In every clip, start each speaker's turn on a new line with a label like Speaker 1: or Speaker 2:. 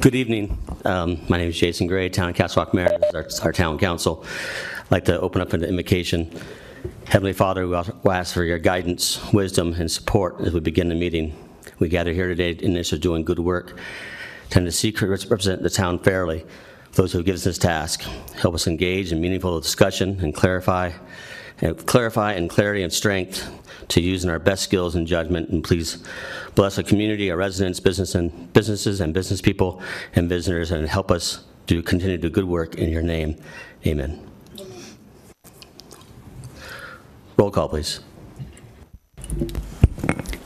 Speaker 1: Good evening. Um, My name is Jason Gray, Town of Castle Mayor. This is our our town council. I'd like to open up an invocation. Heavenly Father, we ask for your guidance, wisdom, and support as we begin the meeting. We gather here today in this of doing good work, tend to seek to represent the town fairly. Those who give us this task, help us engage in meaningful discussion and clarify, clarify and clarity and strength to use in our best skills and judgment. And please bless our community, our residents, business and businesses and business people and visitors, and help us to continue to do good work in your name. Amen. Roll call, please.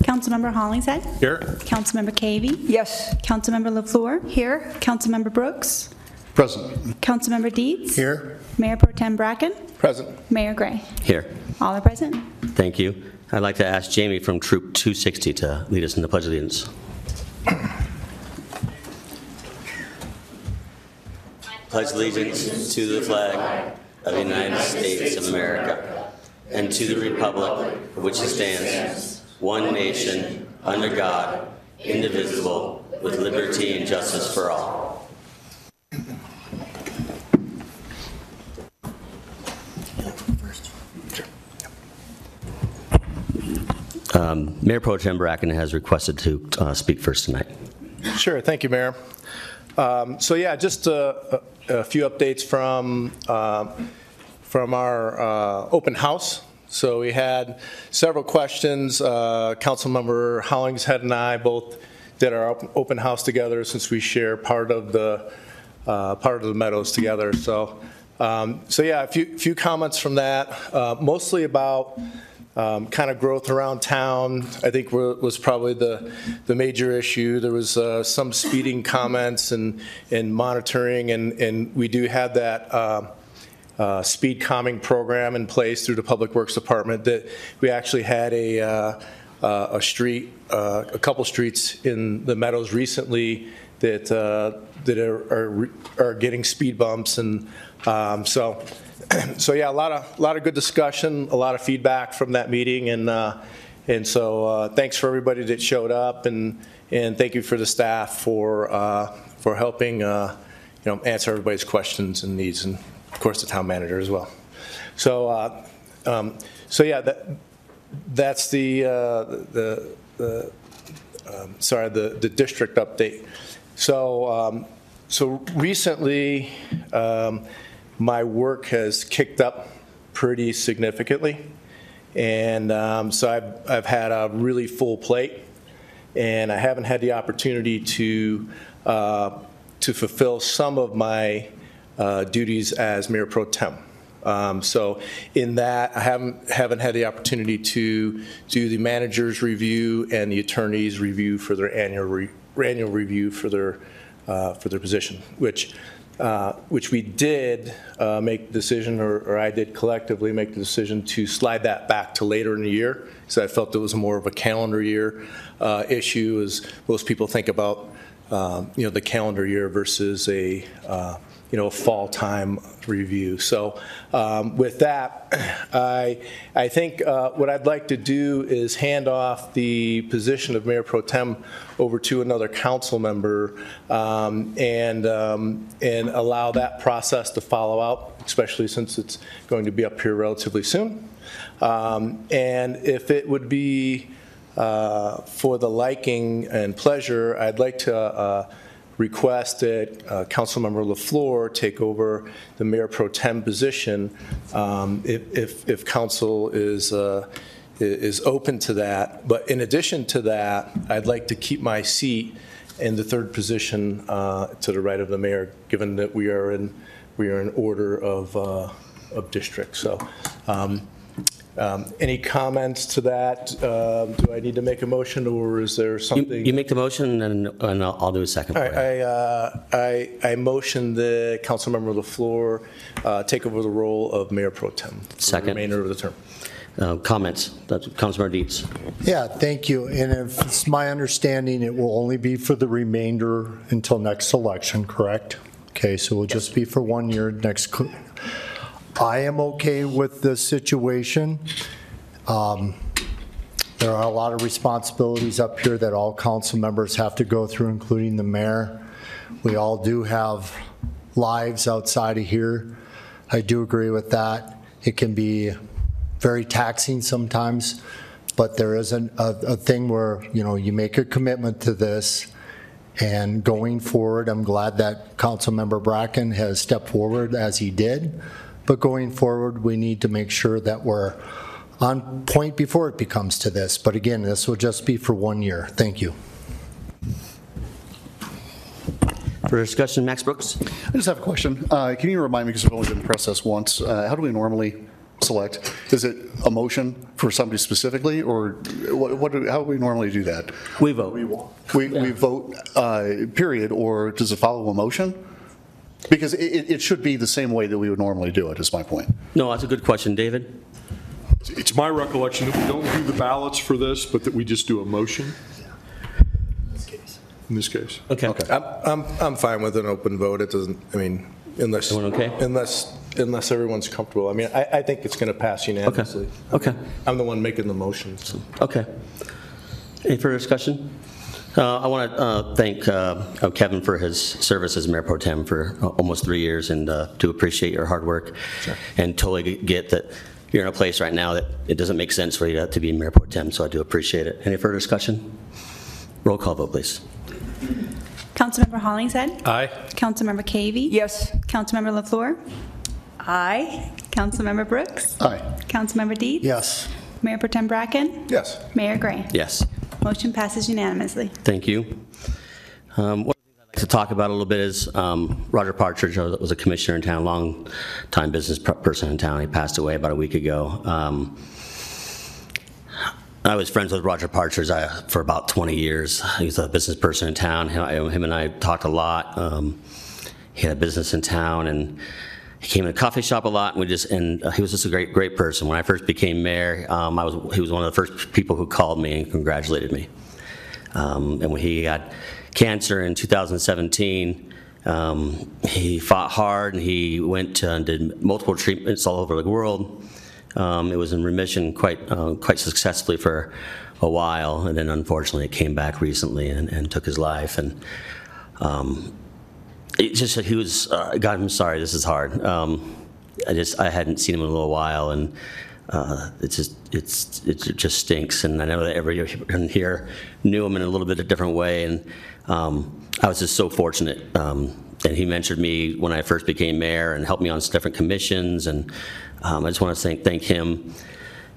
Speaker 2: Councilmember Hollingshead?
Speaker 3: Here.
Speaker 2: Councilmember Cavey?
Speaker 4: Yes.
Speaker 2: Councilmember LaFleur? Here. Councilmember Brooks?
Speaker 3: Present.
Speaker 2: Councilmember Dietz?
Speaker 3: Here.
Speaker 2: Mayor Pro Tem Bracken?
Speaker 3: Present.
Speaker 2: Mayor Gray?
Speaker 1: Here.
Speaker 2: All are present.
Speaker 1: Thank you. I'd like to ask Jamie from Troop 260 to lead us in the Pledge of Allegiance. Pledge allegiance to the flag of the United States of America and to the republic for which it stands, one nation, under God, indivisible, with liberty and justice for all. Um, Mayor Pro Tem Bracken has requested to uh, speak first tonight.
Speaker 3: Sure, thank you, Mayor. Um, So yeah, just a a- a few updates from, uh, from our uh, open house. So we had several questions. Uh, Councilmember Hollingshead and I both did our open house together since we share part of the, uh, part of the meadows together. So, um, so yeah, a few, few comments from that, uh, mostly about um, kind of growth around town, I think was probably the, the major issue. There was uh, some speeding comments and, and monitoring, and, and we do have that uh, uh, speed calming program in place through the Public Works Department that we actually had a, uh, uh, a street, uh, a couple streets in the Meadows recently that, that are, are are getting speed bumps, and um, so, so yeah, a lot of, a lot of good discussion, a lot of feedback from that meeting, and, uh, and so uh, thanks for everybody that showed up, and, and thank you for the staff for, uh, for helping, uh, you know, answer everybody's questions and needs, and of course, the town manager as well. So, uh, um, so yeah, that, that's the, uh, the, the, um, sorry, the, the district update. So, um, so recently, um, my work has kicked up pretty significantly. And um, so I've, I've had a really full plate, and I haven't had the opportunity to, uh, to fulfill some of my uh, duties as mayor pro tem. Um, So in that, I haven't, haven't had the opportunity to do the manager's review and the attorney's review for their annual, re- annual review for their, uh, for their position, which, uh, which we did uh, make the decision, or or I did collectively make the decision to slide that back to later in the year, because I felt it was more of a calendar year uh, issue, as most people think about, um, you know, the calendar year versus a, uh, you know, fall time review. So um, with that, I, I think uh, what I'd like to do is hand off the position of Mayor Pro Tem over to another council member um, and, um, and allow that process to follow out, especially since it's going to be up here relatively soon. Um, And if it would be uh, for the liking and pleasure, I'd like to uh, request that uh, Councilmember LaFleur take over the Mayor Pro Tem position um, if, if, if council is, uh, is open to that. But in addition to that, I'd like to keep my seat in the third position uh, to the right of the mayor, given that we are in, we are in order of, uh, of district. So um, um, Any comments to that? Um, Do I need to make a motion, or is there
Speaker 1: You
Speaker 3: something?
Speaker 1: you make the motion, and and I'll I'll do a second.
Speaker 3: All
Speaker 1: for
Speaker 3: right,
Speaker 1: you.
Speaker 3: I, uh, I, I motion the Councilmember LaFleur uh, take over the role of Mayor Pro Tem. For
Speaker 1: Second.
Speaker 3: the remainder of the term.
Speaker 1: Uh, Comments? That's Councilmember Dietz.
Speaker 5: Yeah, thank you. And if it's my understanding, it will only be for the remainder until next election, correct? Okay, so it will just be for one year next. cl- I am okay with this situation. Um, There are a lot of responsibilities up here that all council members have to go through, including the mayor. We all do have lives outside of here. I do agree with that. It can be very taxing sometimes, but there is an- a, a thing where, you know, you make a commitment to this, and going forward, I'm glad that Councilmember Bracken has stepped forward as he did, but going forward, we need to make sure that we're on point before it becomes to this. But again, this will just be for one year. Thank you.
Speaker 1: For discussion, Max Brooks?
Speaker 4: I just have a question. Uh, Can you remind me, because I've only been pressed this once, uh, how do we normally select? Is it a motion for somebody specifically, or what, what do- how do we normally do that?
Speaker 1: We vote.
Speaker 4: We, we vote, uh, period, or does it follow a motion? Because it, it- it should be the same way that we would normally do it, is my point.
Speaker 1: No, that's a good question. David?
Speaker 6: It's my recollection that we don't do the ballots for this, but that we just do a motion. In this case. In this case.
Speaker 1: Okay.
Speaker 3: I'm, I'm, I'm fine with an open vote. It doesn't, I mean, unless.
Speaker 1: Okay?
Speaker 3: Unless, unless everyone's comfortable. I mean, I, I think it's going to pass unanimously.
Speaker 1: Okay.
Speaker 3: I'm the one making the motions.
Speaker 1: Okay. Any further discussion? Uh, I want to thank uh, uh, Kevin for his service as Mayor Pro Tem for uh, almost three years, and uh, do appreciate your hard work. And totally get that you're in a place right now that it doesn't make sense for you to- to be Mayor Pro Tem, so I do appreciate it. Any further discussion? Roll call vote, please.
Speaker 2: Councilmember Hollingshead?
Speaker 3: Aye.
Speaker 2: Councilmember Cavey?
Speaker 7: Yes.
Speaker 2: Councilmember LaFleur?
Speaker 7: Aye.
Speaker 2: Councilmember Brooks?
Speaker 4: Aye.
Speaker 2: Councilmember Dietz?
Speaker 5: Yes.
Speaker 2: Mayor Pro Tem Bracken?
Speaker 3: Yes.
Speaker 2: Mayor Gray?
Speaker 1: Yes.
Speaker 2: Motion passes unanimously.
Speaker 1: Thank you. Um, of I'd like to talk about a little bit is um, Roger Partridge was a commissioner in town, long-time business person in town. He passed away about a week ago. Um, I was friends with Roger Partridge uh, for about 20 years. He was a business person in town. Him him and I talked a lot. Um, He had a business in town, and he came in a coffee shop a lot, and we just, and uh, he was just a great, great person. When I first became mayor, um, I was, he was one of the first people who called me and congratulated me. Um, And when he got cancer in 2017, um, he fought hard and he went and did multiple treatments all over the world. Um, It was in remission quite, uh, quite successfully for a while, and then unfortunately it came back recently and, and took his life. And um, it just, he was, uh, God, I'm sorry, this is hard. Um, I just, I hadn't seen him in a little while, and uh, it's just, it's, it just stinks. And I know that everyone here knew him in a little bit of a different way, and um, I was just so fortunate. Um, and he mentored me when I first became mayor and helped me on different commissions, and um, I just want to thank, thank him.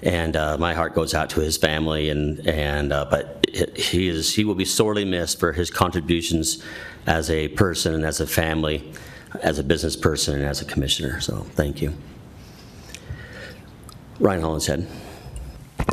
Speaker 1: And uh, my heart goes out to his family, and, and, uh, but he is, he will be sorely missed for his contributions as a person and as a family, as a business person and as a commissioner, so thank you. Ryan Hollingshead.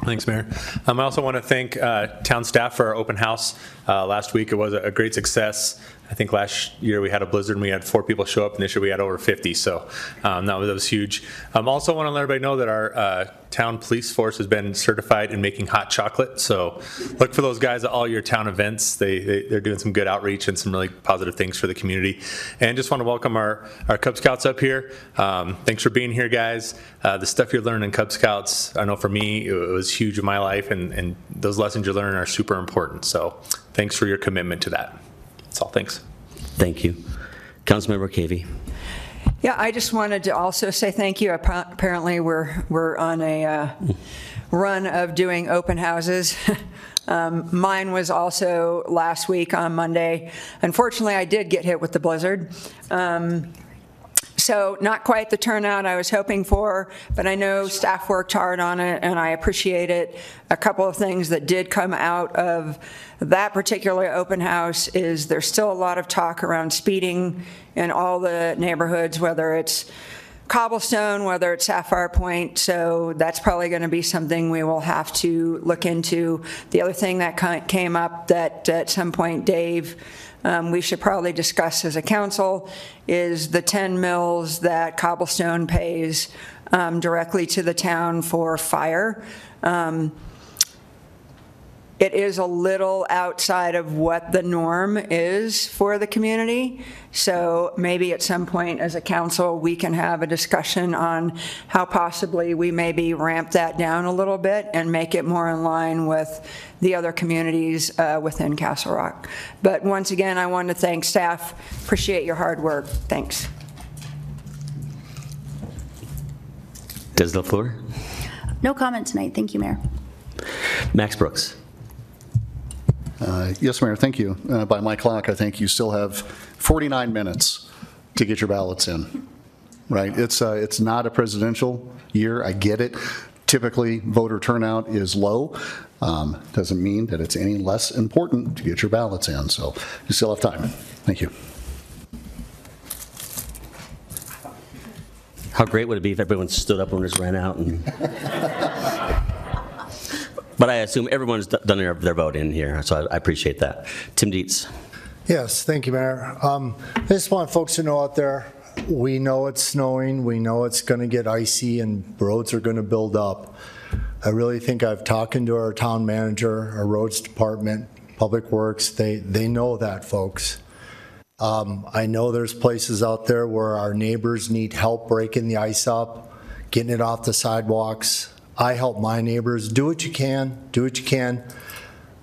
Speaker 8: Thanks, Mayor. Um, I also want to thank uh, town staff for our open house. Uh, Last week, it was a great success. I think last year we had a blizzard and we had four people show up, and this year we had over 50, so um, that was, that was huge. Um, Also want to let everybody know that our uh, town police force has been certified in making hot chocolate, so look for those guys at all your town events. They, they- they're doing some good outreach and some really positive things for the community. And just want to welcome our, our Cub Scouts up here. Um, Thanks for being here, guys. Uh, The stuff you're learning in Cub Scouts, I know for me, it was huge in my life, and, and those lessons you're learning are super important. So thanks for your commitment to that. That's all, thanks.
Speaker 1: Thank you. Councilmember Cavey.
Speaker 7: Yeah, I just wanted to also say thank you. Apparently, we're, we're on a uh, run of doing open houses. Um, Mine was also last week on Monday. Unfortunately, I did get hit with the blizzard. Um, So not quite the turnout I was hoping for, but I know staff worked hard on it, and I appreciate it. A couple of things that did come out of that particular open house is there's still a lot of talk around speeding in all the neighborhoods, whether it's Cobblestone, whether it's Sapphire Point, so that's probably going to be something we will have to look into. The other thing that came up that at some point, Dave, um, we should probably discuss as a council is the 10 mills that Cobblestone pays um, directly to the town for fire. Um, it is a little outside of what the norm is for the community. So maybe at some point as a council, we can have a discussion on how possibly we maybe ramp that down a little bit and make it more in line with the other communities uh, within Castle Rock. But once again, I want to thank staff. Appreciate your hard work. Thanks.
Speaker 1: Des LaFleur?
Speaker 9: No comment tonight. Thank you, Mayor.
Speaker 1: Max Brooks?
Speaker 4: Uh, Yes, Mayor, thank you. Uh, By my clock, I think you still have 49 minutes to get your ballots in, right? It's, uh, it's not a presidential year, I get it. Typically, voter turnout is low. Um, Doesn't mean that it's any less important to get your ballots in, so you still have time. Thank you.
Speaker 1: How great would it be if everyone stood up and just ran out and... But I assume everyone's done their, their vote in here, so I I appreciate that. Tim Dietz?
Speaker 5: Yes, thank you, Mayor. Um, I just want folks to know out there, we know it's snowing, we know it's going to get icy and roads are going to build up. I really think I've talked to our town manager, our roads department, Public Works, they, they know that, folks. Um, I know there's places out there where our neighbors need help breaking the ice up, getting it off the sidewalks. I help my neighbors. Do what you can, do what you can.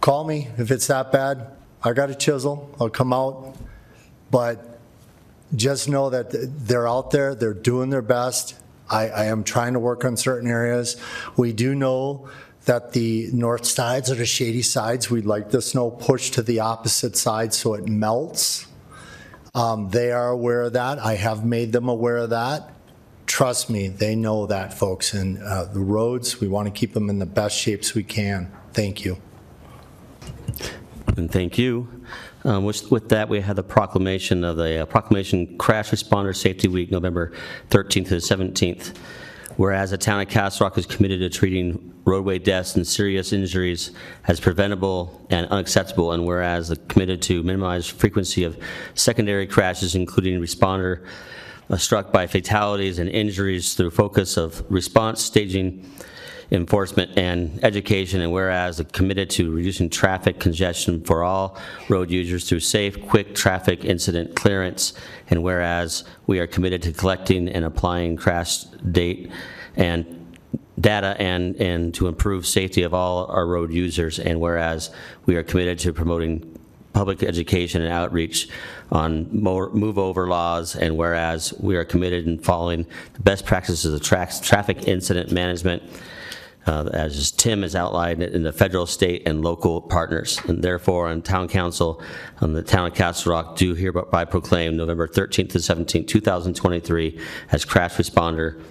Speaker 5: Call me if it's that bad. I got a chisel, I'll come out. But just know that they're out there, they're doing their best. I, I am trying to work on certain areas. We do know that the north sides or the shady sides, we'd like the snow pushed to the opposite side so it melts. Um, They are aware of that. I have made them aware of that. Trust me, they know that, folks. And uh, the roads, we want to keep them in the best shapes we can. Thank you.
Speaker 1: And thank you. Um, With with that, we have the proclamation of the uh, Proclamation Crash Responder Safety Week, November 13th to the 17th. Whereas the town of Castle Rock is committed to treating roadway deaths and serious injuries as preventable and unacceptable, and whereas they're committed to minimize frequency of secondary crashes, including responder Uh, struck by fatalities and injuries through focus of response, staging, enforcement, and education, and whereas committed to reducing traffic congestion for all road users through safe, quick traffic incident clearance, and whereas we are committed to collecting and applying crash date and data and, and to improve safety of all our road users, and whereas we are committed to promoting public education and outreach on more move-over laws, and whereas we are committed in following the best practices of trax- traffic incident management, uh, as Tim has outlined in the federal, state, and local partners. And therefore, on town council, on the town of Castle Rock, do hereby proclaim November 13th to 17th, 2023 as Crash Responder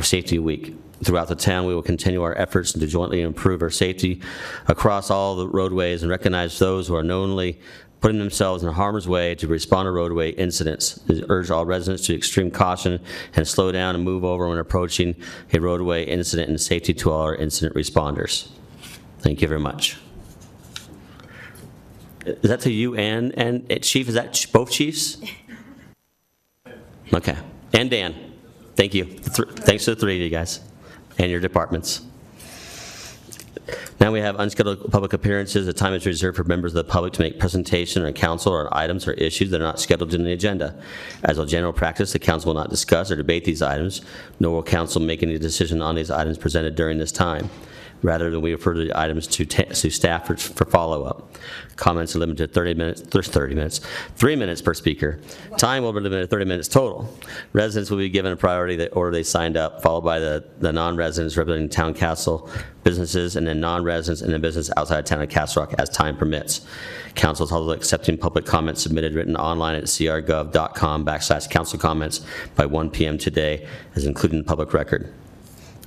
Speaker 1: Safety Week. Throughout the town, we will continue our efforts to jointly improve our safety across all the roadways and recognize those who are knowingly putting themselves in harm's way to respond to roadway incidents. We Urge all residents to extreme caution and slow down and move over when approaching a roadway incident and safety to all our incident responders. Thank you very much. Is that to you and, and uh, Chief, is that both chiefs? Okay, and Dan, thank you. Th- Thanks to the three of you guys and your departments. Now we have unscheduled public appearances. The time is reserved for members of the public to make presentation or council on items or issues that are not scheduled in the agenda. As a general practice, the council will not discuss or debate these items, nor will council make any decision on these items presented during this time. Rather than we refer the items to, to staff for, for follow-up. Comments are limited to 30 minutes, there's 30 minutes, three minutes per speaker. Time will be limited to 30 minutes total. Residents will be given a priority order they signed up, followed by the, the non-residents representing town council, businesses, and then non-residents and then business outside of town of Castle Rock as time permits. Council is also accepting public comments submitted written online at crgov.com backslash council comments by 1 PM today, as included in the public record.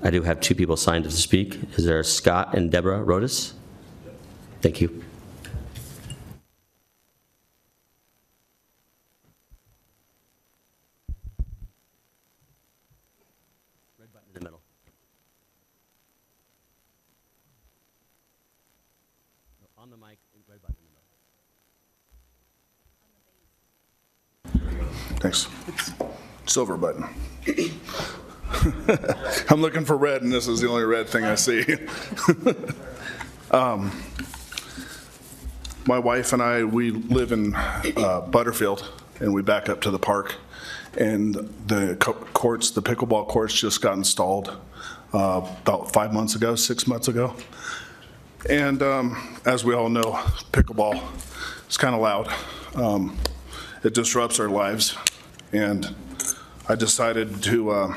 Speaker 1: I do have two people signed up to speak. Is there Scott and Deborah Rodas? Thank you. Red button in the middle. No, On the mic, red button in the middle.
Speaker 10: Thanks. Silver button. I'm looking for red, and this is the only red thing I see. Um, my wife and I, we live in uh, Butterfield, and we back up to the park. And the co- courts, the pickleball courts just got installed uh, about five months ago, six months ago. And um, as we all know, pickleball is kind of loud. Um, It disrupts our lives. And I decided to, uh,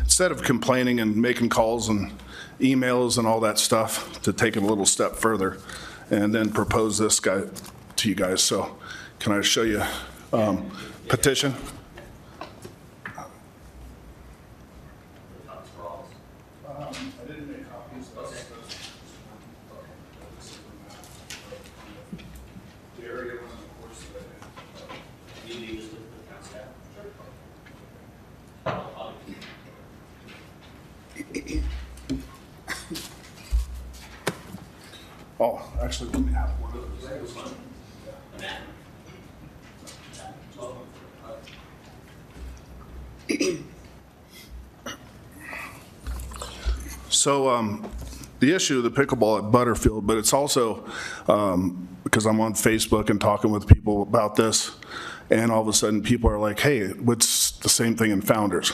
Speaker 10: instead of complaining and making calls and emails and all that stuff, to take it a little step further and then propose this guy to you guys. So can I show you um, petition? Oh, actually, let me have one of those. So um, the issue of the pickleball at Butterfield, but it's also, um, because I'm on Facebook and talking with people about this, and all of a sudden, people are like, hey, what's the same thing in Founders?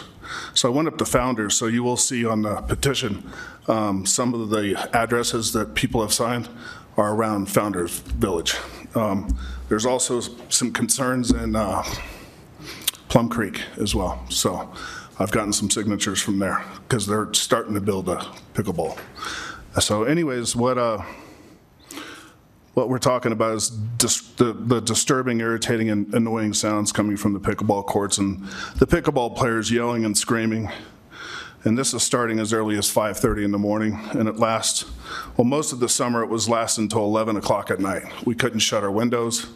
Speaker 10: So I went up to Founders, so you will see on the petition, um, some of the addresses that people have signed are around Founders Village. Um, There's also some concerns in uh, Plum Creek as well. So I've gotten some signatures from there because they're starting to build a pickleball. So anyways, what, uh, what we're talking about is dis- the the disturbing, irritating, and annoying sounds coming from the pickleball courts and the pickleball players yelling and screaming. And this is starting as early as 5:30 in the morning, and it lasts, well, most of the summer, it was lasting until 11 o'clock at night. We couldn't shut our windows.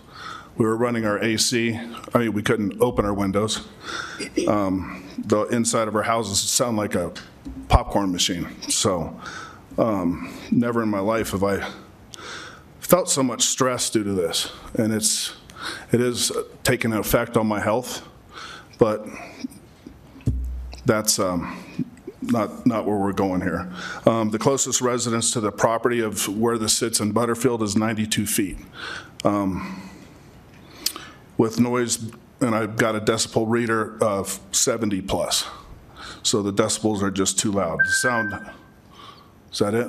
Speaker 10: We were running our AC. I mean, we couldn't open our windows. Um, The inside of our houses sound like a popcorn machine. So um, never in my life have I felt so much stress due to this. And it's, it is taking an effect on my health, but that's um, not, not where we're going here. Um, The closest residence to the property of where this sits in Butterfield is 92 feet. Um, With noise, and I've got a decibel reader of 70 plus. So the decibels are just too loud. The sound, is that it?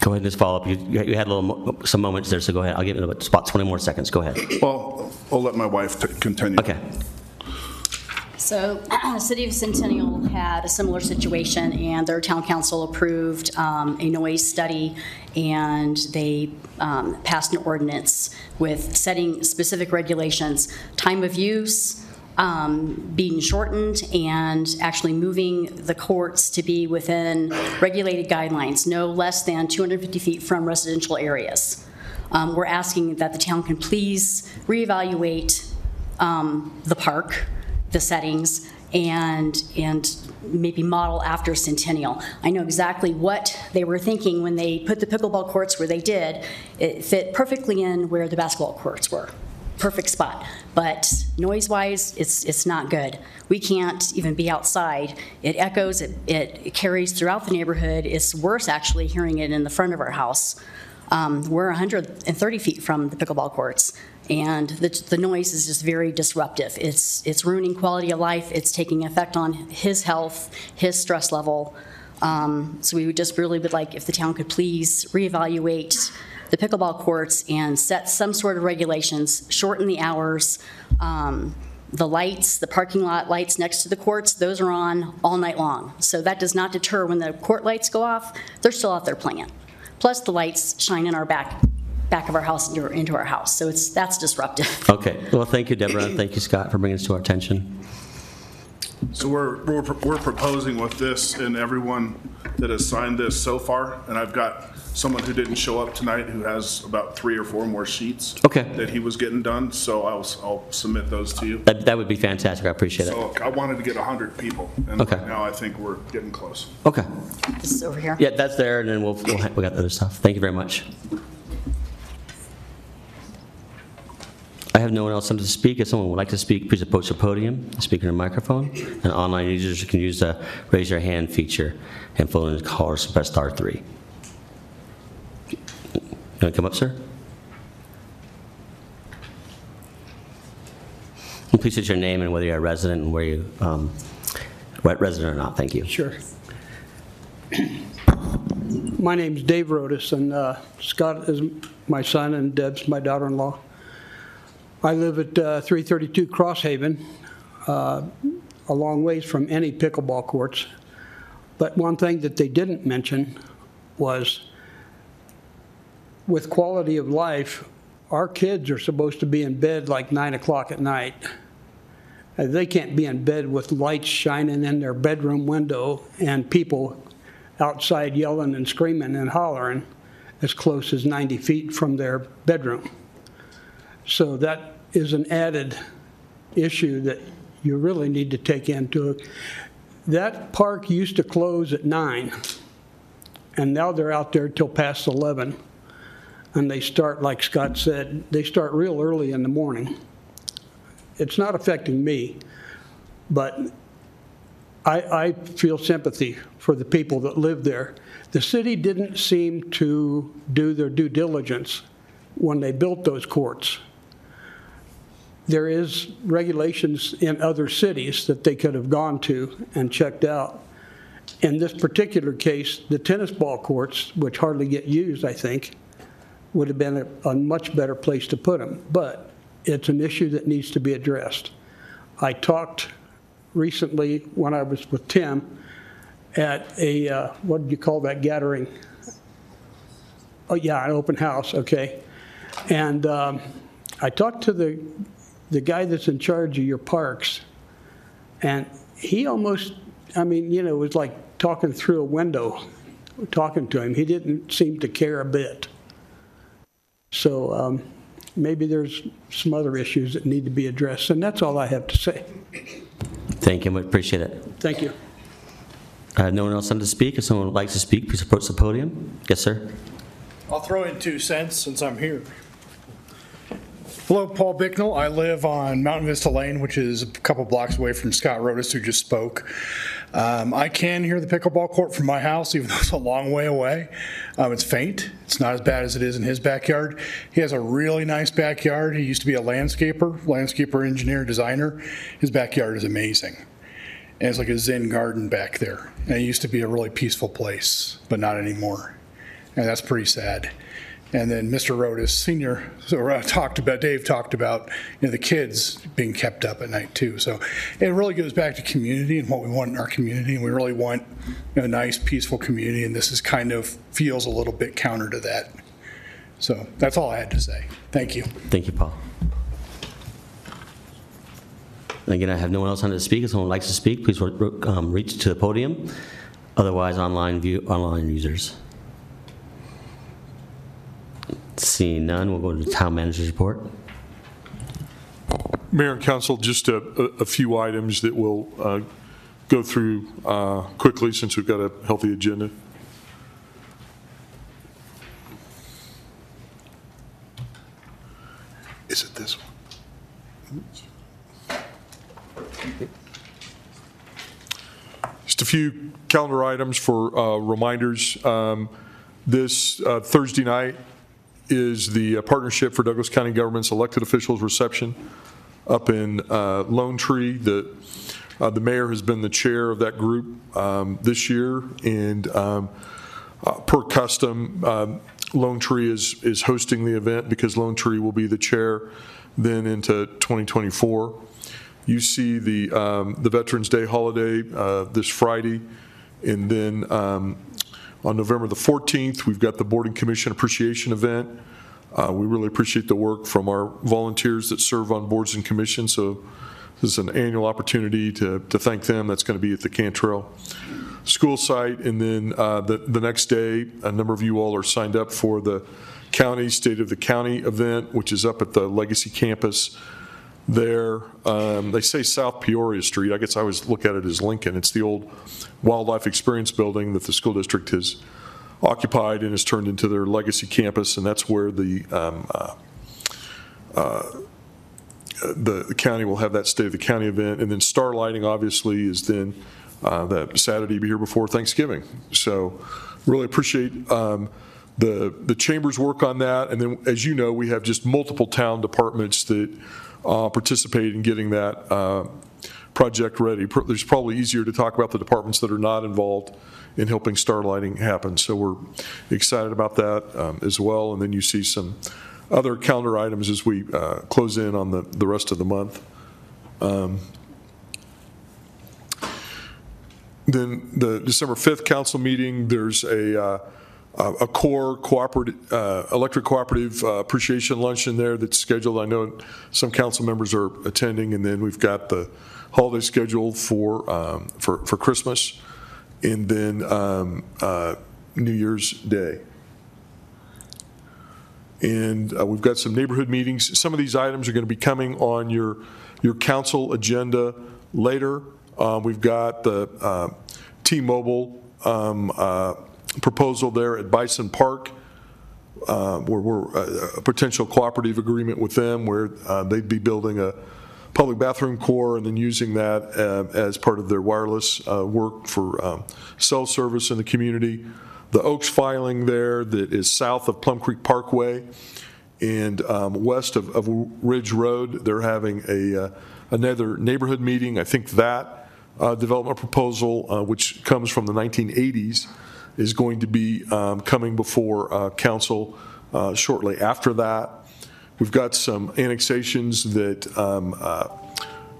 Speaker 1: Go ahead and just follow up. You you had a little, mo- some moments there, so go ahead. I'll give you about spot 20 more seconds. Go ahead.
Speaker 10: Well, I'll let my wife t- continue.
Speaker 1: Okay.
Speaker 9: So, the City of Centennial had a similar situation, and their town council approved um, a noise study, and they um, passed an ordinance with setting specific regulations, time of use, um, being shortened, and actually moving the courts to be within regulated guidelines, no less than 250 feet from residential areas. Um, We're asking that the town can please reevaluate um, the park, the settings, and, and maybe model after Centennial. I know exactly what they were thinking when they put the pickleball courts where they did. It fit perfectly in where the basketball courts were. Perfect spot. But noise-wise, it's, it's not good. We can't even be outside. It echoes, it, it carries throughout the neighborhood. It's worse, actually, hearing it in the front of our house. Um, We're 130 feet from the pickleball courts, and the, the noise is just very disruptive. It's, it's ruining quality of life, it's taking effect on his health, his stress level. Um, So we would just really would like if the town could please reevaluate the pickleball courts and set some sort of regulations, shorten the hours. Um, The lights, the parking lot lights next to the courts, those are on all night long. So that does not deter when the court lights go off, they're still out there playing. Plus, the lights shine in our back, back of our house into our- into our house, so it's, that's disruptive.
Speaker 1: Okay. Well, thank you, Deborah. and Thank you, Scott, for bringing this to our attention.
Speaker 10: So we're, we're we're proposing with this and everyone that has signed this so far, and I've got someone who didn't show up tonight who has about three or four more sheets.
Speaker 1: Okay.
Speaker 10: That he was getting done, so I'll, I'll submit those to you.
Speaker 1: That that would be fantastic. I appreciate it.
Speaker 10: So I wanted to get 100 people, and
Speaker 1: Okay.
Speaker 10: right now I think we're getting close.
Speaker 1: Okay.
Speaker 9: This is over here.
Speaker 1: Yeah, that's there, and then we'll, we'll ha- we got the other stuff. Thank you very much. I have no one else to speak. If someone would like to speak, please approach the podium, speak in the microphone. And online users can use the raise your hand feature and phone in callers, press star three. You want to come up, sir? And please state your name and whether you're a resident and where you, um, resident or not. Thank you.
Speaker 11: Sure. My name's Dave Rodas, and uh, Scott is my son, and Deb's my daughter-in-law. I live at uh, 332 Crosshaven, uh, a long ways from any pickleball courts. But one thing that they didn't mention was with quality of life, our kids are supposed to be in bed like 9 o'clock at night. Uh, They can't be in bed with lights shining in their bedroom window and people outside yelling and screaming and hollering as close as 90 feet from their bedroom. So that is an added issue that you really need to take into. That park used to close at nine, and now they're out there till past 11. And they start, like Scott said, they start real early in the morning. It's not affecting me, but I, I feel sympathy for the people that live there. The city didn't seem to do their due diligence when they built those courts. There is regulations in other cities that they could have gone to and checked out. In this particular case, the tennis ball courts, which hardly get used, I think, would have been a, a much better place to put them. But it's an issue that needs to be addressed. I talked recently when I was with Tim at a, uh, what did you call that gathering? Oh, yeah, an open house, okay. And um, I talked to the, the guy that's in charge of your parks, and he almost, I mean, you know, it was like talking through a window, talking to him. He didn't seem to care a bit. So um, maybe there's some other issues that need to be addressed, and that's all I have to say.
Speaker 1: Thank you, we appreciate it.
Speaker 11: Thank you.
Speaker 1: Uh, No one else on to speak? If someone would like to speak, please approach the podium. Yes, sir.
Speaker 12: I'll throw in two cents since I'm here. Hello, Paul Bicknell. I live on Mountain Vista Lane, which is a couple blocks away from Scott Rodas, who just spoke. Um, I can hear the pickleball court from my house, even though it's a long way away. Um, it's faint. It's not as bad as it is in his backyard. He has a really nice backyard. He used to be a landscaper, landscaper, engineer, designer. His backyard is amazing. And it's like a Zen garden back there. And it used to be a really peaceful place, but not anymore. And that's pretty sad. And then Mr. Rodas Senior so, uh, talked about, Dave talked about, you know, the kids being kept up at night too. So it really goes back to community and what we want in our community. And we really want you know, a nice, peaceful community. And this is kind of feels a little bit counter to that. So that's all I had to say. Thank you.
Speaker 1: Thank you, Paul. Again, I have no one else on to speak. If someone likes to speak, please um, reach to the podium. Otherwise, online view, online users. Seeing none, we'll go to the town manager's report.
Speaker 6: Mayor and council, just a, a a few items that we'll uh, go through uh, quickly since we've got a healthy agenda. Is it this one? Just a few calendar items for uh, reminders. Um, This uh, Thursday night is the uh, Partnership for Douglas County Government's Elected Officials Reception up in uh, Lone Tree. The, uh, the mayor has been the chair of that group um, this year, and um, uh, per custom, um, Lone Tree is, is hosting the event because Lone Tree will be the chair then into 2024. You see the, um, the Veterans Day holiday uh, this Friday, and then um, on November the 14th, we've got the Boarding Commission Appreciation Event. Uh, We really appreciate the work from our volunteers that serve on boards and commissions, so this is an annual opportunity to, to thank them. That's going to be at the Cantril School site, and then uh, the, the next day, a number of you all are signed up for the county, State of the County event, which is up at the Legacy Campus there. Um, They say South Peoria Street. I guess I always look at it as Lincoln. It's the old Wildlife Experience Building that the school district has occupied and has turned into their legacy campus, and that's where the, um, uh, uh, the county will have that State of the County event. And then starlighting obviously, is then uh, that Saturday be here before Thanksgiving. So really appreciate um, the, the chamber's work on that. And then, as you know, we have just multiple town departments that uh, participate in getting that uh, project ready. It's probably easier to talk about the departments that are not involved in helping Starlighting happen. So we're excited about that um, as well. And then you see some other calendar items as we uh, close in on the, the rest of the month. Um, Then the December 5th council meeting, there's a, uh, a core cooperative, uh, electric cooperative uh, appreciation luncheon there that's scheduled. I know some council members are attending, and then we've got the holiday schedule for, um, for, for Christmas, and then um, uh, New Year's Day. And uh, we've got some neighborhood meetings. Some of these items are going to be coming on your, your council agenda later. Uh, We've got the uh, T-Mobile um, proposal there at Bison Park, uh, where we're, uh, a potential cooperative agreement with them where uh, they'd be building a public bathroom core and then using that uh, as part of their wireless uh, work for um, cell service in the community. The Oaks filing there that is south of Plum Creek Parkway and um, west of of Ridge Road, they're having a, uh, another neighborhood meeting. I think that development proposal, which comes from the 1980s, is going to be um, coming before uh, council uh, shortly after that. We've got some annexations that um, uh,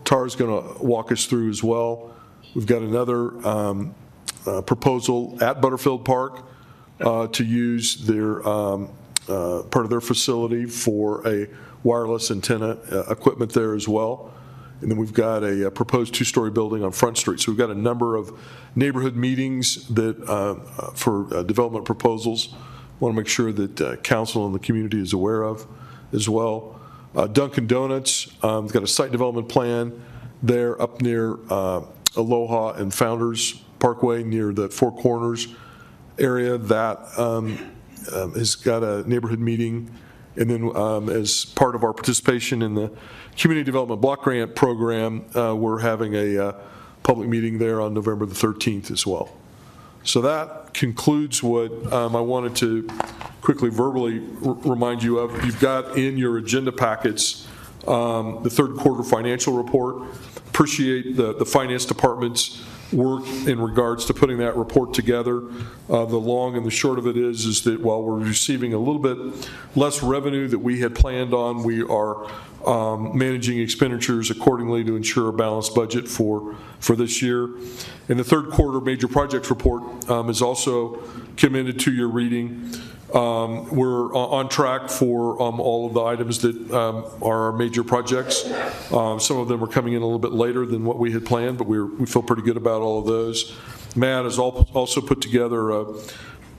Speaker 6: Tara's going to walk us through as well. We've got another um, uh, proposal at Butterfield Park uh, to use their, um, uh, part of their facility for a wireless antenna uh, equipment there as well. And then we've got a uh, proposed two-story building on Front Street. So we've got a number of neighborhood meetings that, uh, uh, for uh, development proposals. Want to make sure that uh, council and the community is aware of as well. Uh, Dunkin' Donuts, um, got a site development plan there up near Aloha and Founders Parkway near the Four Corners area. That um, um, has got a neighborhood meeting. And then um, as part of our participation in the Community Development Block Grant Program, uh, we're having a uh, public meeting there on November the 13th as well. So that concludes what um, I wanted to quickly verbally remind you of. You've got in your agenda packets um, the third quarter financial report. Appreciate the, the finance department's work in regards to putting that report together. Uh, The long and the short of it is, is that while we're receiving a little bit less revenue that we had planned on, we are um, managing expenditures accordingly to ensure a balanced budget for, for this year. And the third quarter major projects report um, is also commended to your reading. Um, We're on track for um, all of the items that um, are our major projects. Um, Some of them are coming in a little bit later than what we had planned, but we feel pretty good about all of those. Matt has al- also put together a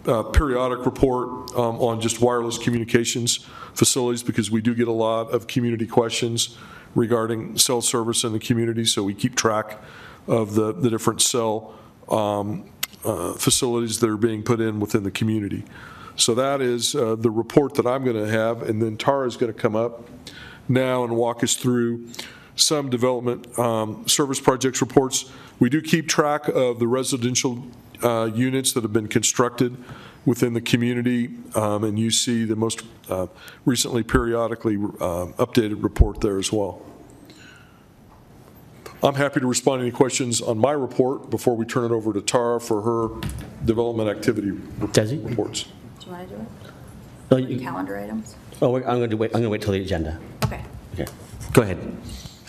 Speaker 6: a periodic report um, on just wireless communications facilities, because we do get a lot of community questions regarding cell service in the community, so we keep track of the, the different cell um, uh, facilities that are being put in within the community. So that is uh, the report that I'm going to have, and then Tara is going to come up now and walk us through some development um, service projects reports. We do keep track of the residential uh, units that have been constructed within the community, um, and you see the most uh, recently periodically uh, updated report there as well. I'm happy to respond to any questions on my report before we turn it over to Tara for her development activity
Speaker 1: Desi?
Speaker 6: reports.
Speaker 9: Do want to do it?
Speaker 1: Oh, you-
Speaker 9: Calendar items?
Speaker 1: Oh, I'm going to wait, I'm going to wait till the agenda.
Speaker 9: Okay.
Speaker 1: Okay, go ahead.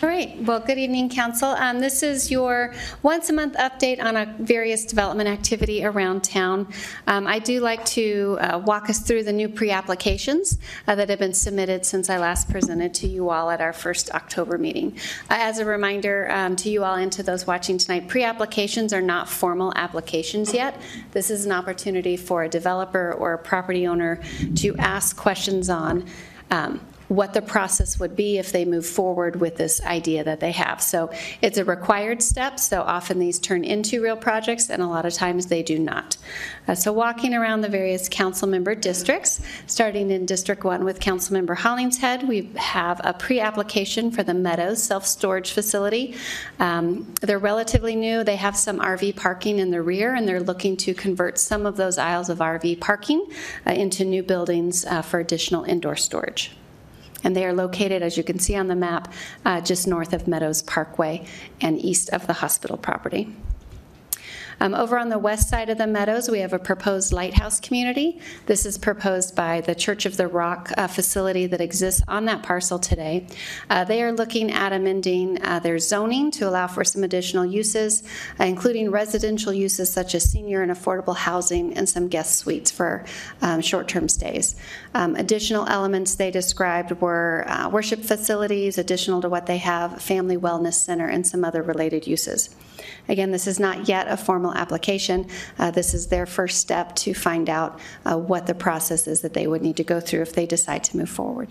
Speaker 13: All right, well, good evening, council. Um, This is your once-a-month update on a various development activity around town. Um, I do like to uh, walk us through the new pre-applications uh, that have been submitted since I last presented to you all at our first October meeting. Uh, As a reminder um, to you all and to those watching tonight, pre-applications are not formal applications yet. This is an opportunity for a developer or a property owner to ask questions on um, what the process would be if they move forward with this idea that they have. So it's a required step, so often these turn into real projects, and a lot of times they do not. Uh, So walking around the various council member districts, starting in District 1 with Councilmember Hollingshead, we have a pre-application for the Meadows Self-Storage Facility. Um, They're relatively new, they have some RV parking in the rear, and they're looking to convert some of those aisles of RV parking uh, into new buildings uh, for additional indoor storage. And they are located, as you can see on the map, uh, just north of Meadows Parkway and east of the hospital property. Um, Over on the west side of the Meadows, we have a proposed lighthouse community. This is proposed by the Church of the Rock uh, facility that exists on that parcel today. Uh, They are looking at amending uh, their zoning to allow for some additional uses, uh, including residential uses such as senior and affordable housing and some guest suites for um, short-term stays. Um, Additional elements they described were uh, worship facilities, additional to what they have, family wellness center, and some other related uses. Again, this is not yet a formal application. Uh, This is their first step to find out uh, what the process is that they would need to go through if they decide to move forward.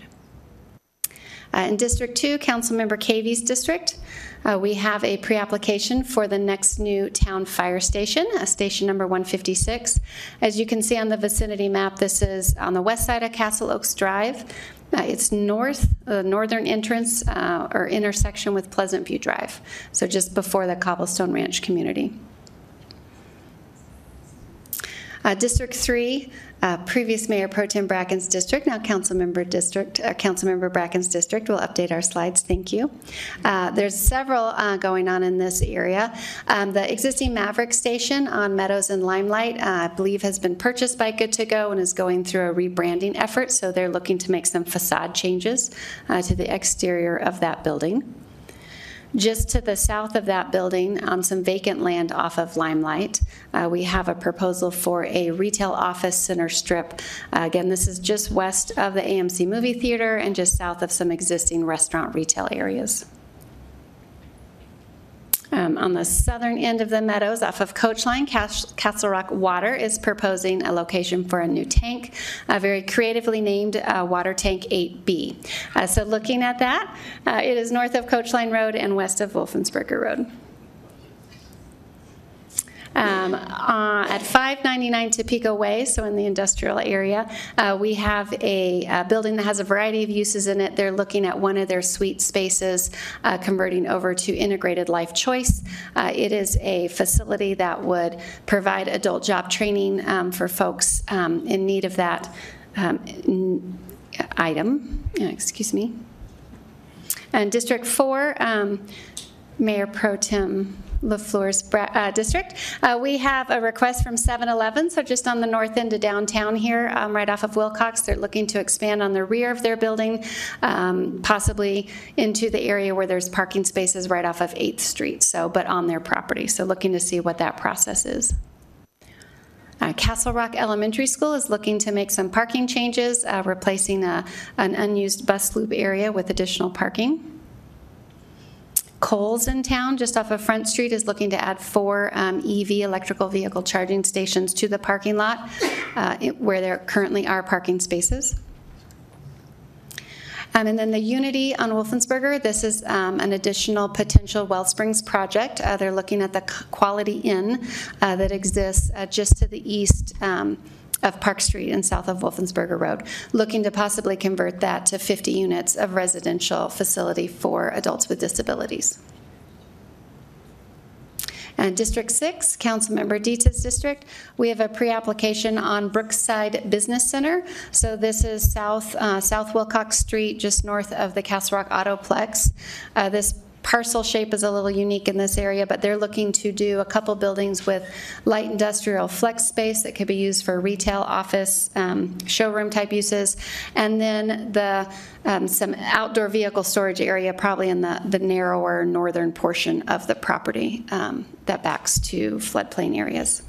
Speaker 13: Uh, In District 2, Councilmember Cavey's district, uh, we have a pre-application for the next new town fire station, uh, station number 156. As you can see on the vicinity map, this is on the west side of Castle Oaks Drive. Uh, It's north, the northern entrance uh, or intersection with Pleasant View Drive, so just before the Cobblestone Ranch community. Uh, District 3, uh, previous Mayor Pro Tem Bracken's district, now Councilmember District, uh, Councilmember Bracken's district. We'll update our slides, thank you. Uh, There's several uh, going on in this area. Um, The existing Maverick station on Meadows and Limelight, uh, I believe, has been purchased by Good to Go and is going through a rebranding effort, so they're looking to make some facade changes uh, to the exterior of that building. Just to the south of that building, on some vacant land off of Limelight, uh, we have a proposal for a retail office center strip. Uh, Again, this is just west of the AMC movie theater and just south of some existing restaurant retail areas. Um, On the southern end of the meadows, off of Coach Line, Cas- Castle Rock Water is proposing a location for a new tank, a very creatively named uh, Water Tank 8B. Uh, So looking at that, uh, it is north of Coach Line Road and west of Wolfensberger Road. Um, uh, At 599 Topeka Way, so in the industrial area, uh, we have a uh, building that has a variety of uses in it. They're looking at one of their suite spaces uh, converting over to integrated life choice. Uh, It is a facility that would provide adult job training um, for folks um, in need of that um, item, excuse me. And District 4, um, Mayor Pro Tem LaFleur's uh, district. Uh, We have a request from 7-Eleven, so just on the north end of downtown here, um, right off of Wilcox. They're looking to expand on the rear of their building, um, possibly into the area where there's parking spaces right off of 8th Street, so, but on their property. So looking to see what that process is. Uh, Castle Rock Elementary School is looking to make some parking changes, uh, replacing a- an unused bus loop area with additional parking. Coles in town, just off of Front Street, is looking to add four um, EV, electrical vehicle charging stations to the parking lot uh, where there currently are parking spaces. Um, And then the Unity on Wolfensberger, this is um, an additional potential Wellsprings project. Uh, They're looking at the Quality Inn uh, that exists uh, just to the east um, of Park Street and south of Wolfensberger Road, looking to possibly convert that to 50 units of residential facility for adults with disabilities. And District 6, Councilmember Dietz's district, we have a pre-application on Brookside Business Center. So this is south, uh, South Wilcox Street, just north of the Castle Rock Autoplex. Uh, This parcel shape is a little unique in this area, but they're looking to do a couple buildings with light industrial flex space that could be used for retail, office, um, showroom-type uses, and then the, um, some outdoor vehicle storage area, probably in the the narrower northern portion of the property um, that backs to floodplain areas.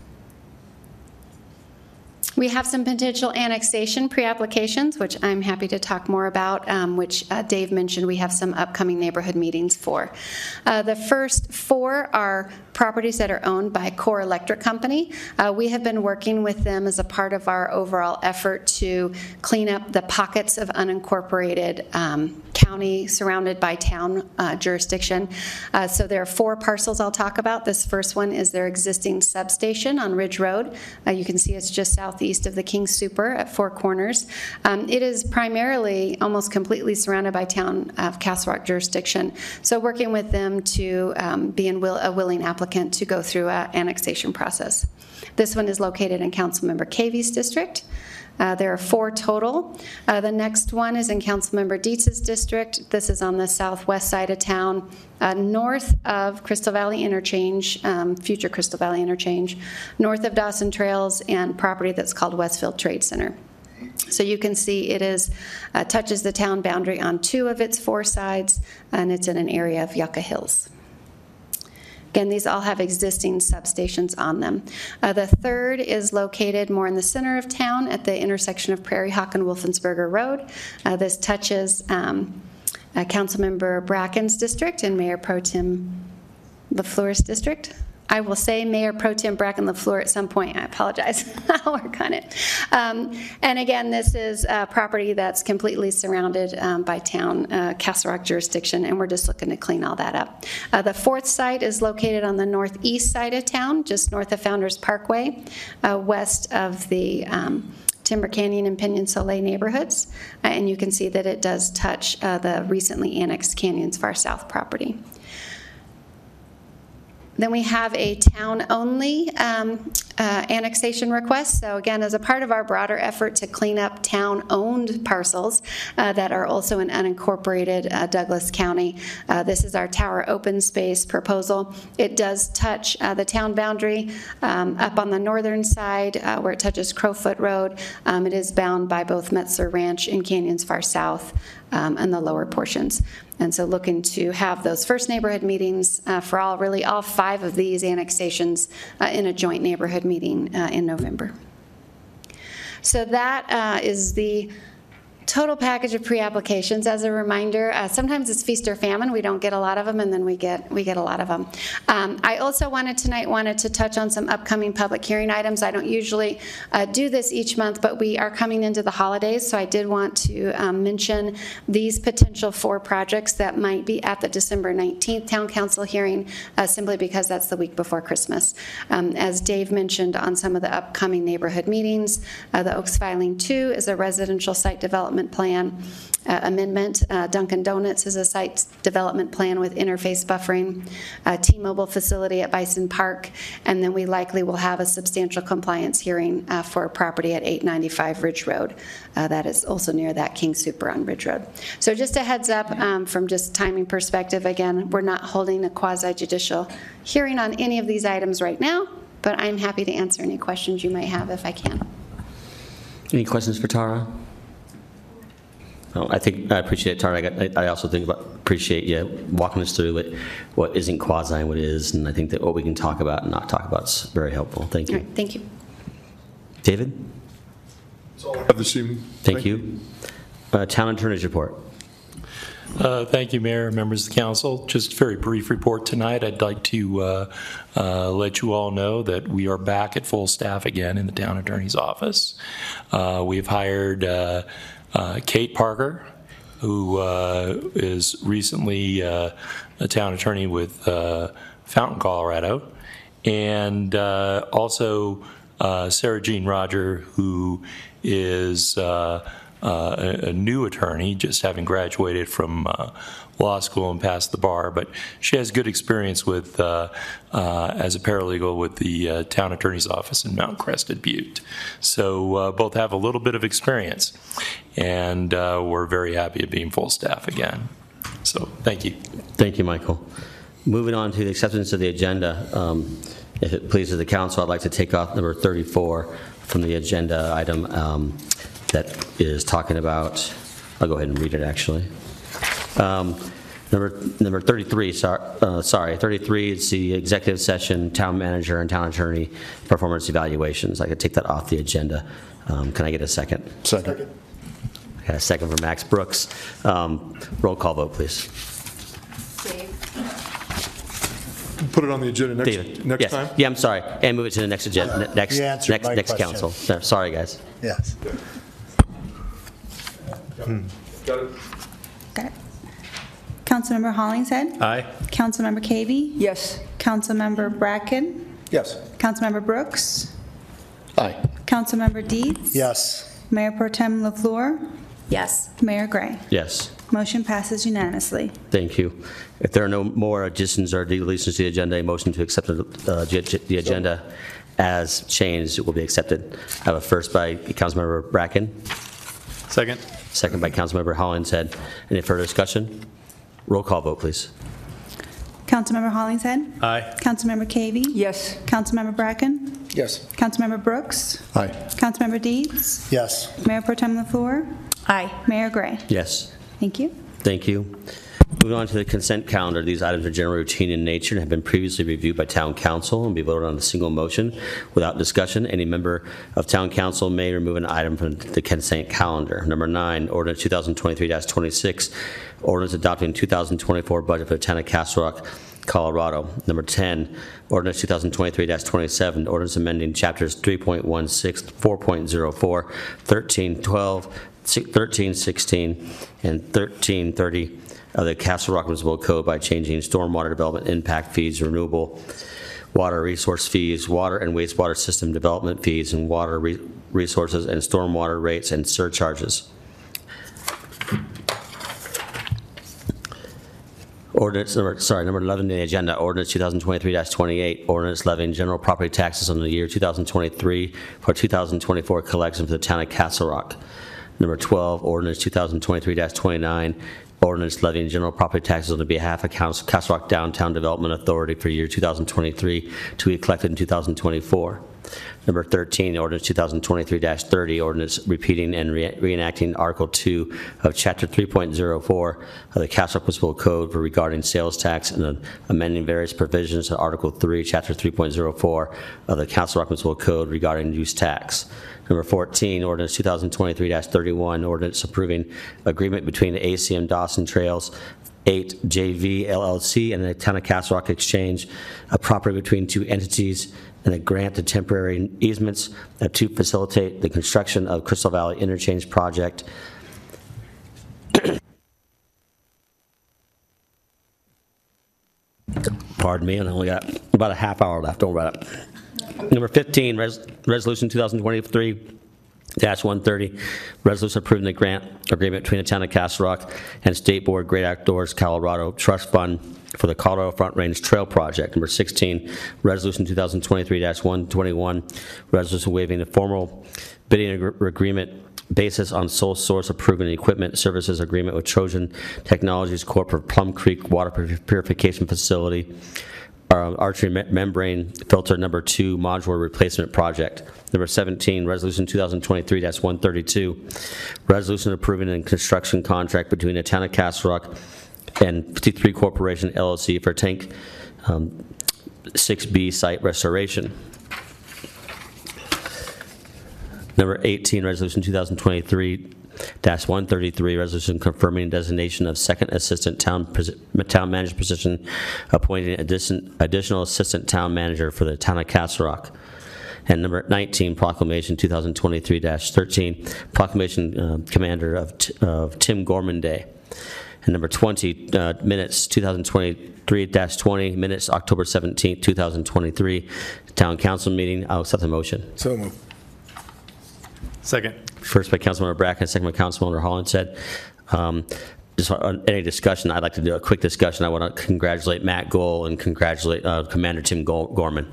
Speaker 13: We have some potential annexation pre-applications, which I'm happy to talk more about, um, which uh, Dave mentioned we have some upcoming neighborhood meetings for. Uh, The first four are properties that are owned by Core Electric Company. Uh, We have been working with them as a part of our overall effort to clean up the pockets of unincorporated um, county surrounded by town uh, jurisdiction. Uh, So there are four parcels I'll talk about. This first one is their existing substation on Ridge Road. Uh, You can see it's just southeast of the King Soopers at Four Corners. Um, It is primarily, almost completely surrounded by town of Castle Rock jurisdiction. So working with them to um, be in will- a willing applicant to go through an annexation process. This one is located in Councilmember Cavey's district. Uh, There are four total. Uh, The next one is in Councilmember Dietz's district. This is on the southwest side of town, uh, north of Crystal Valley Interchange, um, future Crystal Valley Interchange, north of Dawson Trails, and property that's called Westfield Trade Center. So you can see it is, uh, touches the town boundary on two of its four sides, and it's in an area of Yucca Hills. Again, these all have existing substations on them. Uh, The third is located more in the center of town at the intersection of Prairie Hawk and Wolfensberger Road. Uh, This touches um, uh, Councilmember Bracken's district and Mayor Pro Tem LaFleur's district. I will say Mayor Pro Tem Bracken LaFleur at some point, I apologize, I'll work on it. Um, And again, this is a property that's completely surrounded um, by town uh, Castle Rock jurisdiction, and we're just looking to clean all that up. Uh, The fourth site is located on the northeast side of town, just north of Founders Parkway, uh, west of the um, Timber Canyon and Pinyon Soleil neighborhoods, Uh, and you can see that it does touch uh, the recently annexed Canyons Far South property. Then we have a town-only um, uh, annexation request. So again, as a part of our broader effort to clean up town-owned parcels uh, that are also in unincorporated uh, Douglas County, uh, this is our tower open space proposal. It does touch uh, the town boundary um, up on the northern side uh, where it touches Crowfoot Road. Um, It is bound by both Metzler Ranch and Canyons Far South um, and the lower portions. And so looking to have those first neighborhood meetings uh, for all, really all five of these annexations uh, in a joint neighborhood meeting uh, in November. So that uh, is the total package of pre-applications. As a reminder, uh, sometimes it's feast or famine. We don't get a lot of them, and then we get, we get a lot of them. Um, I also wanted tonight, wanted to touch on some upcoming public hearing items. I don't usually uh, do this each month, but we are coming into the holidays, so I did want to um, mention these potential four projects that might be at the December 19th Town Council hearing, uh, simply because that's the week before Christmas. Um, As Dave mentioned on some of the upcoming neighborhood meetings, uh, the Oaks Filing 2 is a residential site development plan uh, amendment. Uh, Dunkin' Donuts is a site development plan with interface buffering, a T-Mobile facility at Bison Park, and then we likely will have a substantial compliance hearing uh, for a property at 895 Ridge Road. Uh, That is also near that King Soopers on Ridge Road. So just a heads up um, from just timing perspective, again, we're not holding a quasi judicial hearing on any of these items right now, but I'm happy to answer any questions you might have if I can.
Speaker 1: Any questions for Tara? No, I think, I appreciate it, Tara. I got- I I also think, about appreciate you walking us through what, what isn't quasi and what is, and I think that what we can talk about and not talk about is very helpful. Thank you.
Speaker 13: right, thank you.
Speaker 1: David?
Speaker 6: That's all I have this evening.
Speaker 1: Thank you. Uh, Town Attorney's Report.
Speaker 14: Uh, Thank you, Mayor, members of the council. Just a very brief report tonight. I'd like to uh, uh, let you all know that we are back at full staff again in the town attorney's office. Uh, We've hired uh, Kate Parker, who uh, is recently uh, a town attorney with uh, Fountain, Colorado, and uh, also uh, Sarah Jean Roger, who is uh, uh, a a new attorney, just having graduated from uh, law school and passed the bar, but she has good experience with, uh, uh, as a paralegal with the uh, town attorney's office in Mount Crested Butte. So uh, both have a little bit of experience, and uh, we're very happy at being full staff again. So, thank you.
Speaker 1: Thank you, Michael. Moving on to the acceptance of the agenda. um, If it pleases the council, I'd like to take off number 34 from the agenda item um, that is talking about, I'll go ahead and read it, actually. Um, Number number 33, sor- uh, sorry, 33 is the executive session, town manager and town attorney performance evaluations. I could take that off the agenda. Um, Can I get a second?
Speaker 4: Second.
Speaker 1: I got a second for Max Brooks. Um, Roll call vote, please.
Speaker 6: Put it on the agenda
Speaker 1: David?
Speaker 6: next, next
Speaker 1: Yes.
Speaker 6: time?
Speaker 1: Yeah, I'm sorry. And move it to the next agenda, next,
Speaker 5: You answered
Speaker 1: next,
Speaker 5: my
Speaker 1: next
Speaker 5: question.
Speaker 1: council. No, Sorry, guys.
Speaker 5: Yes.
Speaker 6: Got it?
Speaker 2: Got it. Councilmember Hollingshead?
Speaker 8: Aye.
Speaker 2: Councilmember Cavey?
Speaker 7: Yes.
Speaker 2: Councilmember Bracken?
Speaker 3: Yes.
Speaker 2: Councilmember Brooks?
Speaker 4: Aye.
Speaker 2: Councilmember Dietz?
Speaker 5: Yes.
Speaker 2: Mayor Pro Tem LaFleur?
Speaker 9: Yes.
Speaker 2: Mayor Gray?
Speaker 1: Yes,
Speaker 2: Motion passes unanimously.
Speaker 1: thank you. If there are no more additions or deletions to the agenda, a motion to accept the uh, the agenda as changed will be accepted. I have a first by Councilmember Bracken,
Speaker 8: Second?
Speaker 1: second by Councilmember Hollingshead. Any further discussion? Roll call vote, please.
Speaker 2: Councilmember Hollingshead?
Speaker 8: Aye.
Speaker 2: Councilmember Cavey?
Speaker 7: Yes.
Speaker 2: Councilmember Bracken?
Speaker 3: Yes.
Speaker 2: Councilmember Brooks?
Speaker 4: Aye.
Speaker 2: Councilmember Dietz?
Speaker 5: Yes.
Speaker 2: Mayor Pro Tem LaFleur?
Speaker 7: Aye.
Speaker 2: Mayor Gray?
Speaker 1: Yes.
Speaker 2: Thank you.
Speaker 1: Thank you. Moving on to the consent calendar, these items are generally routine in nature and have been previously reviewed by town council and be voted on a single motion without discussion. Any member of town council may remove an item from the consent calendar. Number nine, ordinance 2023-26, ordinance adopting 2024 budget for the town of Castle Rock, Colorado. Number 10, ordinance 2023-27, ordinance amending chapters 3.16, 4.04, 1312, 1316, and 1330 of the Castle Rock Municipal Code by changing stormwater development impact fees, renewable water resource fees, water and wastewater system development fees, and water re- resources and stormwater rates and surcharges. Ordinance number, sorry, number 11 on the agenda, ordinance 2023-28, ordinance levying general property taxes on the year 2023 for 2024 collection for the town of Castle Rock. Number 12, ordinance 2023-29, ordinance levying general property taxes on the behalf of Council- Castle Rock Downtown Development Authority for year 2023 to be collected in 2024. Number 13, ordinance 2023-30, ordinance repeating and re- reenacting Article 2 of Chapter 3.04 of the Castle Municipal Code for regarding sales tax and amending various provisions of Article 3, Chapter 3.04 of the Castle Rock Municipal Code regarding use tax. Number 14, ordinance 2023-31, ordinance approving agreement between the ACM Dawson Trails 8 JV LLC and the Town of Castle Rock Exchange, a property between two entities, and a grant to temporary easements to facilitate the construction of Crystal Valley Interchange Project. Pardon me, and I only got about a half hour left, don't about it. Number 15, res- Resolution 2023-130, resolution approving the grant agreement between the town of Castle Rock and State Board Great Outdoors Colorado Trust Fund for the Colorado Front Range Trail Project. Number 16, resolution 2023-121, resolution waiving the formal bidding ag- agreement basis on sole source approving equipment services agreement with Trojan Technologies Corp. for Plum Creek Water Purification Facility uh, archery me- membrane filter number two modular replacement project. Number 17, Resolution 2023-132, resolution approving a construction contract between the Town of Castle Rock and 53 Corporation LLC for Tank um, 6B site restoration. Number 18, Resolution 2023-133, resolution confirming designation of second assistant town, posi- town manager position, appointing addition- additional assistant town manager for the town of Castle Rock. And number 19, proclamation 2023-13, proclamation uh, commander of T- of Tim Gorman Day. And number 20, uh, minutes 2023-20, minutes October 17, 2023, town council meeting. I'll accept the motion.
Speaker 3: So moved.
Speaker 8: Second?
Speaker 1: First by Councilmember Bracken, second by Councilmember Hollingshead. Um, Just on any discussion, I'd like to do a quick discussion. I want to congratulate Matt Gold and congratulate uh, Commander Tim Gorman.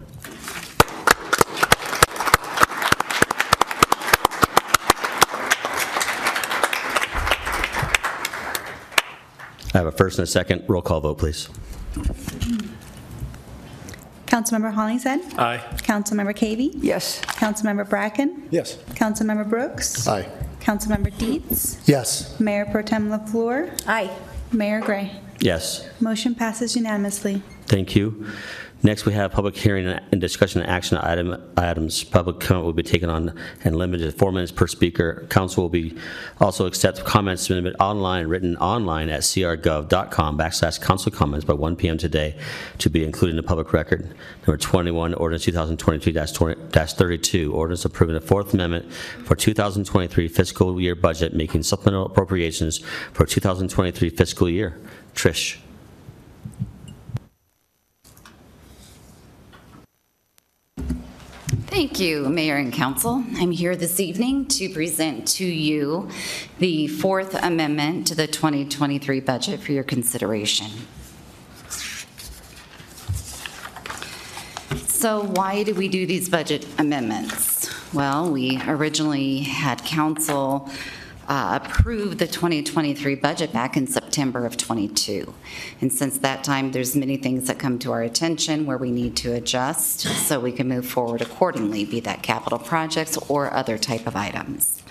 Speaker 1: I have a first and a second. Roll call vote, please.
Speaker 2: Councilmember Hollingshead?
Speaker 8: Aye.
Speaker 2: Councilmember Cavey?
Speaker 7: Yes.
Speaker 2: Councilmember Bracken?
Speaker 3: Yes.
Speaker 2: Councilmember Brooks?
Speaker 4: Aye.
Speaker 2: Councilmember Dietz?
Speaker 5: Yes.
Speaker 2: Mayor Pro Tem LaFleur?
Speaker 7: Aye.
Speaker 2: Mayor Gray?
Speaker 1: Yes.
Speaker 2: Motion passes unanimously.
Speaker 1: Thank you. Next, we have public hearing and discussion and action item items. Public comment will be taken on and limited to four minutes per speaker. Council will be also accept comments submitted online, written online at crgov.com backslash council comments by 1 PM today to be included in the public record. Number 21, ordinance 2022-32, ordinance approving the Fourth Amendment for 2023 fiscal year budget, making supplemental appropriations for 2023 fiscal year. Trish.
Speaker 15: Thank you, Mayor and Council. I'm here this evening to present to you the Fourth Amendment to the 2023 budget for your consideration. So why do we do these budget amendments? Well, we originally had council uh, approve the 2023 budget back in September of '22. And since that time, there's many things that come to our attention where we need to adjust so we can move forward accordingly, be that capital projects or other type of items.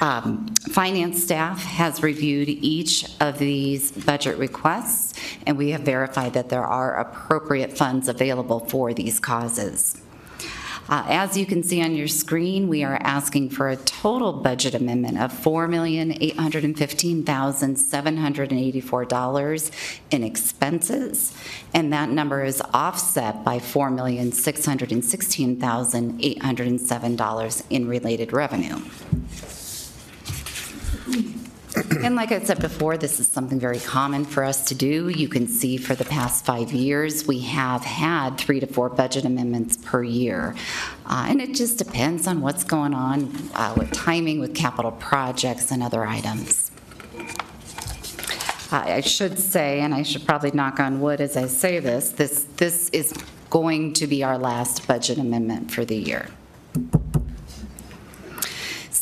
Speaker 15: Um, Finance staff has reviewed each of these budget requests, and we have verified that there are appropriate funds available for these causes. Uh, As you can see on your screen, we are asking for a total budget amendment of $4,815,784 in expenses, and that number is offset by $4,616,807 in related revenue. And like I said before, this is something very common for us to do. You can see for the past five years, we have had three to four budget amendments per year. Uh, And it just depends on what's going on uh, with timing with capital projects and other items. I I should say, and I should probably knock on wood as I say this, this, this is going to be our last budget amendment for the year.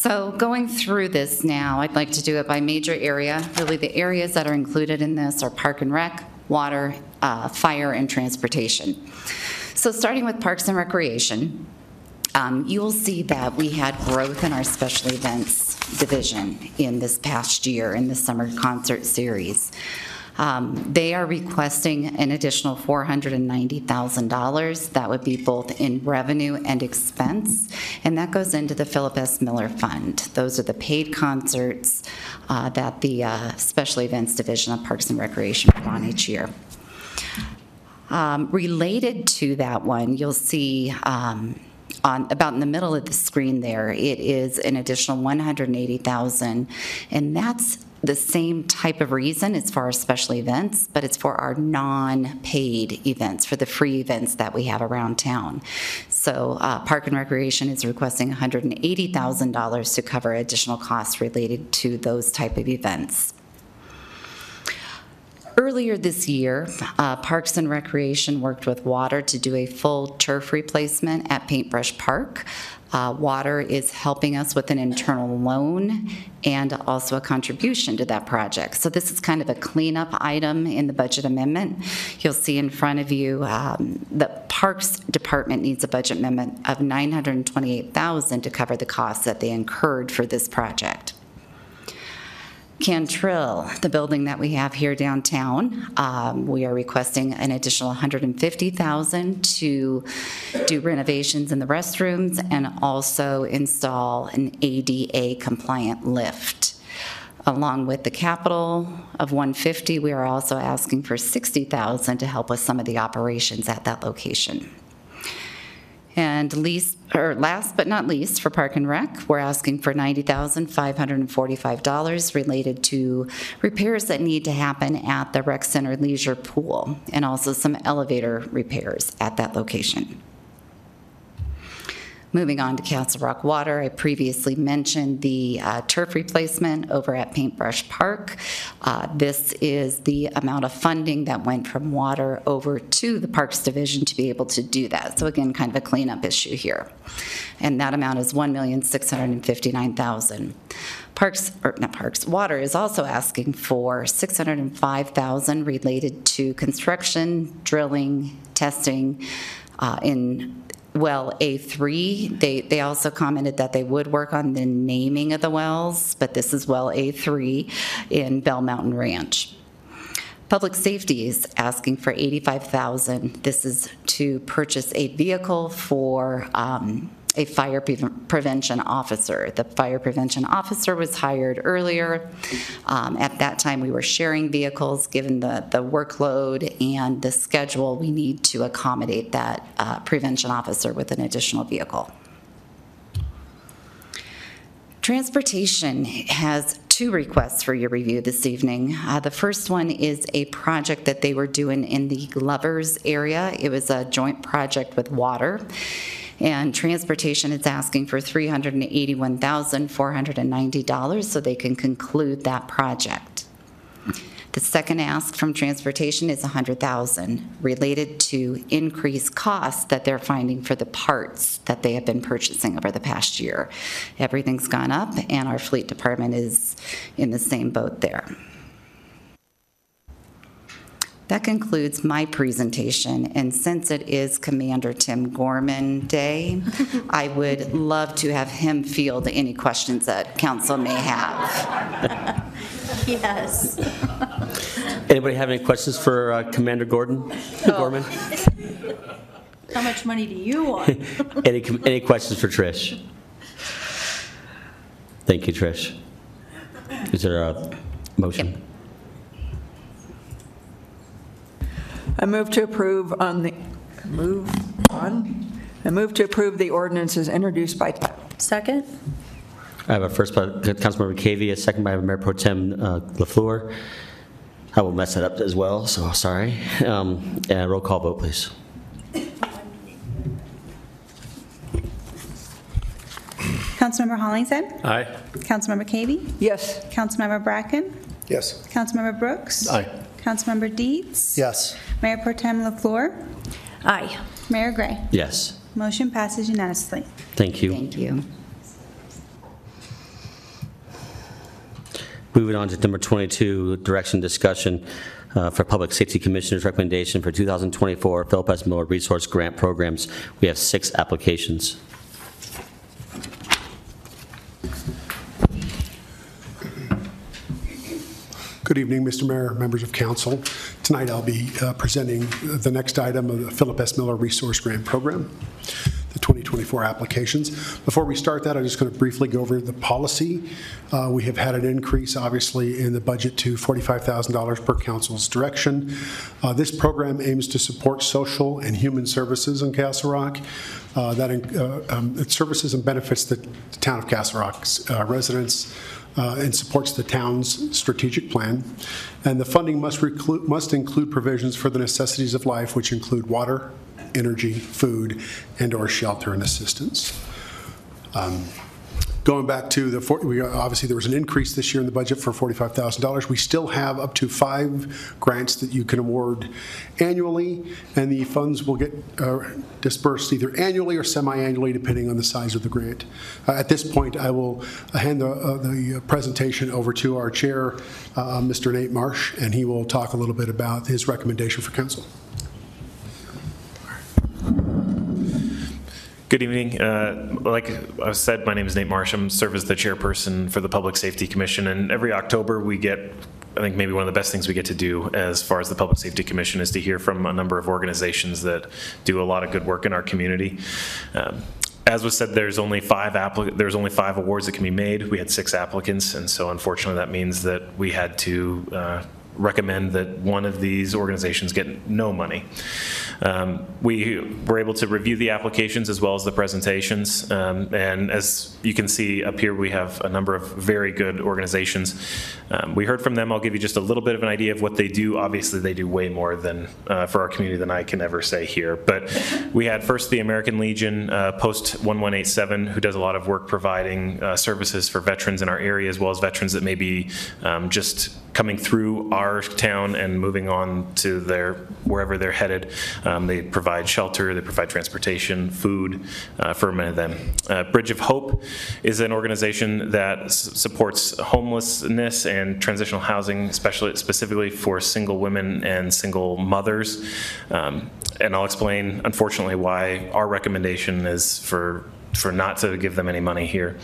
Speaker 15: So going through this now, I'd like to do it by major area. Really, the areas that are included in this are park and rec, water, uh, fire, and transportation. So starting with Parks and Recreation, um, you will see that we had growth in our special events division in this past year, in the summer concert series. Um, They are requesting an additional $490,000. That would be both in revenue and expense, and that goes into the Philip S. Miller Fund. Those are the paid concerts uh, that the uh, Special Events Division of Parks and Recreation put on each year. Um, Related to that one, you'll see um, on, about in the middle of the screen there, it is an additional 180,000, and that's the same type of reason as far as special events, but it's for our non-paid events, for the free events that we have around town. So uh, Park and Recreation is requesting $180,000 to cover additional costs related to those type of events. Earlier this year, uh, Parks and Recreation worked with Water to do a full turf replacement at Paintbrush Park. Uh, Water is helping us with an internal loan and also a contribution to that project. So this is kind of a cleanup item in the budget amendment. You'll see in front of you, um, the Parks Department needs a budget amendment of 928,000 to cover the costs that they incurred for this project. Cantril, the building that we have here downtown, um, we are requesting an additional 150,000 to do renovations in the restrooms and also install an ADA compliant lift. Along with the capital of 150, we are also asking for 60,000 to help with some of the operations at that location. And least, or last but not least, for Park and Rec, we're asking for $90,545 related to repairs that need to happen at the Rec Center Leisure Pool, and also some elevator repairs at that location. Moving on to Castle Rock Water, I previously mentioned the uh, turf replacement over at Paintbrush Park. Uh, This is the amount of funding that went from water over to the Parks Division to be able to do that. So again, kind of a cleanup issue here. And that amount is 1,659,000. Parks, or not Parks, Water is also asking for 605,000 related to construction, drilling, testing uh, in well A3. They, they also commented that they would work on the naming of the wells, but this is well A3 in Bell Mountain Ranch. Public Safety is asking for 85,000. This is to purchase a vehicle for um, a fire pre- prevention officer. The fire prevention officer was hired earlier. Um, At that time, we were sharing vehicles, given the, the workload and the schedule, we need to accommodate that uh, prevention officer with an additional vehicle. Transportation has two requests for your review this evening. Uh, The first one is a project that they were doing in the Glovers area. It was a joint project with water. And Transportation is asking for $381,490 so they can conclude that project. The second ask from transportation is 100,000 related to increased costs that they're finding for the parts that they have been purchasing over the past year. Everything's gone up, and our fleet department is in the same boat there. That concludes my presentation, and since it is Commander Tim Gorman Day, I would love to have him field any questions that council may have.
Speaker 9: Yes.
Speaker 1: Anybody have any questions for uh, Commander Gordon, Gorman?
Speaker 16: How much money do you want?
Speaker 1: Any, any questions for Trish? Thank you, Trish. Is there a motion?
Speaker 7: I move to approve on the, move on? I move to approve the ordinances introduced by title.
Speaker 16: Second?
Speaker 1: I have a first by Councilmember Cavey, a second by Mayor Pro Tem uh, LaFleur. I will mess that up as well, so sorry. Um, And roll call vote, please.
Speaker 2: Councilmember Hollingshead?
Speaker 8: Aye.
Speaker 2: Councilmember Cavey?
Speaker 7: Yes.
Speaker 2: Councilmember Bracken?
Speaker 5: Yes.
Speaker 2: Councilmember Brooks?
Speaker 4: Aye.
Speaker 2: Councilmember Dietz?
Speaker 5: Yes.
Speaker 2: Mayor Pro Tem LaFleur?
Speaker 16: Aye.
Speaker 2: Mayor Gray?
Speaker 1: Yes,
Speaker 2: Motion passes unanimously.
Speaker 1: thank you.
Speaker 15: Thank you.
Speaker 1: Moving on to number 22, direction discussion uh, for Public Safety Commissioner's recommendation for 2024 Philip S. Miller Resource Grant Programs. We have six applications.
Speaker 17: Good evening, Mr. Mayor, members of council. Tonight, I'll be uh, presenting the next item of the Philip S. Miller Resource Grant Program, the 2024 applications. Before we start that, I'm just going to briefly go over the policy. Uh, We have had an increase, obviously, in the budget to $45,000 per council's direction. Uh, This program aims to support social and human services in Castle Rock. Uh, That, uh, um, services and benefits the town of Castle Rock's uh, residents, uh, and supports the town's strategic plan. And the funding must reclu- must include provisions for the necessities of life, which include water, energy, food, and/or shelter and assistance. Um, Going back to the, for- we, obviously, there was an increase this year in the budget for $45,000. We still have up to five grants that you can award annually, and the funds will get uh, dispersed either annually or semi-annually, depending on the size of the grant. Uh, At this point, I will hand the, uh, the presentation over to our chair, uh, Mr. Nate Marsh, and he will talk a little bit about his recommendation for council.
Speaker 18: Good evening. Uh, Like I said, my name is Nate Marsh. I'm serve as the chairperson for the Public Safety Commission, and every October we get, I think maybe one of the best things we get to do as far as the Public Safety Commission is to hear from a number of organizations that do a lot of good work in our community. Um, As was said, there's only five there's only five awards that can be made. We had six applicants, and so unfortunately, that means that we had to uh, recommend that one of these organizations get no money. Um, We were able to review the applications as well as the presentations, um, and as you can see up here, we have a number of very good organizations. Um, We heard from them, I'll give you just a little bit of an idea of what they do. Obviously, they do way more than, uh, for our community than I can ever say here, but we had first the American Legion, uh, Post 1187, who does a lot of work providing uh, services for veterans in our area, as well as veterans that may be um, just coming through our town and moving on to their, wherever they're headed. Um, They provide shelter, they provide transportation, food uh, for many of them. Uh, Bridge of Hope is an organization that supports homelessness and transitional housing, especially specifically for single women and single mothers. Um, And I'll explain, unfortunately, why our recommendation is for for not to give them any money here.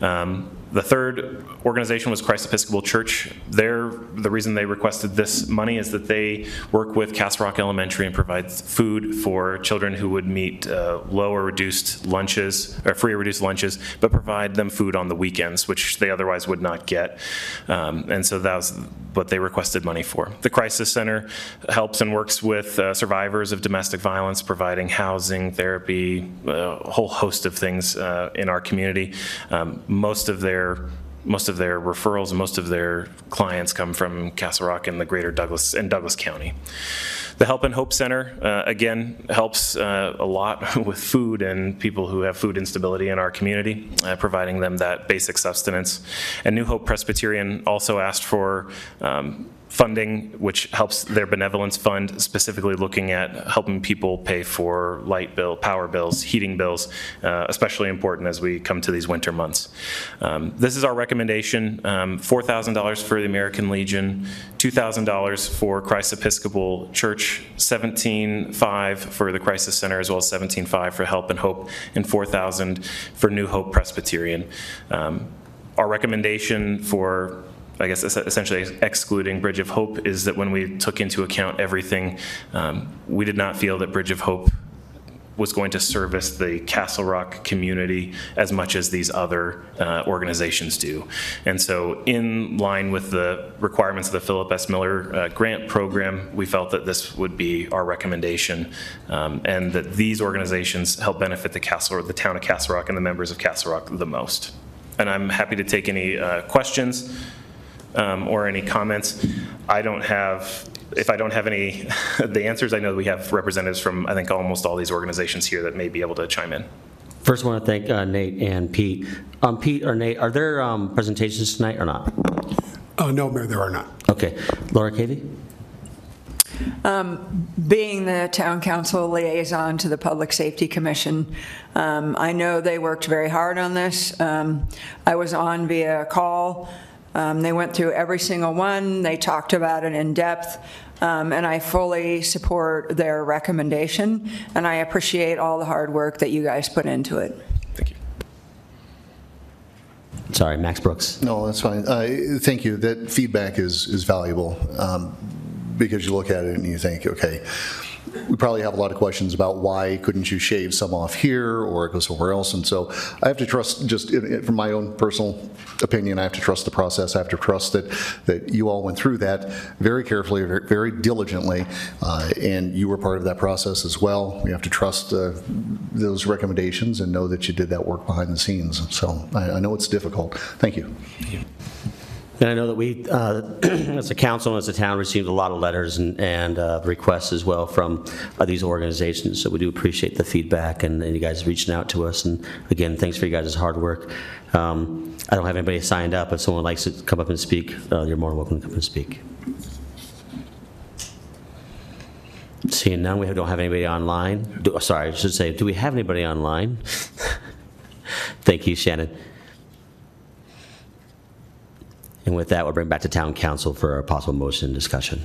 Speaker 18: Um, The third organization was Christ Episcopal Church. Their, the reason they requested this money is that they work with Castle Rock Elementary and provide food for children who would meet uh, low or reduced lunches, or free or reduced lunches, but provide them food on the weekends, which they otherwise would not get. Um, And so that was what they requested money for. The Crisis Center helps and works with uh, survivors of domestic violence, providing housing, therapy, a whole host of things uh, in our community. Um, Most of their most of their referrals and most of their clients come from Castle Rock and the greater Douglas and Douglas County. The Help and Hope Center, uh, again, helps uh, a lot with food and people who have food instability in our community, uh, providing them that basic sustenance. And New Hope Presbyterian also asked for um, funding, which helps their benevolence fund, specifically looking at helping people pay for light bill, power bills, heating bills, uh, especially important as we come to these winter months. Um, This is our recommendation, um, $4,000 for the American Legion, $2,000 for Christ Episcopal Church, 175 for the Crisis Center, as well as 175 for Help and Hope, and 4,000 for New Hope Presbyterian. Um, Our recommendation for I guess essentially excluding Bridge of Hope is that when we took into account everything, um, we did not feel that Bridge of Hope was going to service the Castle Rock community as much as these other uh, organizations do. And so in line with the requirements of the Philip S. Miller uh, grant program, we felt that this would be our recommendation um, and that these organizations help benefit the Castle, the town of Castle Rock and the members of Castle Rock the most. And I'm happy to take any uh, questions um, or any comments. I don't have, if I don't have any, the answers, I know we have representatives from, I think, almost all these organizations here that may be able to chime in.
Speaker 1: First, I want to thank uh, Nate and Pete. Um, Pete or Nate, are there um, presentations tonight or not?
Speaker 17: Uh, No, Mayor, there are not.
Speaker 1: Okay. Laura Cavey?
Speaker 7: Being the town council liaison to the Public Safety Commission, um, I know they worked very hard on this. Um, I was on via call. Um, They went through every single one. They talked about it in depth. Um, And I fully support their recommendation, and I appreciate all the hard work that you guys put into it. Thank you.
Speaker 1: Sorry, Max Brooks.
Speaker 4: No, that's fine. Uh, Thank you. That feedback is, is valuable um, because you look at it and you think, okay, we probably have a lot of questions about why couldn't you shave some off here or go somewhere else? And so I have to trust, just in- in- from my own personal opinion, I have to trust the process. I have to trust that, that you all went through that very carefully, ver- very diligently, uh, and you were part of that process as well. We have to trust uh, those recommendations and know that you did that work behind the scenes. So I I know it's difficult. Thank you.
Speaker 1: And I know that we, uh, as a council and as a town, received a lot of letters and and uh, requests as well from uh, these organizations, so we do appreciate the feedback and and you guys reaching out to us. And again, thanks for you guys' hard work. Um, I don't have anybody signed up, if someone likes to come up and speak, uh, you're more than welcome to come and speak. Seeing none, we don't have anybody online. Do- Sorry, I should say, do we have anybody online? Thank you, Shannon. And with that, we'll bring back to town council for a possible motion discussion.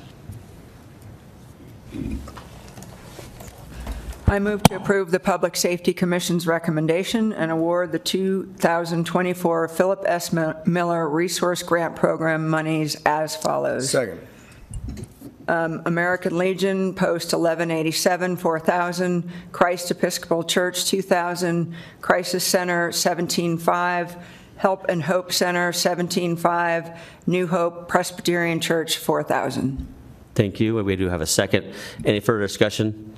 Speaker 7: I move to approve the Public Safety Commission's recommendation and award the 2024 Philip S. Miller Resource Grant Program monies as follows.
Speaker 3: Second.
Speaker 7: Um, American Legion, Post 1187, 4,000. Christ Episcopal Church, 2,000. Crisis Center, 17,500. Help and Hope Center, 17,500. New Hope Presbyterian Church, 4,000.
Speaker 1: Thank you, and we do have a second. Any further discussion?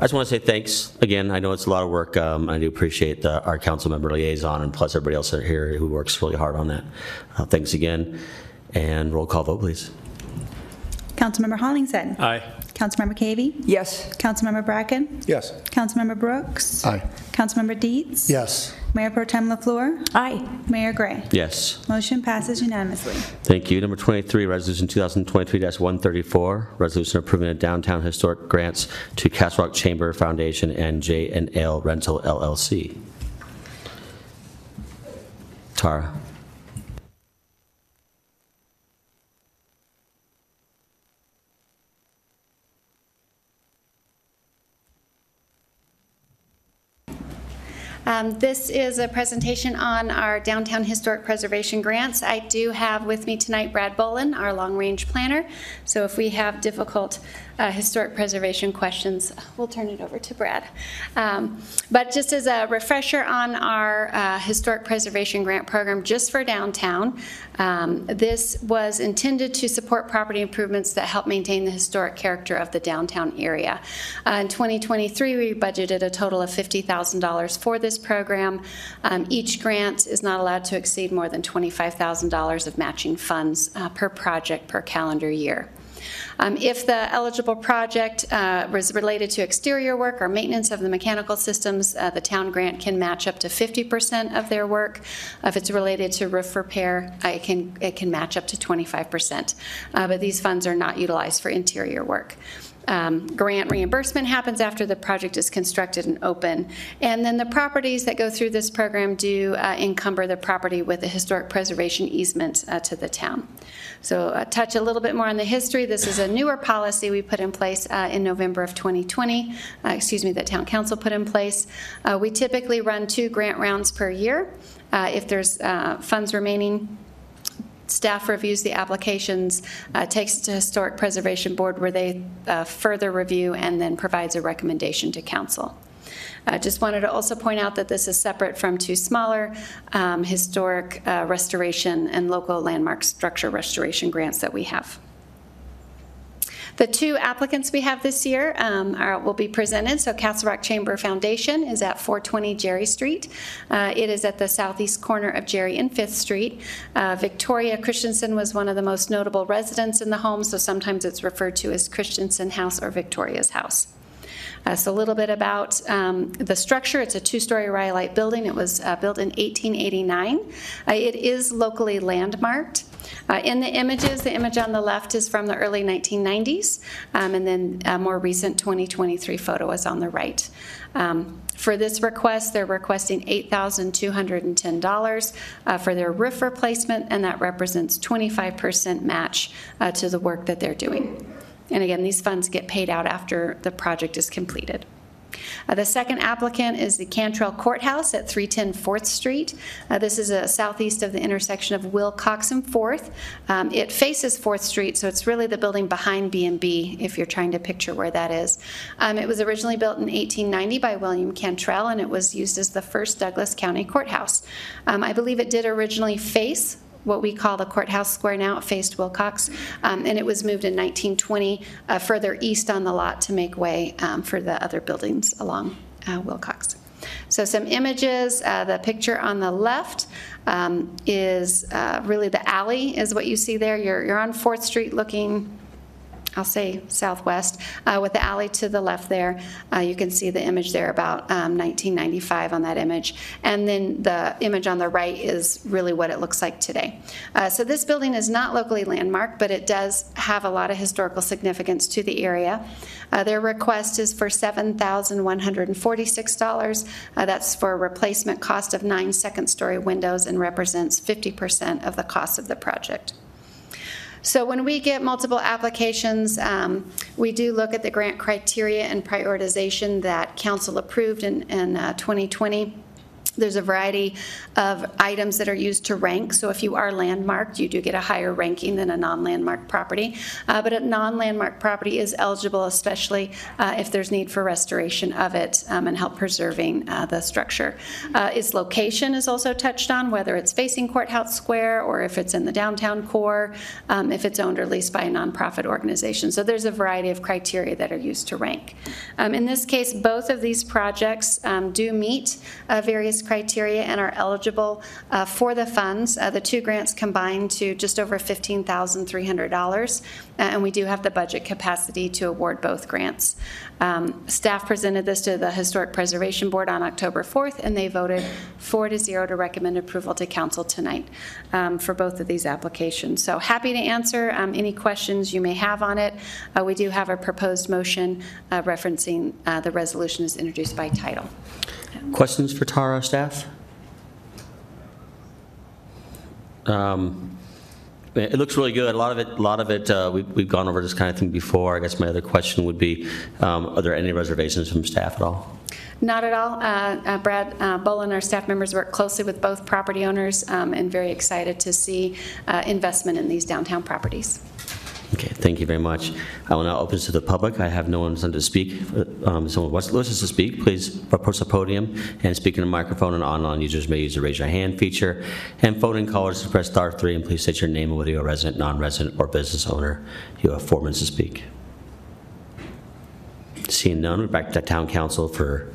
Speaker 1: I just want to say thanks again. I know it's a lot of work. Um, I do appreciate the- our council member liaison and plus everybody else here who works really hard on that. Uh, Thanks again, and roll call vote, please.
Speaker 2: Councilmember Hollingshead.
Speaker 8: Aye.
Speaker 2: Councilmember Cavey.
Speaker 7: Yes.
Speaker 2: Councilmember Bracken.
Speaker 3: Yes.
Speaker 2: Councilmember Brooks.
Speaker 4: Aye.
Speaker 2: Councilmember Dietz.
Speaker 5: Yes.
Speaker 2: Mayor Pro Tem LaFleur.
Speaker 16: Aye.
Speaker 2: Mayor Gray.
Speaker 1: Yes.
Speaker 2: Motion passes unanimously.
Speaker 1: Thank you. Number 23, Resolution 2023-134, resolution approving the downtown historic grants to Castle Rock Chamber Foundation and J and L Rental LLC. Tara?
Speaker 13: Um, This is a presentation on our downtown historic preservation grants. I do have with me tonight Brad Bolin, our long-range planner. So if we have difficult uh, historic preservation questions, we'll turn it over to Brad. Um, But just as a refresher on our uh, historic preservation grant program, just for downtown, um, this was intended to support property improvements that help maintain the historic character of the downtown area. Uh, In 2023, we budgeted a total of $50,000 for this program. Um, Each grant is not allowed to exceed more than $25,000 of matching funds uh, per project per calendar year. Um, If the eligible project uh, was related to exterior work or maintenance of the mechanical systems, uh, the town grant can match up to 50% of their work. If it's related to roof repair, uh, it can, it can match up to 25%. Uh, But these funds are not utilized for interior work. Um, Grant reimbursement happens after the project is constructed and open. And then the properties that go through this program do uh, encumber the property with a historic preservation easement uh, to the town. So uh, touch a little bit more on the history. This is a newer policy we put in place uh, in November of 2020, uh, excuse me, that town council put in place. Uh, We typically run two grant rounds per year. If there's funds remaining, staff reviews the applications, uh, takes it to Historic Preservation Board where they uh, further review and then provides a recommendation to council. I just wanted to also point out that this is separate from two smaller um, historic uh, restoration and local landmark structure restoration grants that we have. The two applicants we have this year um, are, will be presented. So Castle Rock Chamber Foundation is at 420 Jerry Street. Uh, it is at the southeast corner of Jerry and Fifth Street. Uh, Victoria Christensen was one of the most notable residents in the home, so sometimes it's referred to as Christensen House or Victoria's House. Uh, So a little bit about um, the structure. It's a two-story rhyolite building. It was uh, built in 1889. Uh, It is locally landmarked. Uh, In the images, the image on the left is from the early 1990s, um, and then a more recent 2023 photo is on the right. Um, For this request, they're requesting $8,210 uh, for their roof replacement, and that represents 25% match uh, to the work that they're doing. And again, these funds get paid out after the project is completed. Uh, The second applicant is the Cantril Courthouse at 310 Fourth Street. Uh, This is uh, southeast of the intersection of Wilcox and Fourth. Um, It faces Fourth Street, so it's really the building behind b and B, if you're trying to picture where that is. Um, It was originally built in 1890 by William Cantril, and it was used as the first Douglas County courthouse. Um, I believe it did originally face what we call the courthouse square now, it faced Wilcox, um, and it was moved in 1920 uh, further east on the lot to make way um, for the other buildings along uh, Wilcox. So some images, uh, the picture on the left um, is uh, really the alley is what you see there. You're, you're on Fourth Street looking I'll say southwest, uh, with the alley to the left there. Uh, You can see the image there about um, 1995 on that image. And then the image on the right is really what it looks like today. Uh, So this building is not locally landmarked, but it does have a lot of historical significance to the area. Uh, Their request is for $7,146. Uh, That's for a replacement cost of nine second-story windows and represents 50% of the cost of the project. So when we get multiple applications, um, we do look at the grant criteria and prioritization that council approved in in, uh, 2020. There's a variety of items that are used to rank. So if you are landmarked, you do get a higher ranking than a non-landmarked property. Uh, But a non-landmarked property is eligible, especially uh, if there's need for restoration of it um, and help preserving uh, the structure. Uh, Its location is also touched on, whether it's facing Courthouse Square or if it's in the downtown core, um, if it's owned or leased by a nonprofit organization. So there's a variety of criteria that are used to rank. Um, In this case, both of these projects um, do meet uh, various criteria and are eligible uh, for the funds. Uh, The two grants combine to just over $15,300, uh, and we do have the budget capacity to award both grants. Um, Staff presented this to the Historic Preservation Board on October 4th, and they voted four to zero to recommend approval to council tonight um, for both of these applications. So happy to answer um, any questions you may have on it. Uh, We do have a proposed motion uh, referencing uh, the resolution as introduced by title.
Speaker 1: Questions for Tara, staff? Um, It looks really good. A lot of it, a lot of it, uh, we- we've gone over this kind of thing before. I guess my other question would be, um, are there any reservations from staff at all?
Speaker 13: Not at all. Uh, uh, Brad uh, Bolin, our staff members, work closely with both property owners um, and very excited to see uh, investment in these downtown properties.
Speaker 1: Okay, thank you very much. I will now open to the public. I have no one to speak. Um, If someone wants to speak, please approach the podium and speak in the microphone, and online users may use the raise your hand feature. And phone-in callers, press star three, and please state your name and whether you're a resident, non-resident, or business owner. You have four minutes to speak. Seeing none, we're back to town council for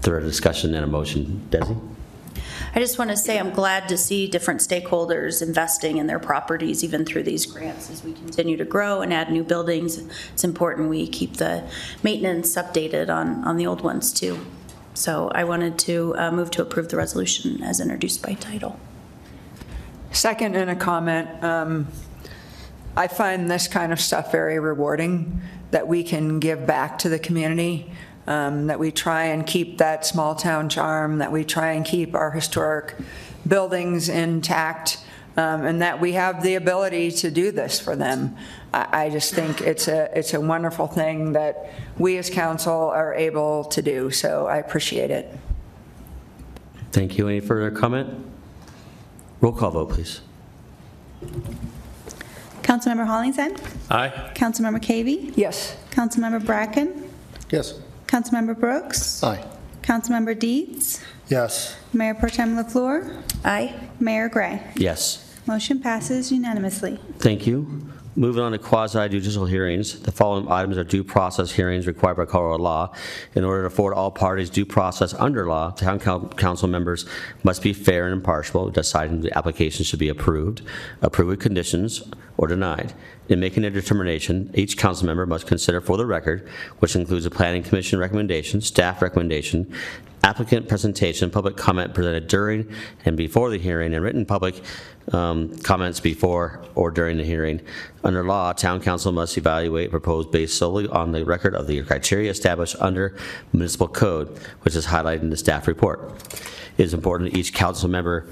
Speaker 1: third discussion and a motion. Desi?
Speaker 16: I just want to say I'm glad to see different stakeholders investing in their properties even through these grants as we continue to grow and add new buildings. It's important we keep the maintenance updated on, on the old ones too. So I wanted to uh, move to approve the resolution as introduced by title.
Speaker 7: Second, in a comment, um, I find this kind of stuff very rewarding, that we can give back to the community, um, that we try and keep that small-town charm, that we try and keep our historic buildings intact, um, and that we have the ability to do this for them. I I just think it's a, it's a wonderful thing that we as council are able to do, so I appreciate it.
Speaker 1: Thank you. Any further comment? Roll call vote, please.
Speaker 2: Councilmember Hollingshead?
Speaker 8: Aye.
Speaker 2: Councilmember Cavey?
Speaker 7: Yes.
Speaker 2: Councilmember Bracken?
Speaker 5: Yes.
Speaker 2: Councilmember Brooks?
Speaker 4: Aye.
Speaker 2: Councilmember Dietz?
Speaker 5: Yes.
Speaker 2: Mayor Pro Tem LaFleur?
Speaker 16: Aye.
Speaker 2: Mayor Gray?
Speaker 1: Yes.
Speaker 2: Motion passes unanimously.
Speaker 1: Thank you. Moving on to quasi-judicial hearings, the following items are due process hearings required by Colorado law. In order to afford all parties due process under law, town coun- council members must be fair and impartial, deciding the application should be approved, approved with conditions, or denied. In making a determination, each council member must consider for the record, which includes a planning commission recommendation, staff recommendation, applicant presentation, public comment presented during and before the hearing, and written public um, comments before or during the hearing. Under law, town council must evaluate proposed based solely on the record of the criteria established under municipal code, which is highlighted in the staff report. It is important that each council member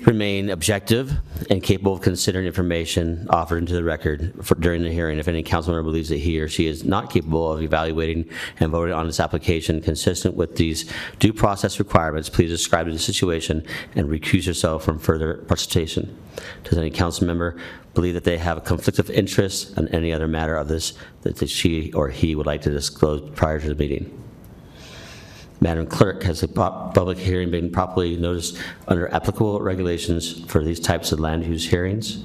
Speaker 1: remain objective and capable of considering information offered into the record for- during the hearing. If any council member believes that he or she is not capable of evaluating and voting on this application consistent with these due process requirements, please describe the situation and recuse yourself from further participation. Does any council member believe that they have a conflict of interest on any other matter of this that she or he would like to disclose prior to the meeting? Madam Clerk, has the public hearing been properly noticed under applicable regulations for these types of land use hearings?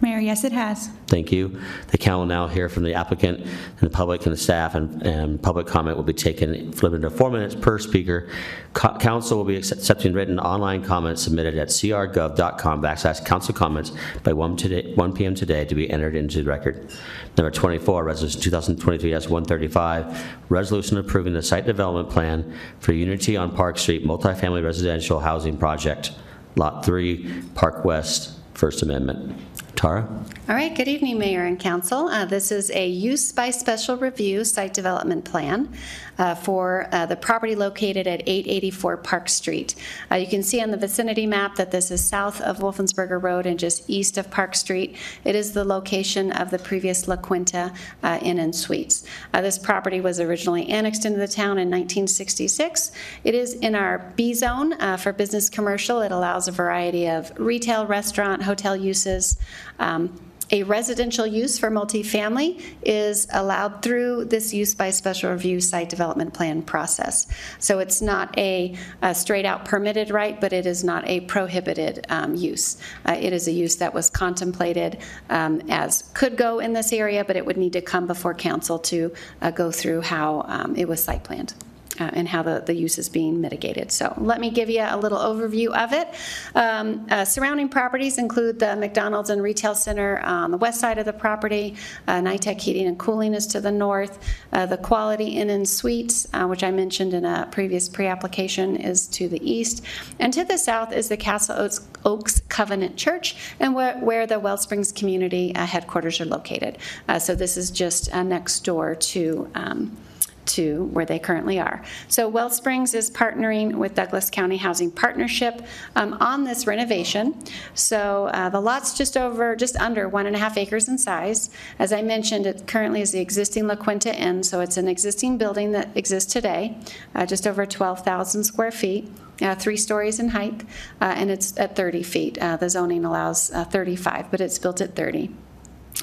Speaker 2: Mayor, yes, it has.
Speaker 1: Thank you. The council will now hear from the applicant and the public and the staff, and, and public comment will be taken limited to four minutes per speaker. Co- Council will be accepting written online comments submitted at crgov.com backslash council comments by 1 today, 1 PM today to be entered into the record. Number 24, Resolution 2023-135, resolution approving the site development plan for Unity on Park Street multifamily residential housing project, Lot 3, Park West, First Amendment. Tara?
Speaker 13: All right, good evening, Mayor and Council. Uh, This is a use by special review site development plan uh, for uh, the property located at 884 Park Street. Uh, You can see on the vicinity map that this is south of Wolfensberger Road and just east of Park Street. It is the location of the previous La Quinta uh, Inn and Suites. Uh, This property was originally annexed into the town in 1966. It is in our B zone for business commercial. It allows a variety of retail, restaurant, hotel uses. Um, A residential use for multifamily is allowed through this use by special review site development plan process. So it's not a, a straight-out permitted right, but it is not a prohibited um, use. Uh, It is a use that was contemplated um, as could go in this area, but it would need to come before council to uh, go through how um, it was site planned uh, and how the, the use is being mitigated. So let me give you a little overview of it. Um, uh, Surrounding properties include the McDonald's and Retail Center on the west side of the property, uh, NITEC Heating and Cooling is to the north, uh, the Quality Inn and Suites, uh, which I mentioned in a previous pre-application, is to the east, and to the south is the Castle Oaks- Oaks Covenant Church, and where, where the Wellsprings Community uh, headquarters are located. Uh, So this is just next door to um, to where they currently are. So Wellsprings is partnering with Douglas County Housing Partnership um, on this renovation. So uh, the lot's just over, just under one and a half acres in size. As I mentioned, it currently is the existing La Quinta Inn, so it's an existing building that exists today, uh, just over 12,000 square feet. Uh, three stories in height, uh, and it's at 30 feet. Uh, the zoning allows uh, 35, but it's built at 30.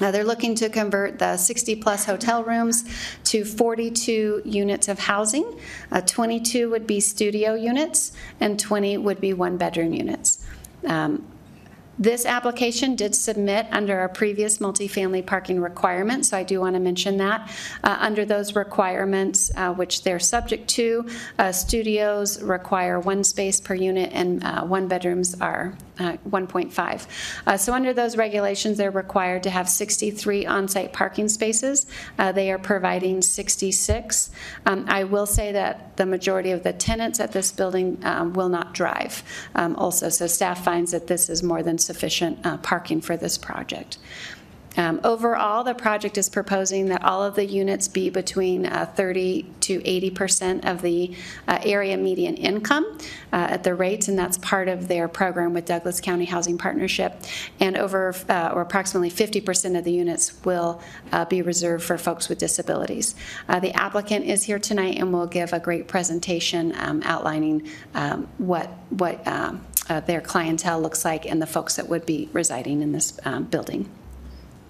Speaker 13: Uh, They're looking to convert the 60-plus hotel rooms to 42 units of housing. Uh, 22 would be studio units, and 20 would be one-bedroom units. Um, This application did submit under our previous multifamily parking requirement, so I do want to mention that. Uh, Under those requirements, uh, which they're subject to, uh, studios require one space per unit and uh, one bedrooms are uh, 1.5. Uh, So under those regulations, they're required to have 63 on-site parking spaces. They are providing 66. Um, I will say that the majority of the tenants at this building um, will not drive um, also, so staff finds that this is more than sufficient uh, parking for this project. Um, Overall, the project is proposing that all of the units be between uh, 30 to 80 percent of the uh, area median income uh, at the rates, and that's part of their program with Douglas County Housing Partnership. And over, uh, or approximately 50 percent of the units will uh, be reserved for folks with disabilities. Uh, The applicant is here tonight and will give a great presentation um, outlining um, what, what um, uh, their clientele looks like and the folks that would be residing in this um, building.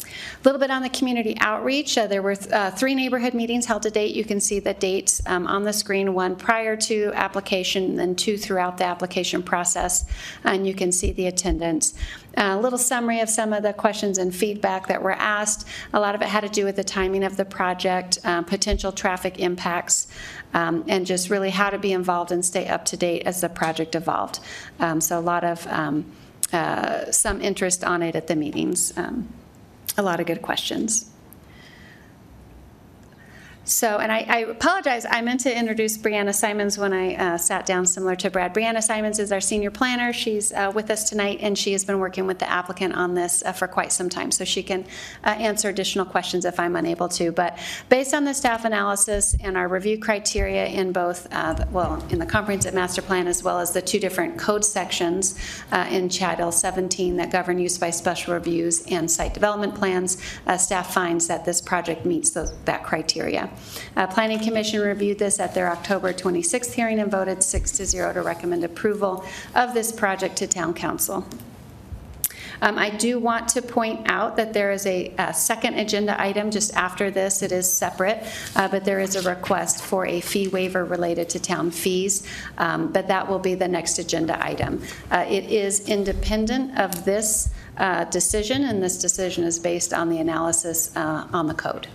Speaker 13: A little bit on the community outreach. Uh, There were uh, three neighborhood meetings held to date. You can see the dates um, on the screen, one prior to application, and two throughout the application process, and you can see the attendance. A little summary of some of the questions and feedback that were asked. A lot of it had to do with the timing of the project, uh, potential traffic impacts, um, and just really how to be involved and stay up to date as the project evolved. Um, So a lot of, um, uh, some interest on it at the meetings. Um, a lot of good questions. So, and I, I apologize, I meant to introduce Brianna Simons when I uh, sat down, similar to Brad. Brianna Simons is our senior planner. She's uh, with us tonight, and she has been working with the applicant on this uh, for quite some time, so she can uh, answer additional questions if I'm unable to. But based on the staff analysis and our review criteria in both, uh, the- well, in the comprehensive master plan as well as the two different code sections uh, in Chattel 17 that govern use by special reviews and site development plans, staff finds that this project meets that criteria. Uh, Planning Commission reviewed this at their October 26th hearing and voted six to zero to recommend approval of this project to Town Council. Um, I do want to point out that there is a a second agenda item just after this. It is separate, uh, but there is a request for a fee waiver related to town fees, um, but that will be the next agenda item. Uh, It is independent of this uh, decision, and this decision is based on the analysis uh, on the code.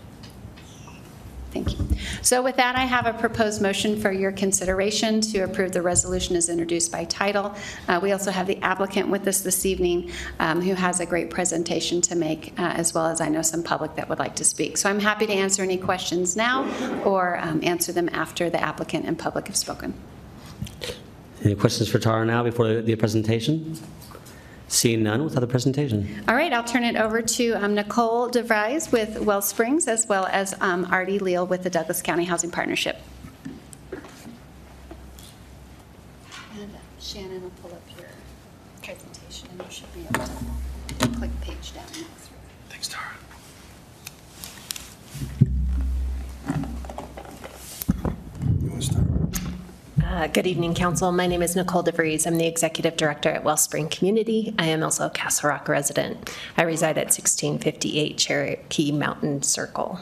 Speaker 13: Thank you. So with that, I have a proposed motion for your consideration to approve the resolution as introduced by title. Uh, We also have the applicant with us this evening um, who has a great presentation to make, uh, as well as I know some public that would like to speak. So I'm happy to answer any questions now or um, answer them after the applicant and public have spoken.
Speaker 1: Any questions for Tara now before the- the presentation? Seeing none, without the presentation.
Speaker 13: All right, I'll turn it over to um, Nicole DeVries with Well Springs, as well as um, Artie Leal with the Douglas County Housing Partnership. And Shannon will pull up your presentation, and you should be able to click page down. and go through.
Speaker 10: Thanks, Tara.
Speaker 19: Uh, Good evening, council. My name is Nicole DeVries. I'm the executive director at Wellspring Community. I am also a Castle Rock resident. I reside at 1658 Cherokee Mountain Circle.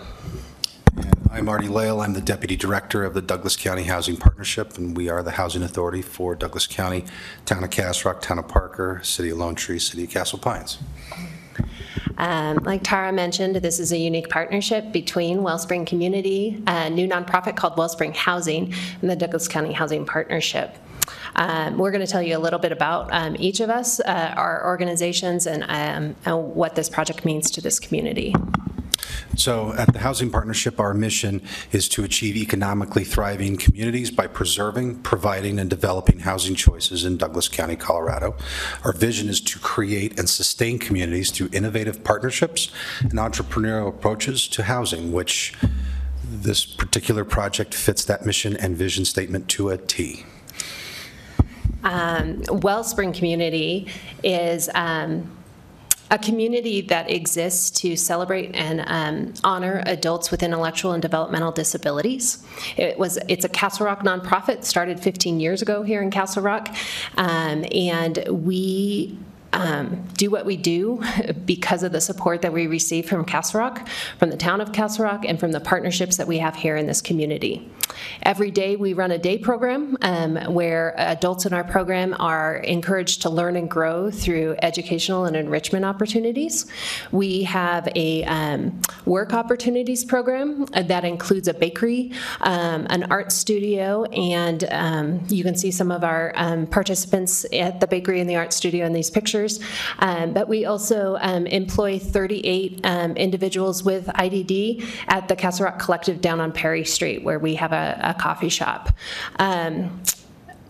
Speaker 20: I'm Marty Leal. I'm the Deputy Director of the Douglas County Housing Partnership, and we are the housing authority for Douglas County, Town of Castle Rock, Town of Parker, City of Lone Tree, City of Castle Pines.
Speaker 19: Um, Like Tara mentioned, this is a unique partnership between Wellspring Community, a new nonprofit called Wellspring Housing, and the Douglas County Housing Partnership. Um, We're going to tell you a little bit about um, each of us, uh, our organizations, and um, and what this project means to this community.
Speaker 20: So at the Housing Partnership, our mission is to achieve economically thriving communities by preserving, providing, and developing housing choices in Douglas County, Colorado. Our vision is to create and sustain communities through innovative partnerships and entrepreneurial approaches to housing, which this particular project fits that mission and vision statement to a T.
Speaker 19: Um, Wellspring Community is um, a community that exists to celebrate and um, honor adults with intellectual and developmental disabilities. It was it's a Castle Rock nonprofit started 15 years ago here in Castle Rock, um, and we um, do what we do because of the support that we receive from Castle Rock, from the town of Castle Rock, and from the partnerships that we have here in this community. Every day, we run a day program um, where adults in our program are encouraged to learn and grow through educational and enrichment opportunities. We have a um, work opportunities program that includes a bakery, um, an art studio, and um, you can see some of our um, participants at the bakery and the art studio in these pictures. Um, But we also um, employ 38 um, individuals with IDD at the Castle Rock Collective down on Perry Street, where we have a a coffee shop. Um,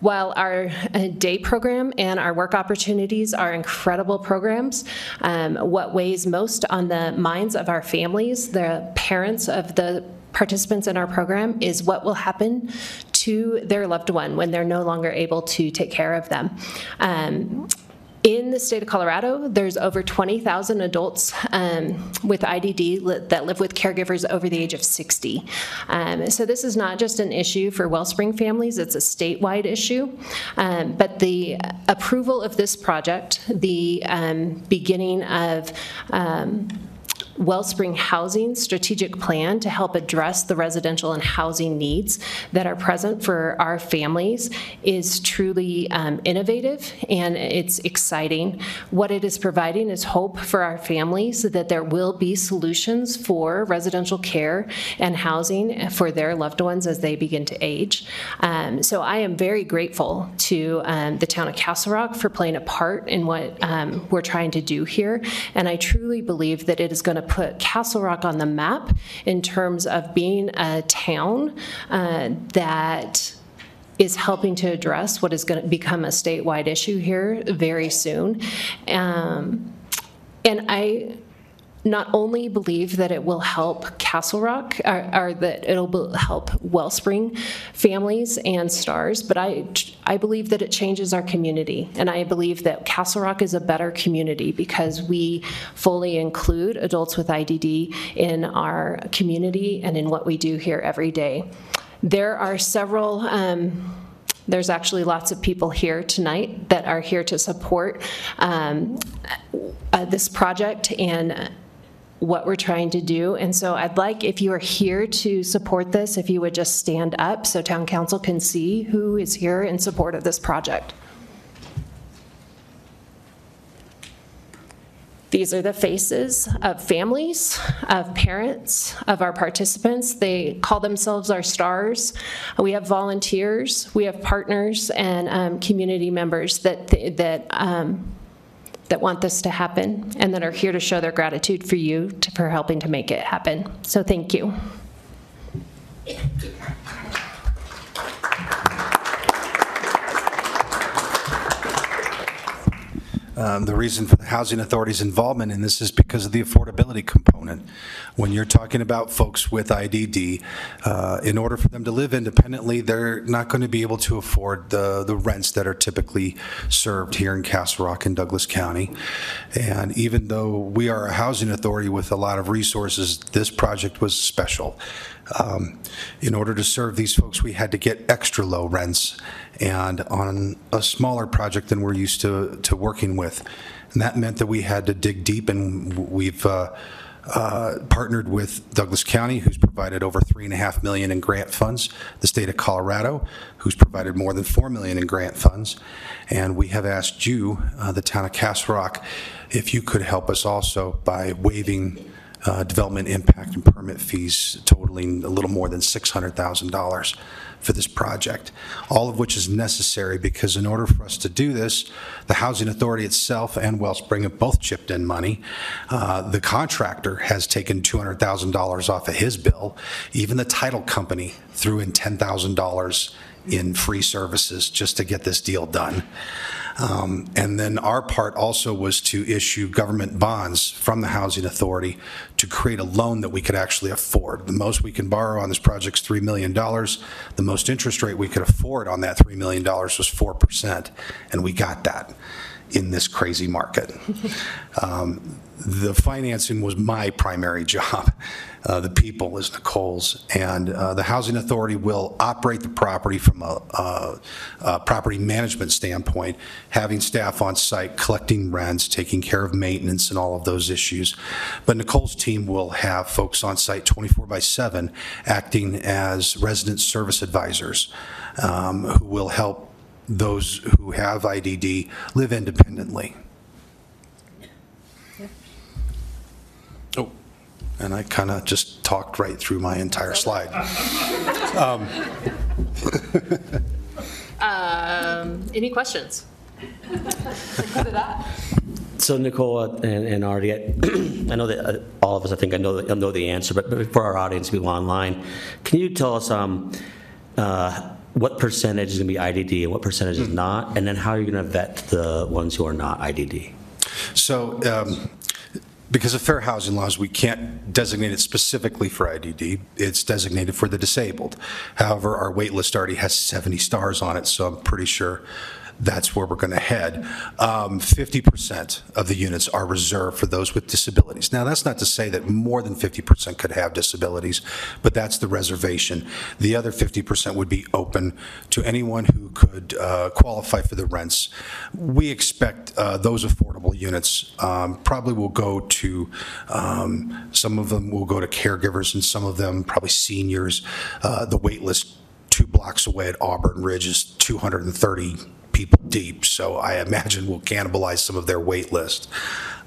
Speaker 19: while our uh, day program and our work opportunities are incredible programs, um, what weighs most on the minds of our families, the parents of the participants in our program, is what will happen to their loved one when they're no longer able to take care of them. Um, in the state of Colorado, there's over 20,000 adults um, with IDD li- that live with caregivers over the age of 60. Um, so this is not just an issue for Wellspring families, it's a statewide issue. Um, but the approval of this project, the um, beginning of um, Wellspring Housing strategic plan to help address the residential and housing needs that are present for our families is truly um, innovative and it's exciting. What it is providing is hope for our families that there will be solutions for residential care and housing for their loved ones as they begin to age. Um, so I am very grateful to um, the town of Castle Rock for playing a part in what um, we're trying to do here. And I truly believe that it is going to put Castle Rock on the map in terms of being a town uh, that is helping to address what is going to become a statewide issue here very soon. Um, and I not only believe that it will help Castle Rock, or, or that it'll help Wellspring families and stars, but I, I believe that it changes our community. And I believe that Castle Rock is a better community because we fully include adults with IDD in our community and in what we do here every day. There are several, um, there's actually lots of people here tonight that are here to support um, uh, this project and what we're trying to do. And so I'd like, if you are here to support this, if you would just stand up so town council can see who is here in support of this project. These are the faces of families, of parents, of our participants. They call themselves our stars. We have volunteers, we have partners, and um, community members that, that, um, that want this to happen and that are here to show their gratitude for you to, for helping to make it happen. So thank you.
Speaker 20: Um, The reason for the Housing Authority's involvement in this is because of the affordability component. When you're talking about folks with IDD, uh, in order for them to live independently, they're not going to be able to afford the the rents that are typically served here in Castle Rock and Douglas County. And even though we are a housing authority with a lot of resources, this project was special. Um, In order to serve these folks, we had to get extra low rents and on a smaller project than we're used to, to working with. And that meant that we had to dig deep, and we've uh, uh, partnered with Douglas County, who's provided over three and a half million in grant funds, the state of Colorado, who's provided more than four million in grant funds, and we have asked you, uh, the town of Castle Rock, if you could help us also by waiving uh, development impact and permit fees totaling a little more than $600,000 for this project, all of which is necessary because in order for us to do this, the Housing Authority itself and Wellspring have both chipped in money. Uh, The contractor has taken $200,000 off of his bill. Even the title company threw in $10,000 in free services just to get this deal done. Um, And then our part also was to issue government bonds from the Housing Authority to create a loan that we could actually afford. The most we can borrow on this project is $3 million. The most interest rate we could afford on that $3 million was 4%, and we got that. in this crazy market. Um, The financing was my primary job. Uh, The people is Nicole's. And uh, the Housing Authority will operate the property from a a- a property management standpoint, having staff on site, collecting rents, taking care of maintenance and all of those issues. But Nicole's team will have folks on site 24 by 7, acting as resident service advisors, um, who will help those who have IDD live independently. And I kind of just talked right through my entire slide. Um,
Speaker 21: Um, Any questions? Because of that.
Speaker 1: So Nicole uh, and and Artie, I I know that uh, all of us, I think I know, the- know the answer, but but for our audience, people online, can you tell us um, uh, what percentage is going to be IDD and what percentage is not? And then how are you going to vet the ones who are not IDD?
Speaker 20: So, um, because of fair housing laws, we can't designate it specifically for IDD. It's designated for the disabled. However, our wait list already has 70 stars on it, so I'm pretty sure that's where we're going to head. Um, 50% of the units are reserved for those with disabilities. Now, that's not to say that more than 50% could have disabilities, but that's the reservation. The other 50% would be open to anyone who could uh, qualify for the rents. We expect uh, those affordable units um, probably will go to, um, some of them will go to caregivers, and some of them probably seniors. Uh, The wait list two blocks away at Auburn Ridge is 230 people deep, so I imagine we'll cannibalize some of their wait list.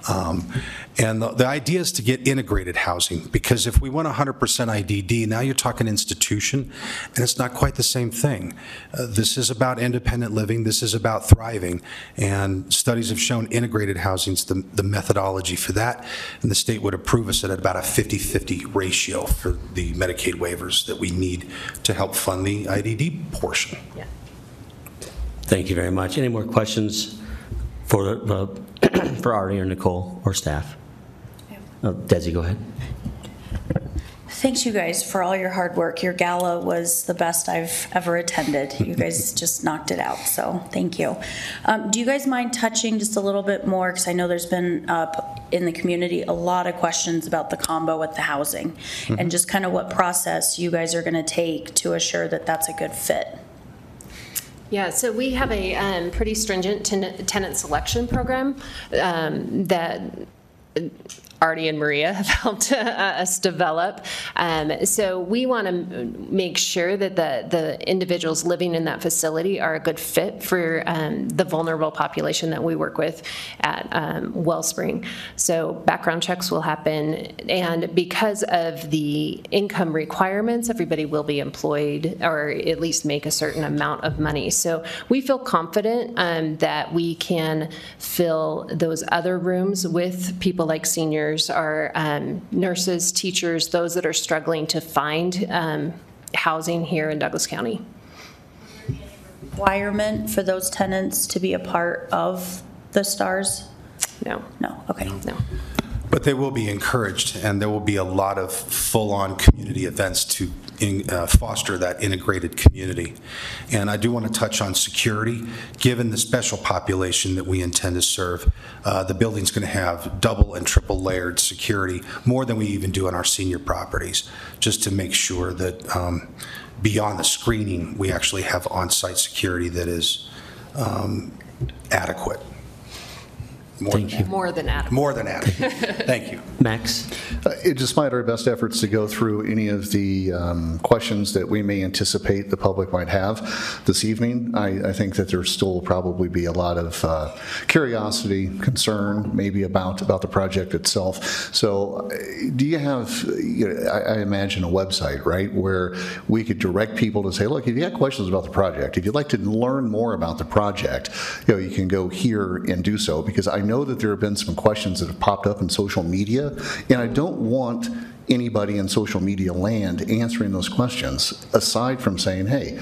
Speaker 20: Um, And the, the idea is to get integrated housing, because if we want 100% IDD, now you're talking institution, and it's not quite the same thing. Uh, This is about independent living, this is about thriving, and studies have shown integrated housing's the, the methodology for that, and the state would approve us at about a 50-50 ratio for the Medicaid waivers that we need to help fund the IDD portion.
Speaker 1: Thank you very much. Any more questions for, uh, for Artie or Nicole or staff? Uh, Desi, go ahead.
Speaker 16: Thanks, you guys, for all your hard work. Your gala was the best I've ever attended. You guys just knocked it out, so thank you. Um, Do you guys mind touching just a little bit more, because I know there's been uh, p- in the community a lot of questions about the combo with the housing, and just kind of what process you guys are going to take to assure that that's a good fit?
Speaker 19: Yeah, so we have a um, pretty stringent ten- tenant selection program um, that Artie and Maria have helped uh, us develop. Um, So we want to make sure that the, the individuals living in that facility are a good fit for um, the vulnerable population that we work with at um, Wellspring. So background checks will happen, and because of the income requirements, everybody will be employed or at least make a certain amount of money. So we feel confident um, that we can fill those other rooms with people like seniors, our um, nurses, teachers, those that are struggling to find um, housing here in Douglas County.
Speaker 16: Requirement for those tenants to be a part of the STARS?
Speaker 19: No.
Speaker 16: No, okay.
Speaker 19: No.
Speaker 20: But they will be encouraged, and there will be a lot of full-on community events to in- uh, foster that integrated community. And I do want to touch on security. Given the special population that we intend to serve, uh, the building's going to have double and triple layered security, more than we even do on our senior properties, just to make sure that um, beyond the screening, we actually have on-site security that is um, adequate.
Speaker 1: Thank you.
Speaker 19: More than adequate.
Speaker 20: More than adequate. Thank you.
Speaker 1: Max?
Speaker 4: Uh, Despite our best efforts to go through any of the um, questions that we may anticipate the public might have this evening, I I think that there still will probably be a lot of uh, curiosity, concern, maybe about, about the project itself. So uh, do you have, you know, I I imagine a website, right, where we could direct people to say, look, if you have questions about the project, if you'd like to learn more about the project, you know, you can go here and do so, because I know that there have been some questions that have popped up in social media, and I don't want anybody in social media land answering those questions, aside from saying, hey,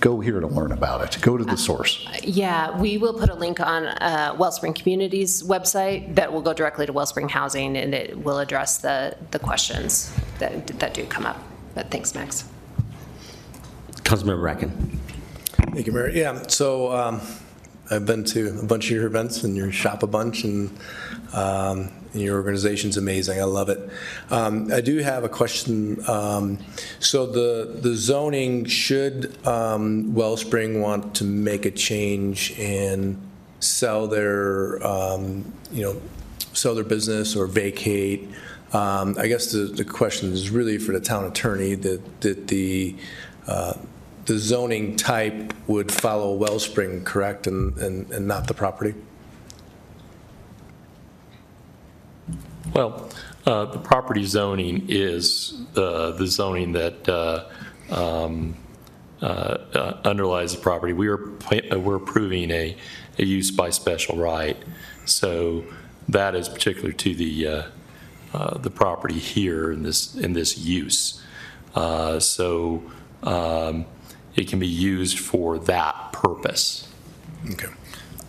Speaker 4: go here to learn about it, go to the source.
Speaker 19: Yeah, we will put a link on uh, Wellspring Communities website that will go directly to Wellspring Housing, and it will address the, the questions that, that do come up. But thanks, Max.
Speaker 1: Councilmember Bracken.
Speaker 3: Thank you, Mayor. Yeah, so um, I've been to a bunch of your events and your shop a bunch and um, and your organization's amazing. I love it. Um, I do have a question. Um, So the, the zoning, should um, Wellspring want to make a change and sell their, um, you know, sell their business or vacate? Um, I guess the, the question is really for the town attorney, that, that the, uh, the zoning type would follow Wellspring, correct, and, and and not the property?
Speaker 14: Well, uh, the property zoning is uh, the zoning that uh, um, uh, uh, underlies the property. We are, uh, we're approving a, a use by special right. So that is particular to the, the property here in this, in this use. So um, it can be used for that purpose.
Speaker 3: Okay.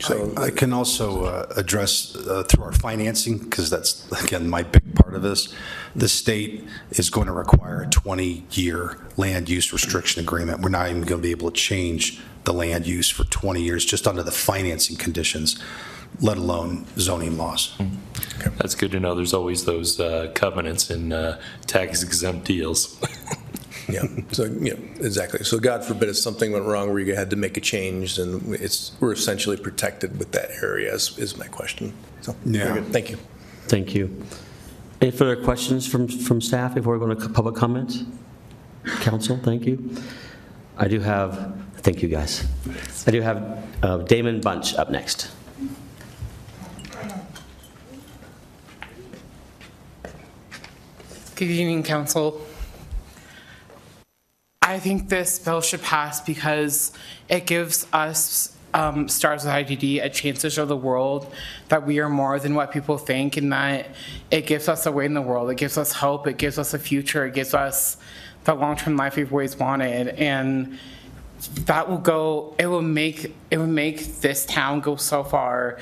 Speaker 20: I I can also uh, address uh, through our financing, because that's, again, my big part of this. The state is going to require a 20-year land use restriction agreement. We're not even going to be able to change the land use for 20 years, just under the financing conditions, let alone zoning laws. Okay.
Speaker 14: That's good to know. There's always those uh, covenants in uh, tax exempt deals.
Speaker 3: Yeah, so, yeah, exactly. So God forbid if something went wrong where you had to make a change, then it's, we're essentially protected with that area is, is my question. So, very
Speaker 20: Yeah.
Speaker 3: good. Thank you.
Speaker 1: Thank you. Any further questions from, from staff before we go to public comment? Council, thank you. I do have, thank you, guys. I do have uh, Damon Bunch up next.
Speaker 22: Good evening, council. I think this bill should pass because it gives us um, Stars with IDD a chance to show the world that we are more than what people think and that it gives us a way in the world. It gives us hope. It gives us a future. It gives us the long-term life we've always wanted. And that will go, it will make, it will make this town go so far.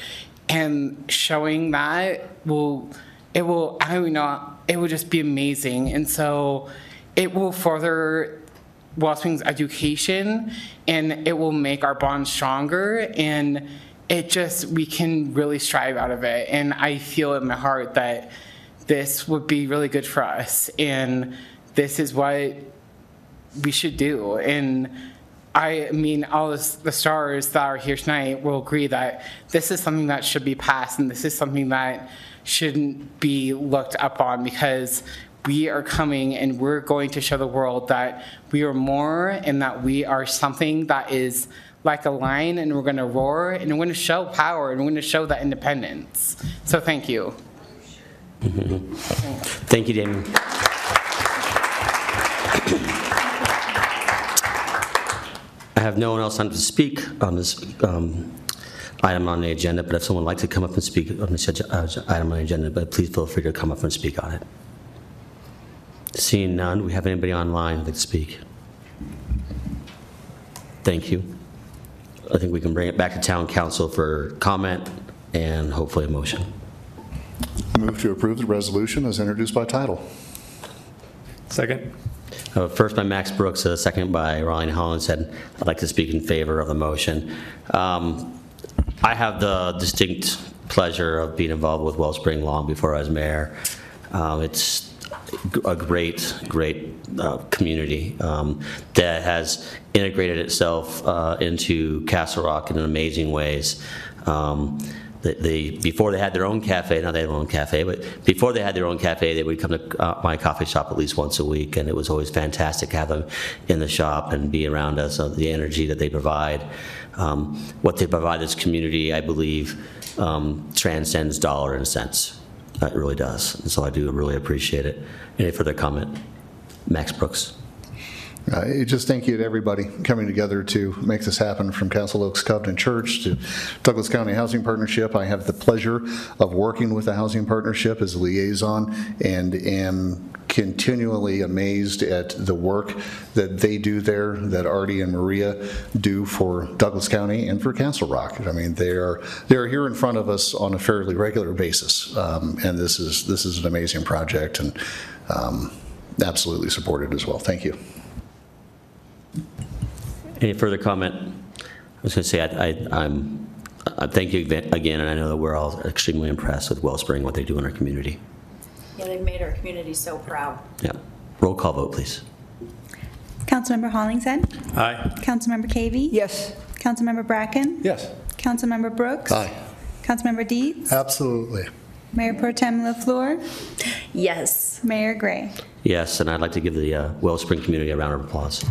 Speaker 22: And showing that will, it will, I don't know, it will just be amazing. And so it will further Wellspring's education and it will make our bond stronger and it just, we can really strive out of it. And I feel in my heart that this would be really good for us and this is what we should do. And I mean, all this, the stars that are here tonight will agree that this is something that should be passed and this is something that shouldn't be looked up on because we are coming and we're going to show the world that we are more and that we are something that is like a lion and we're going to roar and we're going to show power and we're going to show that independence. So thank you.
Speaker 1: Thank you, Damon. I have no one else on to speak on this um, item on the agenda, but if someone would like to come up and speak on this uh, item on the agenda, but please feel free to come up and speak on it. Seeing none, we have anybody online who'd like to speak? Thank you. I think we can bring it back to town council for comment and hopefully a motion.
Speaker 4: Move to approve the resolution as introduced by title.
Speaker 8: Second.
Speaker 1: Uh, First by Max Brooks, a second by Ryan Hollingshead, I'd like to speak in favor of the motion. Um, I have the distinct pleasure of being involved with Wellspring long before I was mayor. Um, It's a great, great uh, community um, that has integrated itself uh, into Castle Rock in amazing ways. Um, they- They, before they had their own cafe, now they have their own cafe, but before they had their own cafe, they would come to uh, my coffee shop at least once a week, and it was always fantastic to have them in the shop and be around us, uh, the energy that they provide. Um, What they provide this community, I believe, um, transcends dollar and cents. It really does, and so I do really appreciate it. Any further comment? Max Brooks.
Speaker 4: Uh, Just thank you to everybody coming together to make this happen, from Castle Oaks Covenant Church to Douglas County Housing Partnership. I have the pleasure of working with the Housing Partnership as a liaison and am continually amazed at the work that they do there, that Artie and Maria do for Douglas County and for Castle Rock. I mean, they are, they are here in front of us on a fairly regular basis, Um, and this is, this is an amazing project, and um, absolutely supported as well. Thank you.
Speaker 1: Any further comment? I was going to say, I- I- I'm uh, thank you again, and I know that we're all extremely impressed with Wellspring, what they do in our community.
Speaker 16: Yeah, they've made our community so proud.
Speaker 1: Yeah. Roll call vote, please.
Speaker 2: Councilmember Hollingshead?
Speaker 8: Aye.
Speaker 2: Councilmember Cavey?
Speaker 7: Yes.
Speaker 2: Councilmember Bracken?
Speaker 3: Yes.
Speaker 2: Councilmember Brooks?
Speaker 5: Aye.
Speaker 2: Councilmember Dietz?
Speaker 5: Absolutely.
Speaker 2: Mayor Pro Tem LaFleur?
Speaker 16: Yes.
Speaker 2: Mayor Gray?
Speaker 1: Yes, and I'd like to give the uh, Wellspring community a round of applause.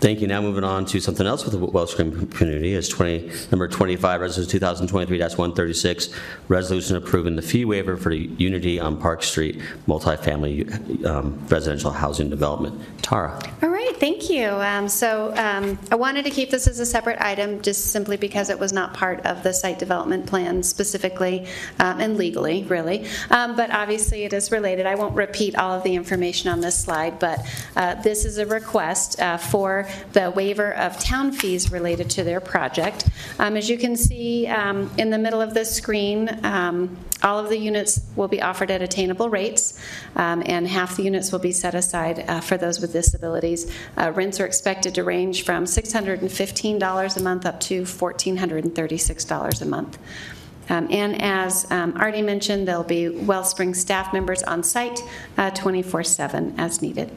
Speaker 1: Thank you. Now moving on to something else with the Wellspring community is 20, number 25, resolution 2023-136, resolution approving the fee waiver for Unity on Park Street multifamily um, residential housing development. Tara?
Speaker 13: All right, thank you. Um, So um, I wanted to keep this as a separate item, just simply because it was not part of the site development plan specifically um, and legally, really. Um, But obviously, it is related. I won't repeat all of the information on this slide, but uh, this is a request uh, for the waiver of town fees related to their project. Um, As you can see um, in the middle of the screen, um, all of the units will be offered at attainable rates, um, and half the units will be set aside uh, for those with disabilities. Uh, Rents are expected to range from $615 a month up to $1,436 a month. Um, And as um, Artie mentioned, there'll be Wellspring staff members on site uh, 24/7 as needed.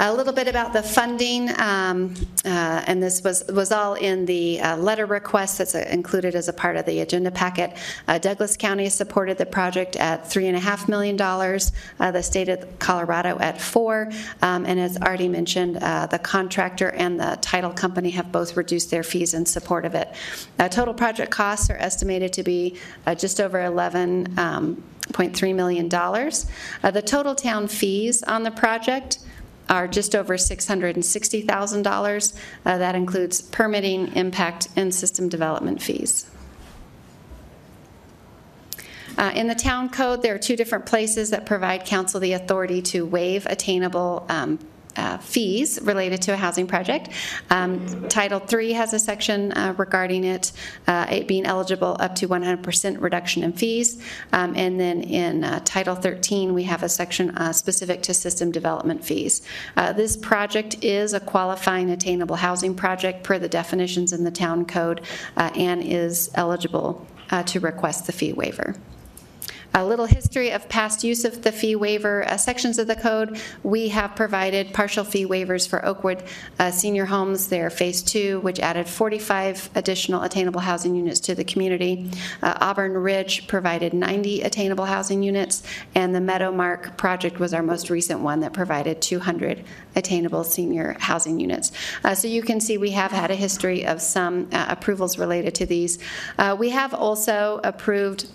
Speaker 13: A little bit about the funding, um, uh, and this was, was all in the uh, letter request that's uh, included as a part of the agenda packet. Uh, Douglas County supported the project at $3.5 million, uh, the state of Colorado at four, um, and as already mentioned, uh, the contractor and the title company have both reduced their fees in support of it. Total project costs are estimated to be just over 11 um, $0.3 million. Uh, The total town fees on the project are just over $660,000. Uh, That includes permitting, impact, and system development fees. Uh, In the town code, there are two different places that provide council the authority to waive attainable um, uh, fees related to a housing project. Um, Title III has a section uh, regarding it, uh, it being eligible up to 100% reduction in fees. Um, And then in uh, Title 13, we have a section uh, specific to system development fees. Uh, This project is a qualifying attainable housing project per the definitions in the town code and is eligible to request the fee waiver. A little history of past use of the fee waiver uh, sections of the code. We have provided partial fee waivers for Oakwood uh, Senior Homes, their Phase 2, which added 45 additional attainable housing units to the community. Uh, Auburn Ridge provided 90 attainable housing units, and the Meadowmark project was our most recent one that provided 200 attainable senior housing units. Uh, So you can see we have had a history of some uh, approvals related to these. Uh, We have also approved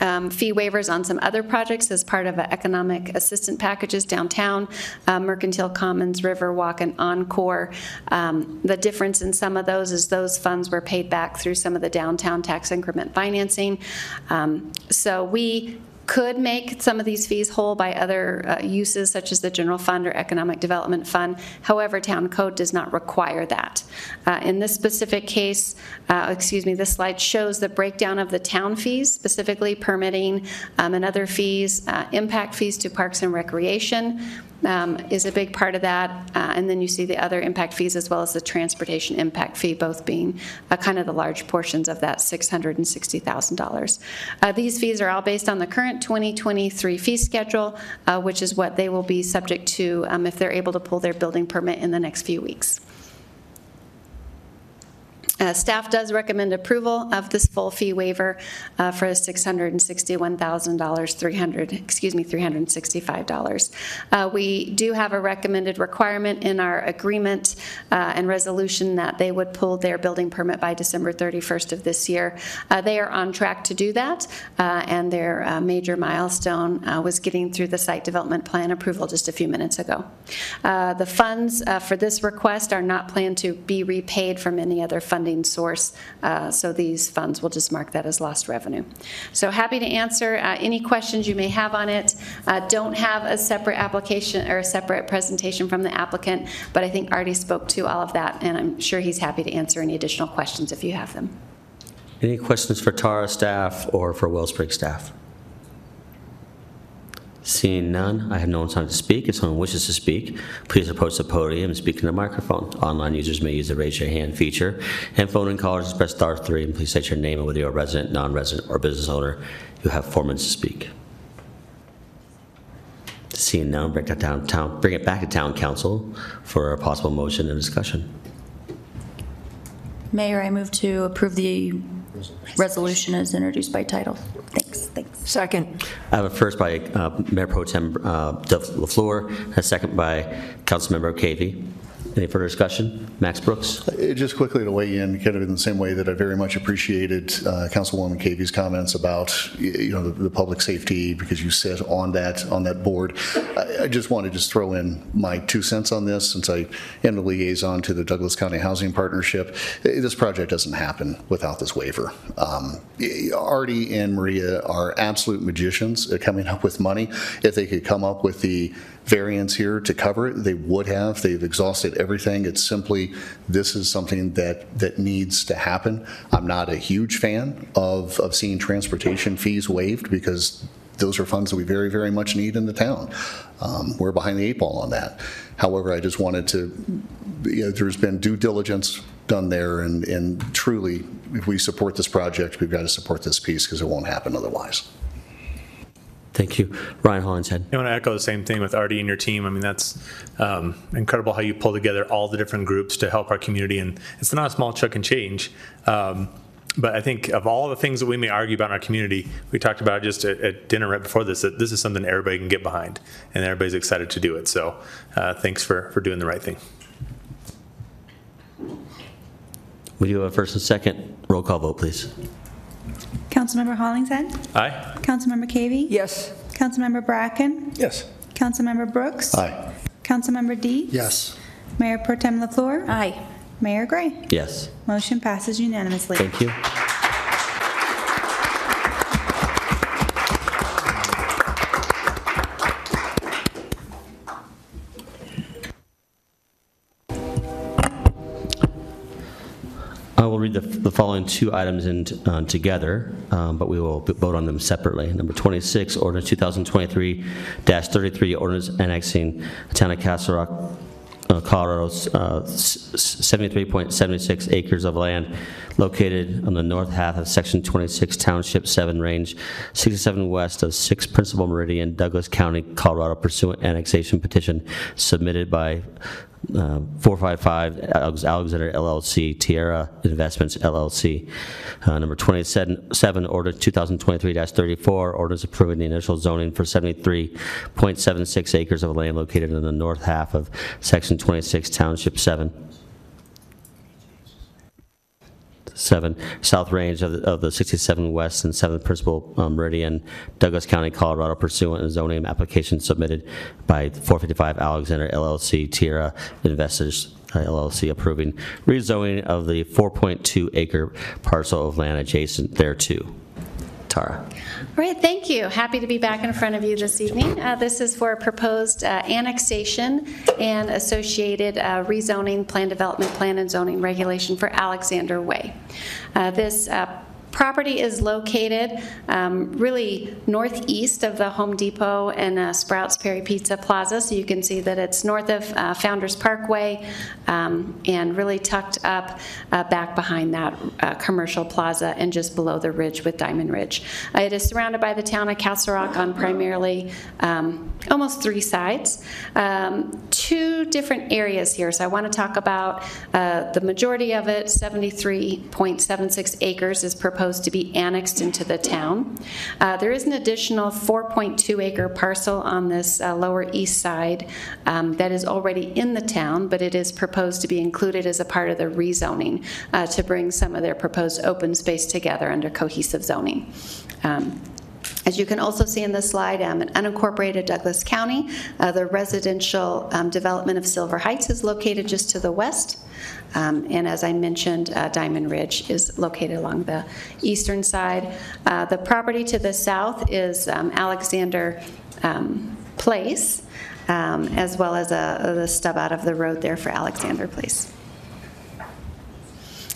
Speaker 13: um, fee waivers on some other projects as part of economic assistance packages downtown, uh, Mercantile Commons, Riverwalk, and Encore. Um, The difference in some of those is those funds were paid back through some of the downtown tax increment financing. Um, So we could make some of these fees whole by other uh, uses such as the general fund or economic development fund. However, town code does not require that. Uh, In this specific case, uh, excuse me, this slide shows the breakdown of the town fees, specifically permitting um, and other fees, uh, impact fees to parks and recreation um, is a big part of that. Uh, And then you see the other impact fees as well as the transportation impact fee, both being uh, kind of the large portions of that $660,000. Uh, These fees are all based on the current 2023 fee schedule, uh, which is what they will be subject to um, if they're able to pull their building permit in the next few weeks. Uh, Staff does recommend approval of this full fee waiver uh, for $661,000, 300, excuse me, $365. Uh, We do have a recommended requirement in our agreement uh, and resolution that they would pull their building permit by December 31st of this year. Uh, They are on track to do that, uh, and their major milestone was getting through the site development plan approval just a few minutes ago. The funds for this request are not planned to be repaid from any other funding source, uh, so these funds, we'll just mark that as lost revenue. So happy to answer uh, any questions you may have on it. Uh, Don't have a separate application or a separate presentation from the applicant, but I think Artie spoke to all of that, and I'm sure he's happy to answer any additional questions if you have them.
Speaker 1: Any questions for Tara staff or for Wellspring staff? Seeing none, I have no one signed to speak. If someone wishes to speak, please approach the podium and speak in the microphone. Online users may use the raise your hand feature, and phone in callers press star three, and please state your name and whether you're a resident, non-resident, or business owner. You have four minutes to speak. Seeing none, bring down, town, bring it back to town council for a possible motion and discussion.
Speaker 16: Mayor, I move to approve the resolution is introduced by title. Thanks, thanks.
Speaker 7: Second.
Speaker 1: I have a first by uh, Mayor Pro Tem uh, Dov LaFleur, and a second by Councilmember Cavey. Any further discussion? Max Brooks?
Speaker 4: Uh, Just quickly to weigh in, kind of in the same way that I very much appreciated uh, Councilwoman Cavey's comments about, you know, the, the public safety, because you sit on that, on that board. I, I just want to just throw in my two cents on this, since I am the liaison to the Douglas County Housing Partnership. Eh, This project doesn't happen without this waiver. Um, Artie and Maria are absolute magicians at coming up with money. If they could come up with the variance here to cover it, they would have. They've exhausted everything. It's simply, this is something that, that needs to happen. I'm not a huge fan of, of seeing transportation fees waived because those are funds that we very, very much need in the town. Um, We're behind the eight ball on that. However, I just wanted to, you know, there's been due diligence done there, and, and truly, if we support this project, we've got to support this piece because it won't happen otherwise.
Speaker 1: Thank you. Ryan Hollingshead.
Speaker 8: I want to echo the same thing with Artie and your team. I mean, that's um, incredible how you pull together all the different groups to help our community, and it's not a small chuck and change. Um, But I think of all the things that we may argue about in our community, we talked about just at, at dinner right before this, that this is something everybody can get behind, and everybody's excited to do it. So uh, thanks for, for doing the right thing.
Speaker 1: We do have a first and second. Roll call vote, please.
Speaker 2: Councilmember Hollingshead?
Speaker 8: Aye?
Speaker 2: Councilmember Cavey?
Speaker 7: Yes.
Speaker 2: Councilmember Bracken?
Speaker 3: Yes.
Speaker 2: Councilmember Brooks?
Speaker 4: Aye.
Speaker 2: Councilmember Dietz?
Speaker 5: Yes.
Speaker 2: Mayor Pro Tem LaFleur?
Speaker 16: Aye.
Speaker 2: Mayor Gray?
Speaker 1: Yes.
Speaker 2: Motion passes unanimously.
Speaker 1: Thank you. I will read the the following two items in uh, together, um, but we will vote on them separately. Number 26, ordinance 2023-33, ordinance annexing the town of Castle Rock, uh, uh, s- 73.76 acres of land located on the north half of Section 26, Township 7, Range 67 west of 6 Principal Meridian, Douglas County, Colorado pursuant annexation petition submitted by uh, 455 Alexander LLC, Tierra Investments LLC. Uh, Number 27, seven, order 2023-34, orders approving the initial zoning for 73.76 acres of land located in the north half of Section 26, Township 7. 7, South Range of the of the 67 West and 7th Principal um, Meridian, Douglas County, Colorado, pursuant to zoning application submitted by 455 Alexander LLC, Tierra Investors uh, LLC, approving rezoning of the 4.2 acre parcel of land adjacent thereto. Tara.
Speaker 13: All right, thank you. Happy to be back in front of you this evening. Uh, This is for a proposed uh, annexation and associated uh, rezoning, plan development, plan and zoning regulation for Alexander Way. Uh, This uh, property is located um, really northeast of the Home Depot and uh, Sprouts Perry Pizza Plaza, so you can see that it's north of uh, Founders Parkway um, and really tucked up uh, back behind that uh, commercial plaza and just below the ridge with Diamond Ridge. Uh, It is surrounded by the town of Castle Rock on primarily um, almost three sides. Um, Two different areas here, so I want to talk about uh, the majority of it, 73.76 acres is proposed to be annexed into the town. Uh, There is an additional 4.2 acre parcel on this uh, lower east side um, that is already in the town, but it is proposed to be included as a part of the rezoning uh, to bring some of their proposed open space together under cohesive zoning. Um, as you can also see in this slide, um, in unincorporated Douglas County, uh, the residential um, development of Silver Heights is located just to the west. Um, And as I mentioned, uh, Diamond Ridge is located along the eastern side. Uh, The property to the south is um, Alexander um, Place, um, as well as a- the stub out of the road there for Alexander Place.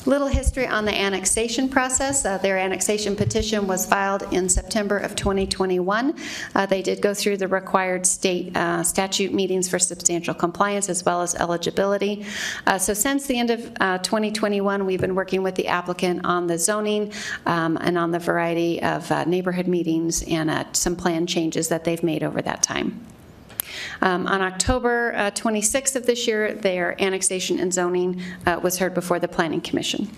Speaker 13: Little history on the annexation process. Uh, Their annexation petition was filed in September of 2021. Uh, They did go through the required state uh, statute meetings for substantial compliance as well as eligibility. Uh, So since the end of uh, 2021, we've been working with the applicant on the zoning um, and on the variety of uh, neighborhood meetings and some plan changes that they've made over that time. Um, On October uh, 26th of this year, their annexation and zoning uh, was heard before the Planning Commission.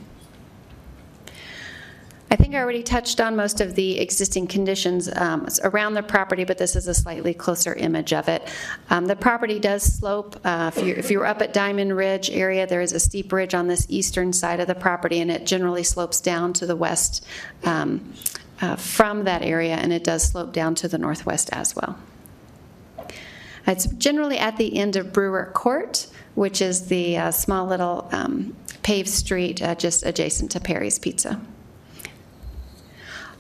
Speaker 13: I think I already touched on most of the existing conditions um, around the property, but this is a slightly closer image of it. Um, The property does slope. uh, If you're, if you're up at Diamond Ridge area, there is a steep ridge on this eastern side of the property, and it generally slopes down to the west um, uh, from that area, and it does slope down to the northwest as well. It's generally at the end of Brewer Court, which is the uh, small little um, paved street uh, just adjacent to Perry's Pizza.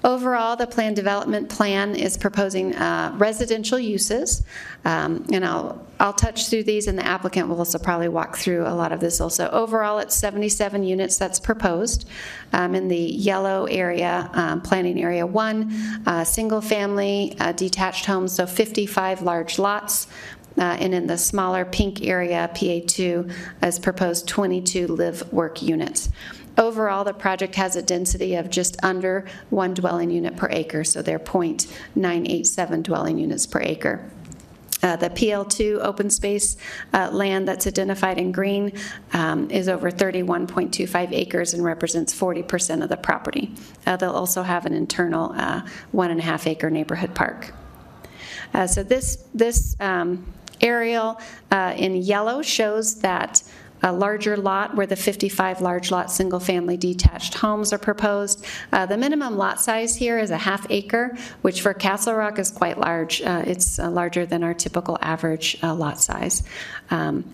Speaker 13: Overall, the planned development plan is proposing uh, residential uses, um, and I'll, I'll touch through these, and the applicant will also probably walk through a lot of this also. Overall, it's 77 units that's proposed. Um, In the yellow area, um, planning area one, uh, single-family uh, detached homes, so 55 large lots, uh, and in the smaller pink area, PA2, is proposed 22 live-work units. Overall, the project has a density of just under one dwelling unit per acre, so they're .987 dwelling units per acre. Uh, The PL2 open space uh, land that's identified in green um, is over 31.25 acres and represents 40% of the property. Uh, They'll also have an internal uh, one and a half acre neighborhood park. Uh, So this, this um, aerial uh, in yellow shows that a larger lot where the 55 large lot, single-family detached homes are proposed. Uh, The minimum lot size here is a half acre, which for Castle Rock is quite large. Uh, It's uh, larger than our typical average uh, lot size. Um,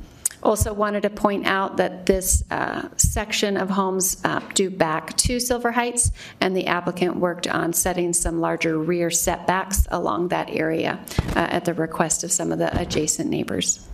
Speaker 13: also wanted to point out that this uh, section of homes uh, do back to Silver Heights, and the applicant worked on setting some larger rear setbacks along that area uh, at the request of some of the adjacent neighbors.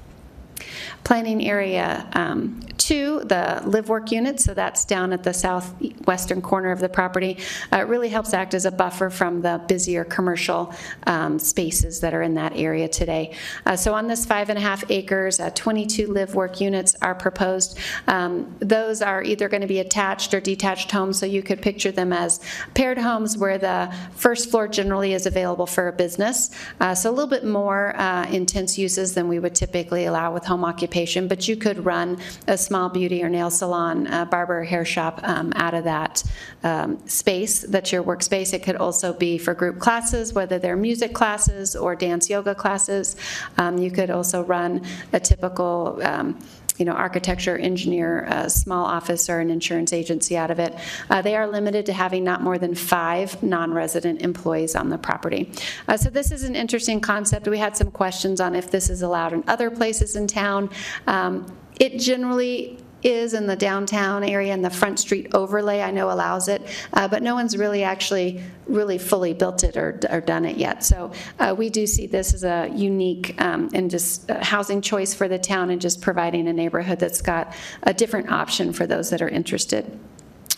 Speaker 13: Planning area um, two, the live-work unit, so that's down at the southwestern corner of the property, uh, really helps act as a buffer from the busier commercial um, spaces that are in that area today. Uh, So on this five and a half acres, uh, 22 live-work units are proposed. Um, Those are either going to be attached or detached homes, so you could picture them as paired homes where the first floor generally is available for a business. Uh, So a little bit more uh, intense uses than we would typically allow with home occupation, but you could run a small beauty or nail salon, uh, barber, hair shop um, out of that um, space that's your workspace. It could also be for group classes, whether they're music classes or dance yoga classes. Um, You could also run a typical um, you know, architecture, engineer, a small office, or an insurance agency out of it. Uh, They are limited to having not more than five non-resident employees on the property. Uh, So this is an interesting concept. We had some questions on if this is allowed in other places in town. Um, It generally is in the downtown area and the Front Street overlay, I know allows it, uh, but no one's really actually really fully built it or or done it yet. So uh, we do see this as a unique um, and just uh, housing choice for the town and just providing a neighborhood that's got a different option for those that are interested.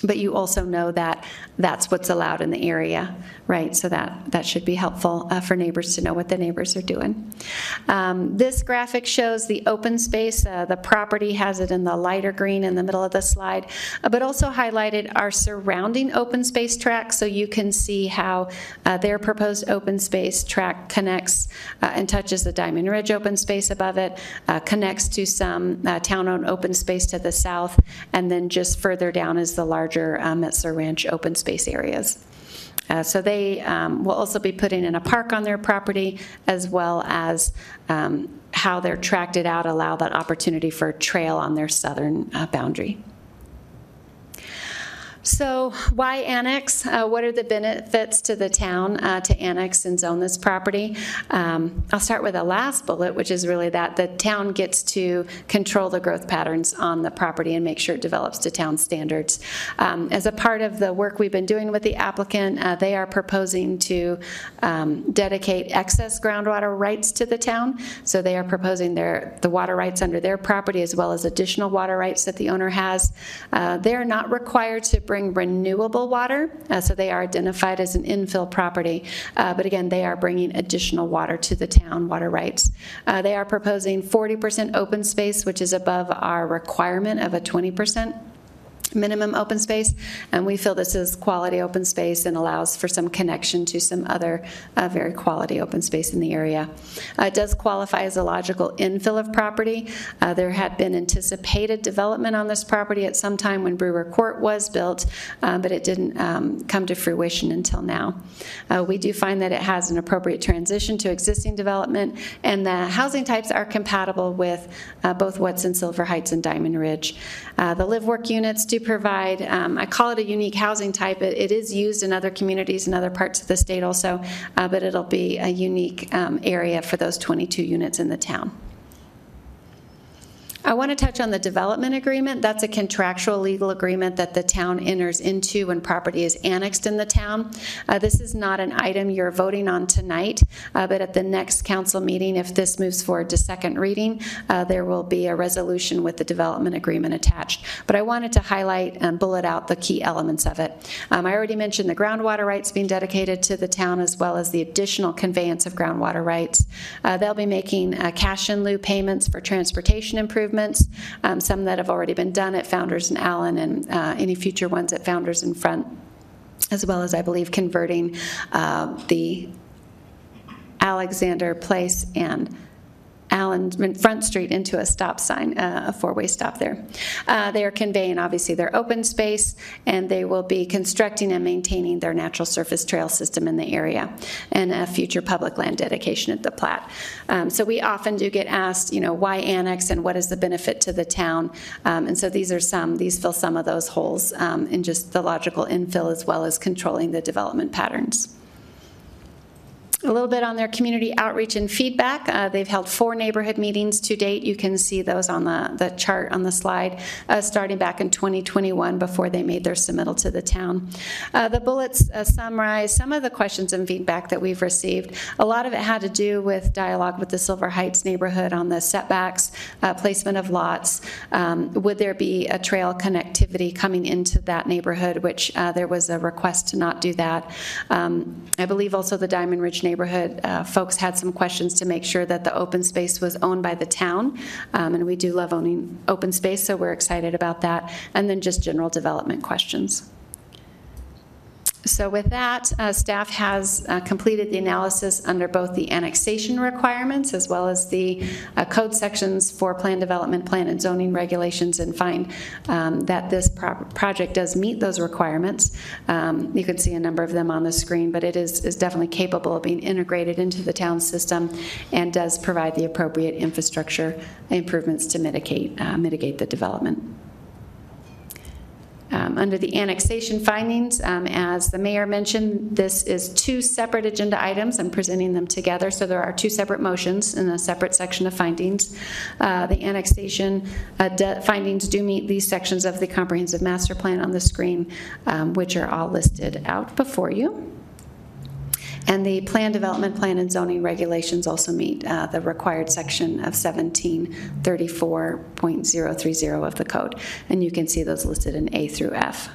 Speaker 13: But you also know that that's what's allowed in the area, right? So that, that should be helpful uh, for neighbors to know what the neighbors are doing. Um, This graphic shows the open space. Uh, The property has it in the lighter green in the middle of the slide, uh, but also highlighted our surrounding open space track, so you can see how uh, their proposed open space track connects uh, and touches the Diamond Ridge open space above it, uh, connects to some town-owned open space to the south, and then just further down is the larger uh, Metzler Ranch open space areas. Uh, So they um, will also be putting in a park on their property, as well as um, how they're tracked it out, allow that opportunity for a trail on their southern uh, boundary. So why annex? Uh, What are the benefits to the town uh, to annex and zone this property? Um, I'll start with the last bullet, which is really that the town gets to control the growth patterns on the property and make sure it develops to town standards. Um, As a part of the work we've been doing with the applicant, uh, they are proposing to um, dedicate excess groundwater rights to the town. So they are proposing their, the water rights under their property as well as additional water rights that the owner has. Uh, They're not required to bring renewable water, uh, so they are identified as an infill property. Uh, But again, they are bringing additional water to the town, water rights. Uh, They are proposing 40% open space, which is above our requirement of a 20% minimum open space, and we feel this is quality open space and allows for some connection to some other uh, very quality open space in the area. Uh, It does qualify as a logical infill of property. Uh, There had been anticipated development on this property at some time when Brewer Court was built, uh, but it didn't um, come to fruition until now. Uh, We do find that it has an appropriate transition to existing development, and the housing types are compatible with uh, both what's in Silver Heights and Diamond Ridge. The live-work units do provide, um, I call it a unique housing type. It it is used in other communities in other parts of the state also, uh, but it'll be a unique um, area for those 22 units in the town. I want to touch on the development agreement. That's a contractual legal agreement that the town enters into when property is annexed in the town. Uh, This is not an item you're voting on tonight, uh, but at the next council meeting, if this moves forward to second reading, uh, there will be a resolution with the development agreement attached. But I wanted to highlight and bullet out the key elements of it. Um, I already mentioned the groundwater rights being dedicated to the town as well as the additional conveyance of groundwater rights. Uh, They'll be making uh, cash in lieu payments for transportation improvements, um, some that have already been done at Founders and Allen, and uh, any future ones at Founders and Front, as well as, I believe, converting uh, the Alexander Place and Allen Front Street into a stop sign, uh, a four-way stop there. Uh, They are conveying, obviously, their open space, and they will be constructing and maintaining their natural surface trail system in the area, and a future public land dedication at the plat. Um, So we often do get asked, you know, why annex and what is the benefit to the town? Um, And so these are some, these fill some of those holes um, in just the logical infill as well as controlling the development patterns. A little bit on their community outreach and feedback. Uh, They've held four neighborhood meetings to date. You can see those on the, the chart on the slide, uh, starting back in 2021 before they made their submittal to the town. Uh, The bullets uh, summarize some of the questions and feedback that we've received. A lot of it had to do with dialogue with the Silver Heights neighborhood on the setbacks, uh, placement of lots. Um, Would there be a trail connectivity coming into that neighborhood, which uh, there was a request to not do that. Um, I believe also the Diamond Ridge neighborhood uh, folks had some questions to make sure that the open space was owned by the town, Um, and we do love owning open space, so we're excited about that. And then just general development questions. So with that, uh, staff has uh, completed the analysis under both the annexation requirements as well as the uh, code sections for plan development, plan and zoning regulations, and find um, that this pro- project does meet those requirements. Um, You can see a number of them on the screen, but it is is definitely capable of being integrated into the town system and does provide the appropriate infrastructure improvements to mitigate, uh, mitigate the development. Um, Under the annexation findings, um, as the mayor mentioned, this is two separate agenda items. I'm presenting them together, so there are two separate motions in a separate section of findings. Uh, The annexation uh, findings do meet these sections of the comprehensive master plan on the screen, um, which are all listed out before you. And the plan development, plan and zoning regulations also meet uh, the required section of 1734.030 of the code. And you can see those listed in A through F.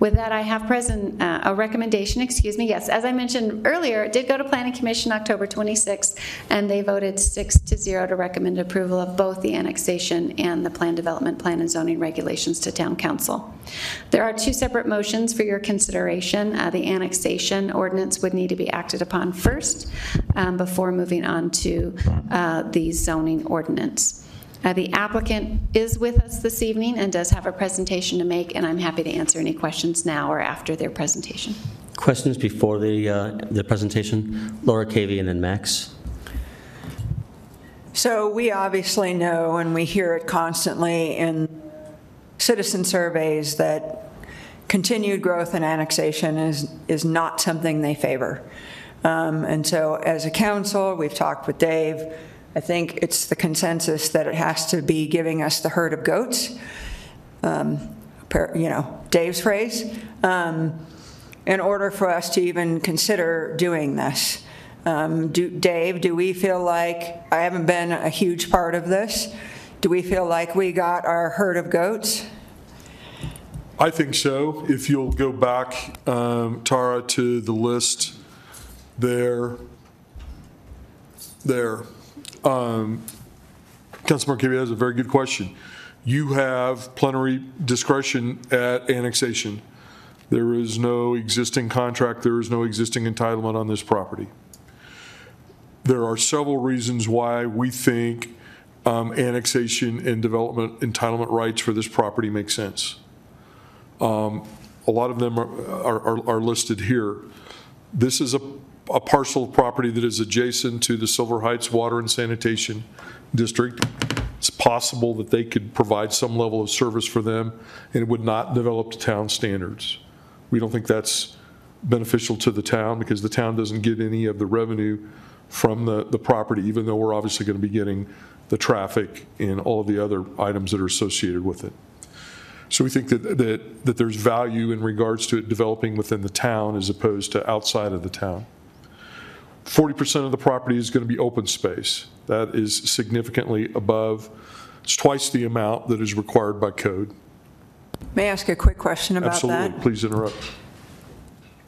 Speaker 13: With that, I have present uh, a recommendation, excuse me, yes, as I mentioned earlier, it did go to Planning Commission October 26th, and they voted six to zero to recommend approval of both the annexation and the plan development, plan and zoning regulations to Town Council. There are two separate motions for your consideration. Uh, The annexation ordinance would need to be acted upon first um, before moving on to uh, the zoning ordinance. Uh, The applicant is with us this evening and does have a presentation to make, and I'm happy to answer any questions now or after their presentation.
Speaker 1: Questions before the, uh, the presentation? Laura Cavey and then Max.
Speaker 7: So we obviously know, and we hear it constantly in citizen surveys, that continued growth and annexation is, is not something they favor. Um, And so as a council, we've talked with Dave, I think it's the consensus that it has to be giving us the herd of goats, um, per- you know, Dave's phrase, um, in order for us to even consider doing this. Um, do- Dave, do we feel like, I haven't been a huge part of this, do we feel like we got our herd of goats?
Speaker 6: I think so. If you'll go back, um, Tara, to the list there, there. Um, Councilmember Cavey has a very good question. You have plenary discretion at annexation. There is no existing contract, there is no existing entitlement on this property. There are several reasons why we think um, annexation and development entitlement rights for this property make sense. Um, A lot of them are, are, are listed here. This is a, a parcel of property that is adjacent to the Silver Heights Water and Sanitation District. It's possible that they could provide some level of service for them, and it would not develop to town standards. We don't think that's beneficial to the town, because the town doesn't get any of the revenue from the, the property, even though we're obviously going to be getting the traffic and all of the other items that are associated with it. So we think that, that, that there's value in regards to it developing within the town as opposed to outside of the town. 40% of the property is going to be open space. That is significantly above, it's twice the amount that is required by code.
Speaker 7: May I ask a quick question about that?
Speaker 6: Absolutely, please interrupt.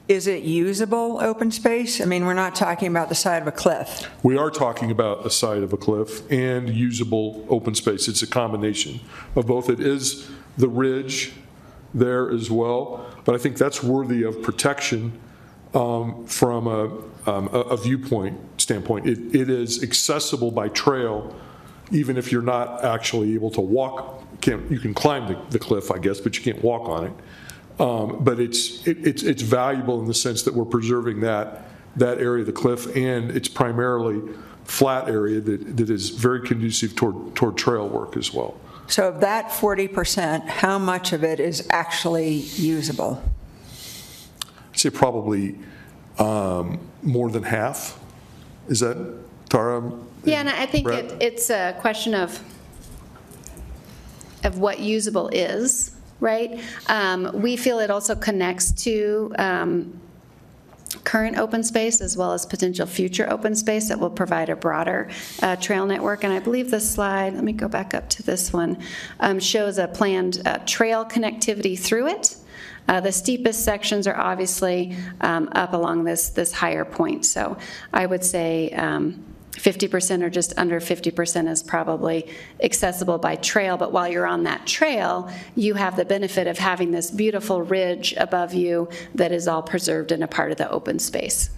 Speaker 7: Is it usable open space? I mean, we're not talking about the side of a cliff.
Speaker 6: We are talking about the side of a cliff and usable open space. It's a combination of both. It is the ridge there as well, but I think that's worthy of protection um, from a um, a a viewpoint standpoint. It It is accessible by trail, even if you're not actually able to walk, can't, you can climb the- the cliff, I guess, but you can't walk on it. Um, But it's, it- it's, it's valuable in the sense that we're preserving that, that area of the cliff, and it's primarily flat area that, that is very conducive toward, toward trail work as well.
Speaker 7: So of that 40%, how much of it is actually usable?
Speaker 6: I'd say probably um, more than half. Is that, Tara?
Speaker 13: Yeah, and I think it, it's a question of, of what usable is, right? Um, We feel it also connects to um, current open space as well as potential future open space that will provide a broader uh, trail network. And I believe this slide, let me go back up to this one, um, shows a planned uh, trail connectivity through it. Uh, The steepest sections are obviously um, up along this, this higher point. So I would say um, 50% or just under 50% is probably accessible by trail, but while you're on that trail, you have the benefit of having this beautiful ridge above you that is all preserved in a part of the open space.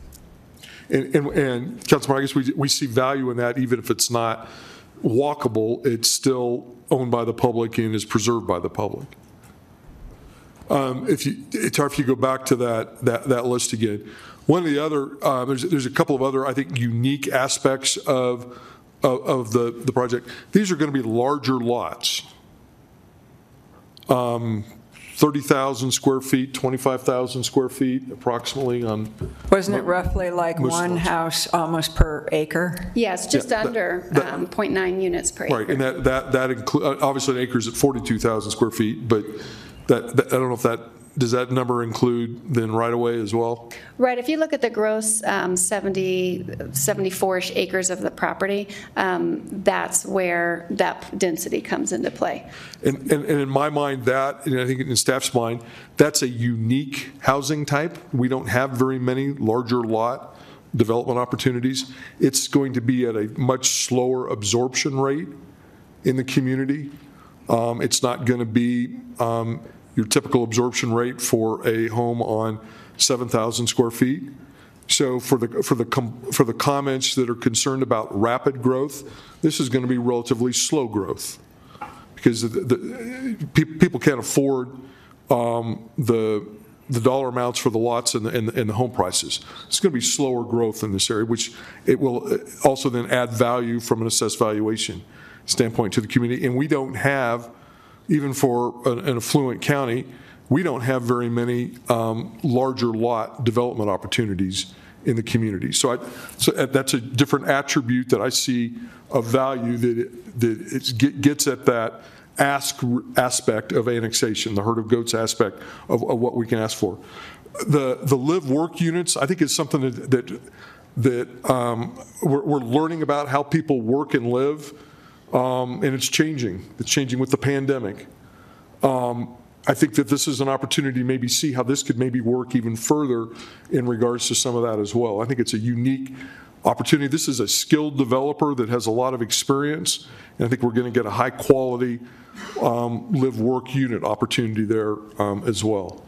Speaker 6: And, and, and I guess we, we see value in that, even if it's not walkable, it's still owned by the public and is preserved by the public. Um, If you, Tara, if you go back to that, that, that list again, one of the other, uh, there's, there's a couple of other, I think, unique aspects of, of, of the, the project. These are going to be larger lots. Um, 30,000 square feet, 25,000 square feet approximately on.
Speaker 7: Wasn't it roughly like one
Speaker 6: lots.
Speaker 7: house almost per acre?
Speaker 13: Yes, just
Speaker 6: Yeah,
Speaker 13: under
Speaker 6: that-
Speaker 13: um, 0.9 units per acre.
Speaker 6: Right, and that, that, that include, obviously an acre is at 42,000 square feet, but that, that- I don't know if that, does that number include then right-of-way as well?
Speaker 13: Right, if you look at the gross um, 70, 74-ish acres of the property, um, that's where that density comes into play.
Speaker 6: And, and, and in my mind, that, and I think in staff's mind, that's a unique housing type. We don't have very many larger lot development opportunities. It's going to be at a much slower absorption rate in the community. Um, It's not going to be um, your typical absorption rate for a home on 7,000 square feet. So for the, for the, com- for the comments that are concerned about rapid growth, this is going to be relatively slow growth because the, the, pe- people can't afford um, the, the dollar amounts for the lots and the, and and the home prices. It's going to be slower growth in this area, which it will uh, also then add value from an assessed valuation standpoint to the community. And we don't have, even for an an affluent county, we don't have very many um, larger lot development opportunities in the community. So I, so that's a different attribute that I see of value that it, that it get- gets at that ask aspect of annexation, the herd of goats aspect of, of what we can ask for. The, the live-work units, I think is something that, that, that um, we're, we're learning about how people work and live, um, and it's changing. It's changing with the pandemic. Um, I think that this is an opportunity to maybe see how this could maybe work even further in regards to some of that as well. I think it's a unique opportunity. This is a skilled developer that has a lot of experience, and I think we're going to get a high-quality um, live-work unit opportunity there um, as well.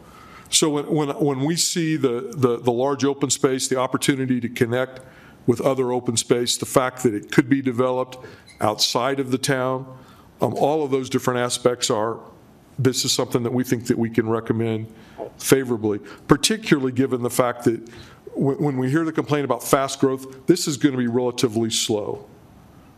Speaker 6: So when, when, when we see the, the, the large open space, the opportunity to connect with other open space, the fact that it could be developed outside of the town, um, all of those different aspects are, this is something that we think that we can recommend favorably, particularly given the fact that when, when we hear the complaint about fast growth, this is going to be relatively slow.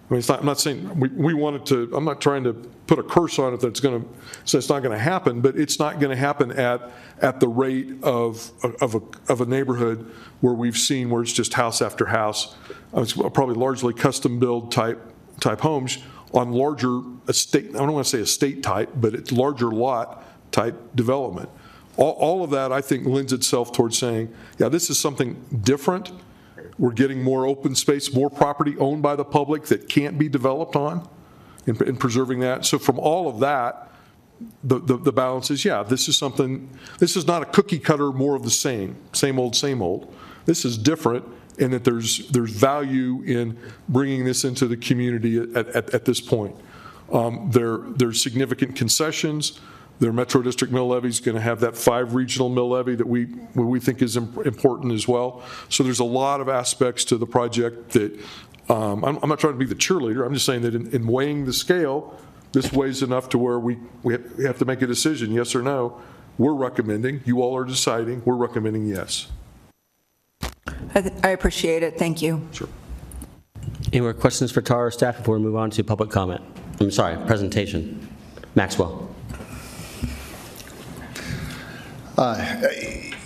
Speaker 6: I mean, it's not, I'm not saying, we, we wanted to, I'm not trying to put a curse on it that it's going to, so it's not going to happen, but it's not going to happen at, at the rate of, of a, of a neighborhood where we've seen where it's just house after house. Uh, It's probably largely custom-build type, type homes on larger estate, I don't want to say estate type, but it's larger lot type development. All, all of that, I think, lends itself towards saying, yeah, this is something different. We're getting more open space, more property owned by the public that can't be developed on, and and preserving that. So from all of that, the, the, the balance is, yeah, this is something, this is not a cookie cutter, more of the same, same old, same old. This is different in that there's, there's value in bringing this into the community at, at, at this point. Um, There, there's significant concessions. Their Metro District mill levy is going to have that five regional mill levy that we, we think is im- important as well. So there's a lot of aspects to the project that, um, I'm, I'm not trying to be the cheerleader, I'm just saying that in, in weighing the scale, this weighs enough to where we, we have to make a decision, yes or no. We're recommending, you all are deciding, we're recommending yes.
Speaker 7: I I appreciate it, thank you.
Speaker 6: Sure.
Speaker 1: Any more questions for Tara or staff before we move on to public comment? I'm sorry, presentation. Maxwell.
Speaker 4: Uh,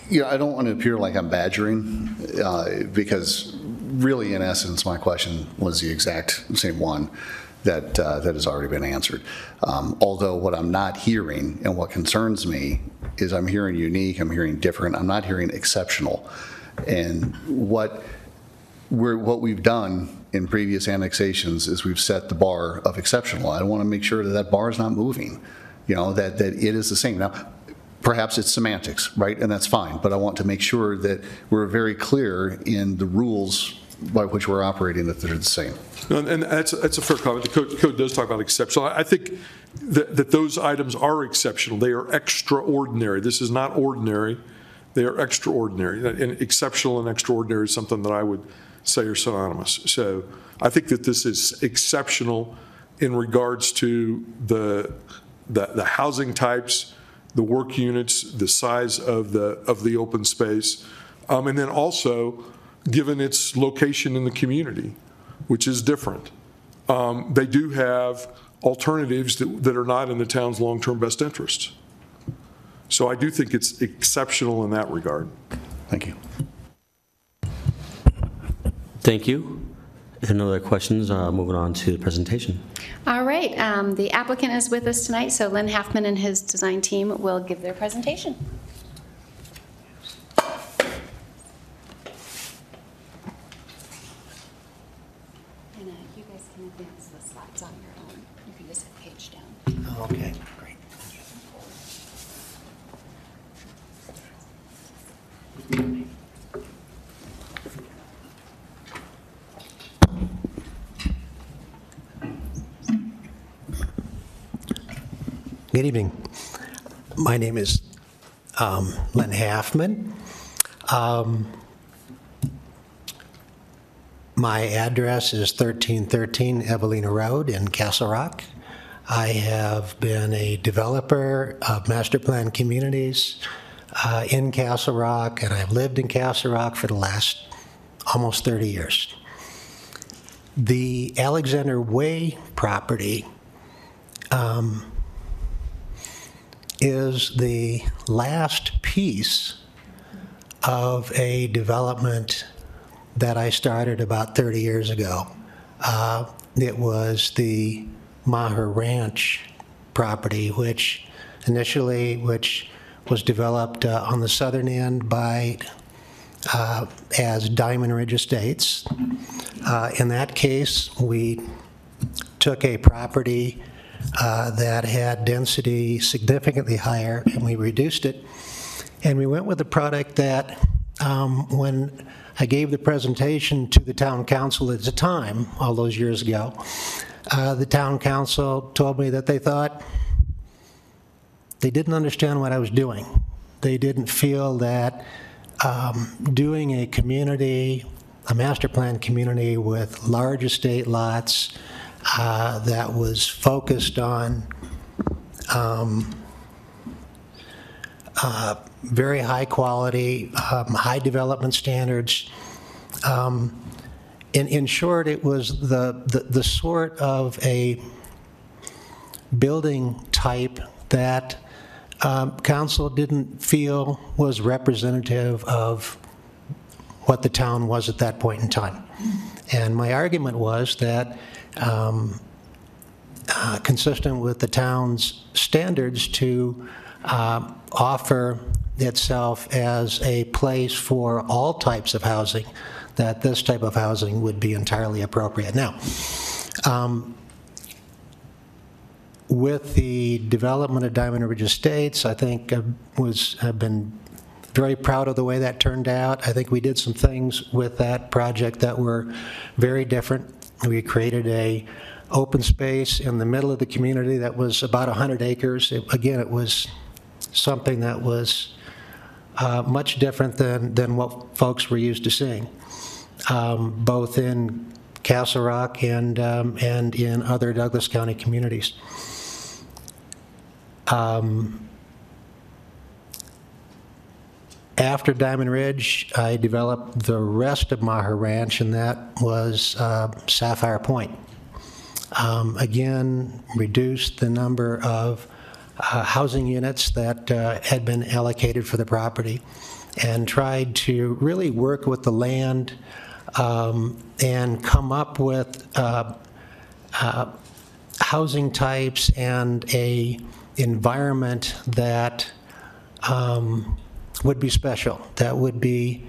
Speaker 4: You know, I don't want to appear like I'm badgering, uh, because really, in essence, my question was the exact same one that, uh, that has already been answered. Um, Although what I'm not hearing, and what concerns me, is I'm hearing unique, I'm hearing different, I'm not hearing exceptional. And what we're, what we've done in previous annexations is we've set the bar of exceptional. I want to make sure that that bar is not moving, you know, that, that it is the same. Now, perhaps it's semantics, right, and that's fine, but I want to make sure that we're very clear in the rules by which we're operating, that they're the same.
Speaker 6: And and that's, that's a fair comment. The code, code does talk about exceptional. I I think that, that those items are exceptional. They are extraordinary. This is not ordinary. They are extraordinary. And exceptional and extraordinary is something that I would say are synonymous. So I think that this is exceptional in regards to the, the, the housing types, the work units, the size of the, of the open space, um, and then also, given its location in the community, which is different. Um, They do have alternatives that, that are not in the town's long-term best interests. So I do think it's exceptional in that regard.
Speaker 4: Thank you.
Speaker 1: Thank you. If there are no other questions, uh, moving on to the presentation.
Speaker 13: All right, um, the applicant is with us tonight, so Lynn Halfman and his design team will give their presentation. And uh, you guys can advance the slides on your own. You can just hit page down.
Speaker 23: Okay, great. Good evening. My name is um, Len Halfman. Um, My address is 1313 Evelina Road in Castle Rock. I have been a developer of master plan communities uh, in Castle Rock, and I've lived in Castle Rock for the last almost 30 years. The Alexander Way property um, is the last piece of a development that I started about 30 years ago. Uh, It was the Maher Ranch property, which initially, which was developed uh, on the southern end by, uh, as Diamond Ridge Estates. Uh, In that case, we took a property uh, that had density significantly higher, and we reduced it. And we went with a product that, um, when I gave the presentation to the town council at the time, all those years ago, uh, the town council told me that they thought they didn't understand what I was doing. They didn't feel that um, doing a community, a master plan community with large estate lots uh, that was focused on um, uh, very high quality, um, high development standards. Um, In, in short, it was the, the, the sort of a building type that um, council didn't feel was representative of what the town was at that point in time. And my argument was that, um, uh, consistent with the town's standards, to uh, offer itself as a place for all types of housing, that this type of housing would be entirely appropriate. Now, um, with the development of Diamond Ridge Estates, I think I was, have been very proud of the way that turned out. I think we did some things with that project that were very different. We created a open space in the middle of the community that was about 100 acres. It- Again, it was something that was uh, much different than, than what folks were used to seeing, um, both in Castle Rock and, um, and in other Douglas County communities. Um, After Diamond Ridge, I developed the rest of Maher Ranch, and that was uh, Sapphire Point. Um, Again, reduced the number of uh, housing units that uh, had been allocated for the property, and tried to really work with the land um, and come up with uh, uh, housing types and a environment that um, would be special, that would be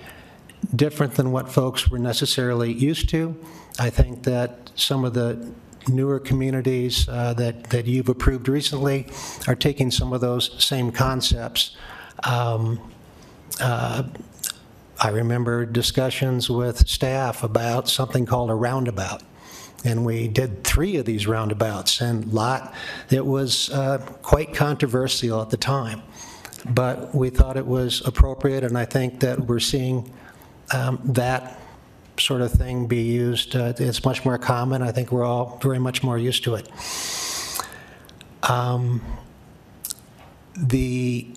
Speaker 23: different than what folks were necessarily used to. I think that some of the newer communities uh, that, that you've approved recently are taking some of those same concepts. Um, uh, I remember discussions with staff about something called a roundabout. And we did three of these roundabouts, and lot, it was uh, quite controversial at the time. But we thought it was appropriate, and I think that we're seeing um, that sort of thing be used. uh, It's much more common. I think we're all very much more used to it. Um, The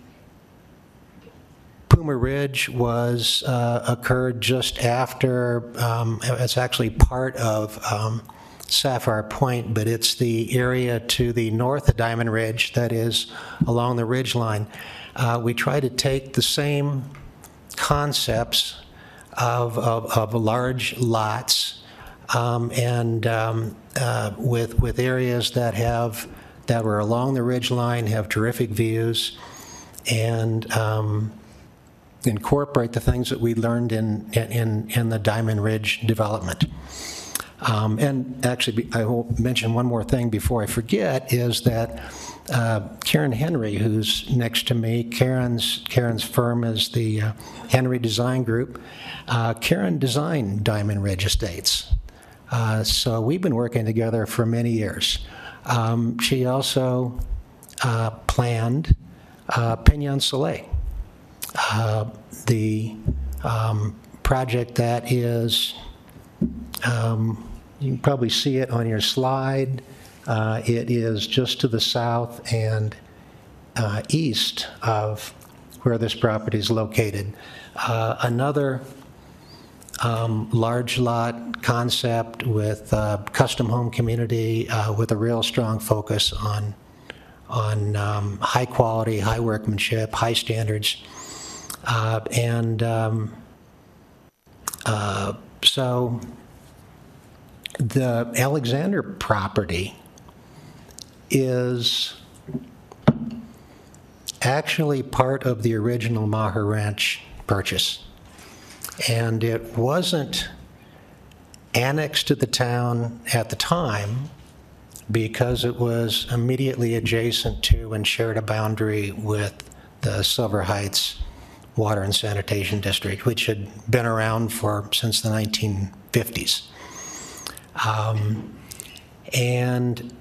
Speaker 23: Puma Ridge was, uh, occurred just after, um, it's actually part of um, Sapphire Point, but it's the area to the north of Diamond Ridge that is along the ridge line. Uh, We try to take the same concepts of, of, of large lots um, and um, uh, with, with areas that have, that were along the ridge line, have terrific views, and um, incorporate the things that we learned in, in, in the Diamond Ridge development. Um, And actually, I will mention one more thing before I forget, is that uh, Karen Henry, who's next to me, Karen's, Karen's firm is the uh, Henry Design Group. Uh, Karen designed Diamond Ridge Estates. Uh, So we've been working together for many years. Um, She also uh, planned uh, Pinion Soleil, the um, project that is, um, you can probably see it on your slide. Uh, It is just to the south and uh, east of where this property is located. Uh, Another um, large lot concept with uh, custom home community uh, with a real strong focus on, on um, high quality, high workmanship, high standards. Uh, And um, so the Alexander property is actually part of the original Maher Ranch purchase. And it wasn't annexed to the town at the time because it was immediately adjacent to and shared a boundary with the Silver Heights Water and Sanitation District, which had been around for, since the 1950s. Um, And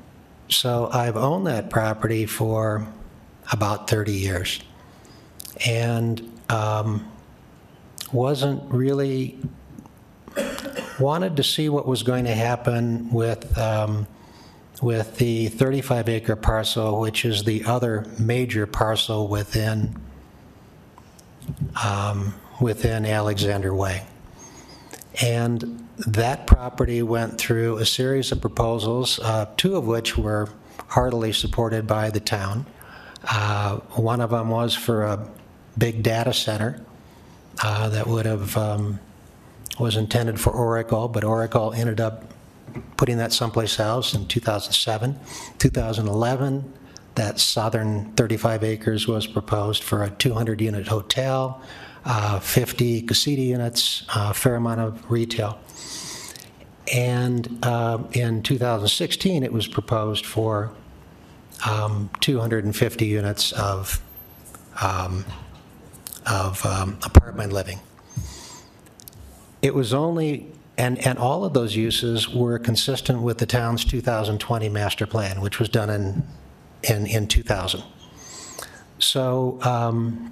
Speaker 23: so I've owned that property for about 30 years. And um, wasn't really, wanted to see what was going to happen with, um, with the 35 acre parcel, which is the other major parcel within, um, within Alexander Way. And that property went through a series of proposals, uh, two of which were heartily supported by the town. Uh, One of them was for a big data center uh, that would have, um, was intended for Oracle, but Oracle ended up putting that someplace else in 2007. 2011, that southern 35 acres was proposed for a 200-unit hotel, uh, 50 casita units, a fair amount of retail. And uh, in 2016, it was proposed for um, 250 units of, um, of um, apartment living. It was only, and, and all of those uses were consistent with the town's 2020 master plan, which was done in, in, in 2000. So um,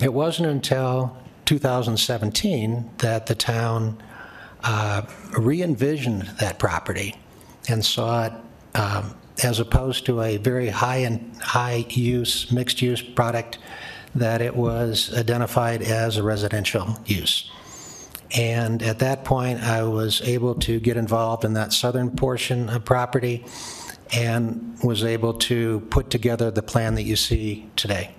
Speaker 23: it wasn't until 2017 that the town uh, re-envisioned that property and saw it um, as opposed to a very high and high-use, mixed-use product, that it was identified as a residential use. And at that point, I was able to get involved in that southern portion of property and was able to put together the plan that you see today.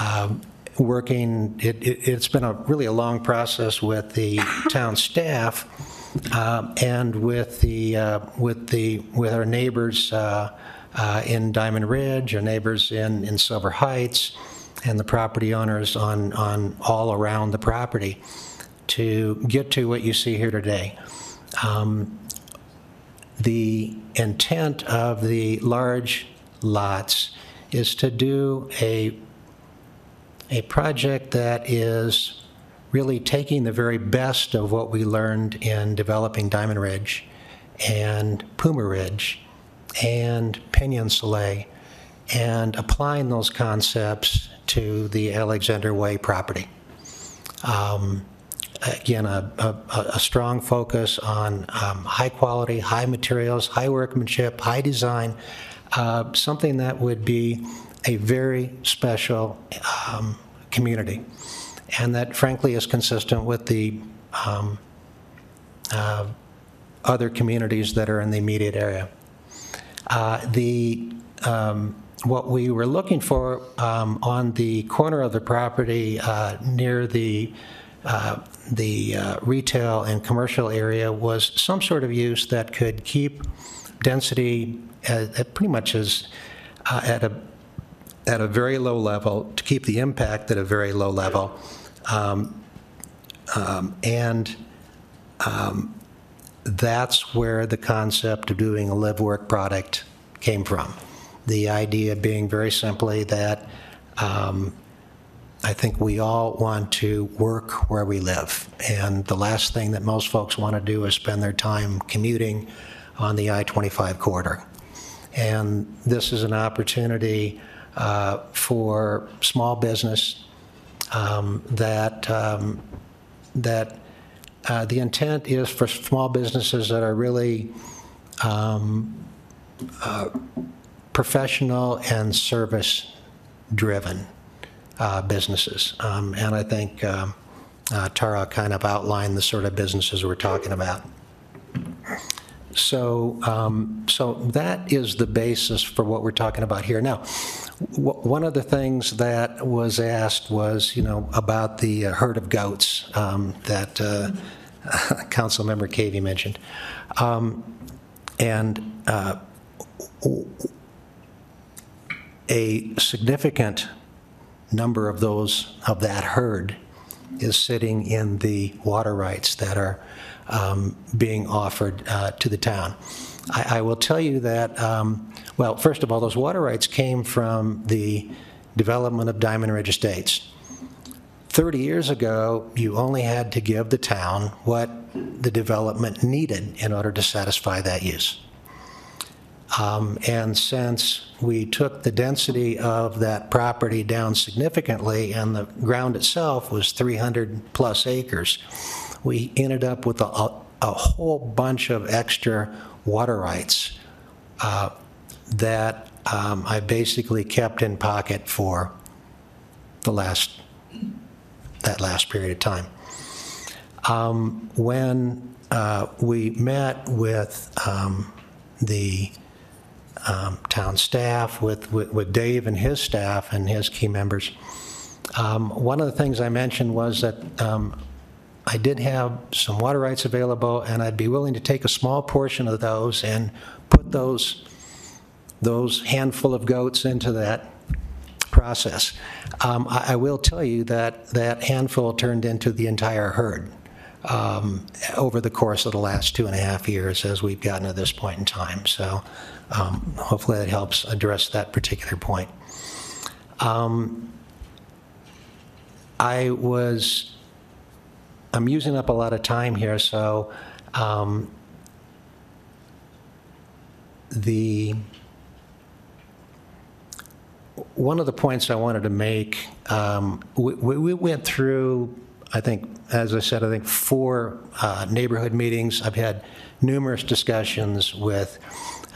Speaker 23: Um, Working, it, it- it's been a, really a long process with the town staff um, and with the, uh, with the, with our neighbors uh, uh, in Diamond Ridge, our neighbors in, in Silver Heights, and the property owners on, on, all around the property to get to what you see here today. Um, The intent of the large lots is to do a, a project that is really taking the very best of what we learned in developing Diamond Ridge and Puma Ridge and Pinion Soleil and applying those concepts to the Alexander Way property. Um, Again, a, a, a strong focus on um, high quality, high materials, high workmanship, high design, uh, something that would be a very special um, community, and that frankly is consistent with the um, uh, other communities that are in the immediate area. Uh, The, um, what we were looking for um, on the corner of the property uh, near the, uh, the uh, retail and commercial area was some sort of use that could keep density at, at pretty much as, uh, at a, at a very low level, to keep the impact at a very low level. Um, um, And um, that's where the concept of doing a live-work product came from. The idea being very simply that um, I think we all want to work where we live. And the last thing that most folks want to do is spend their time commuting on the I-25 corridor. And this is an opportunity uh, for small business um, that, um, that uh, the intent is for small businesses that are really um, uh, professional and service-driven uh, businesses. Um, And I think um, uh, Tara kind of outlined the sort of businesses we're talking about. So, um, so that is the basis for what we're talking about here. Now, one of the things that was asked was, you know, about the uh, herd of goats um, that uh, Councilmember Cavey mentioned. Um, And uh, a significant number of those, of that herd is sitting in the water rights that are um, being offered uh, to the town. I, I will tell you that, um, well, first of all, those water rights came from the development of Diamond Ridge Estates. 30 years ago, you only had to give the town what the development needed in order to satisfy that use. Um, And since we took the density of that property down significantly, and the ground itself was 300-plus acres, we ended up with a- a whole bunch of extra water rights uh, that um, I basically kept in pocket for the last, that last period of time. Um, When uh, we met with um, the um, town staff, with, with with Dave and his staff and his key members. Um, One of the things I mentioned was that um, I did have some water rights available, and I'd be willing to take a small portion of those and put those, those handful of goats into that process. Um, I I will tell you that that handful turned into the entire herd um, over the course of the last two and a half years as we've gotten to this point in time. So um, hopefully that helps address that particular point. Um, I was, I'm using up a lot of time here, so um, the, one of the points I wanted to make, um, we we- we went through, I think, as I said, I think, four uh, neighborhood meetings. I've had numerous discussions with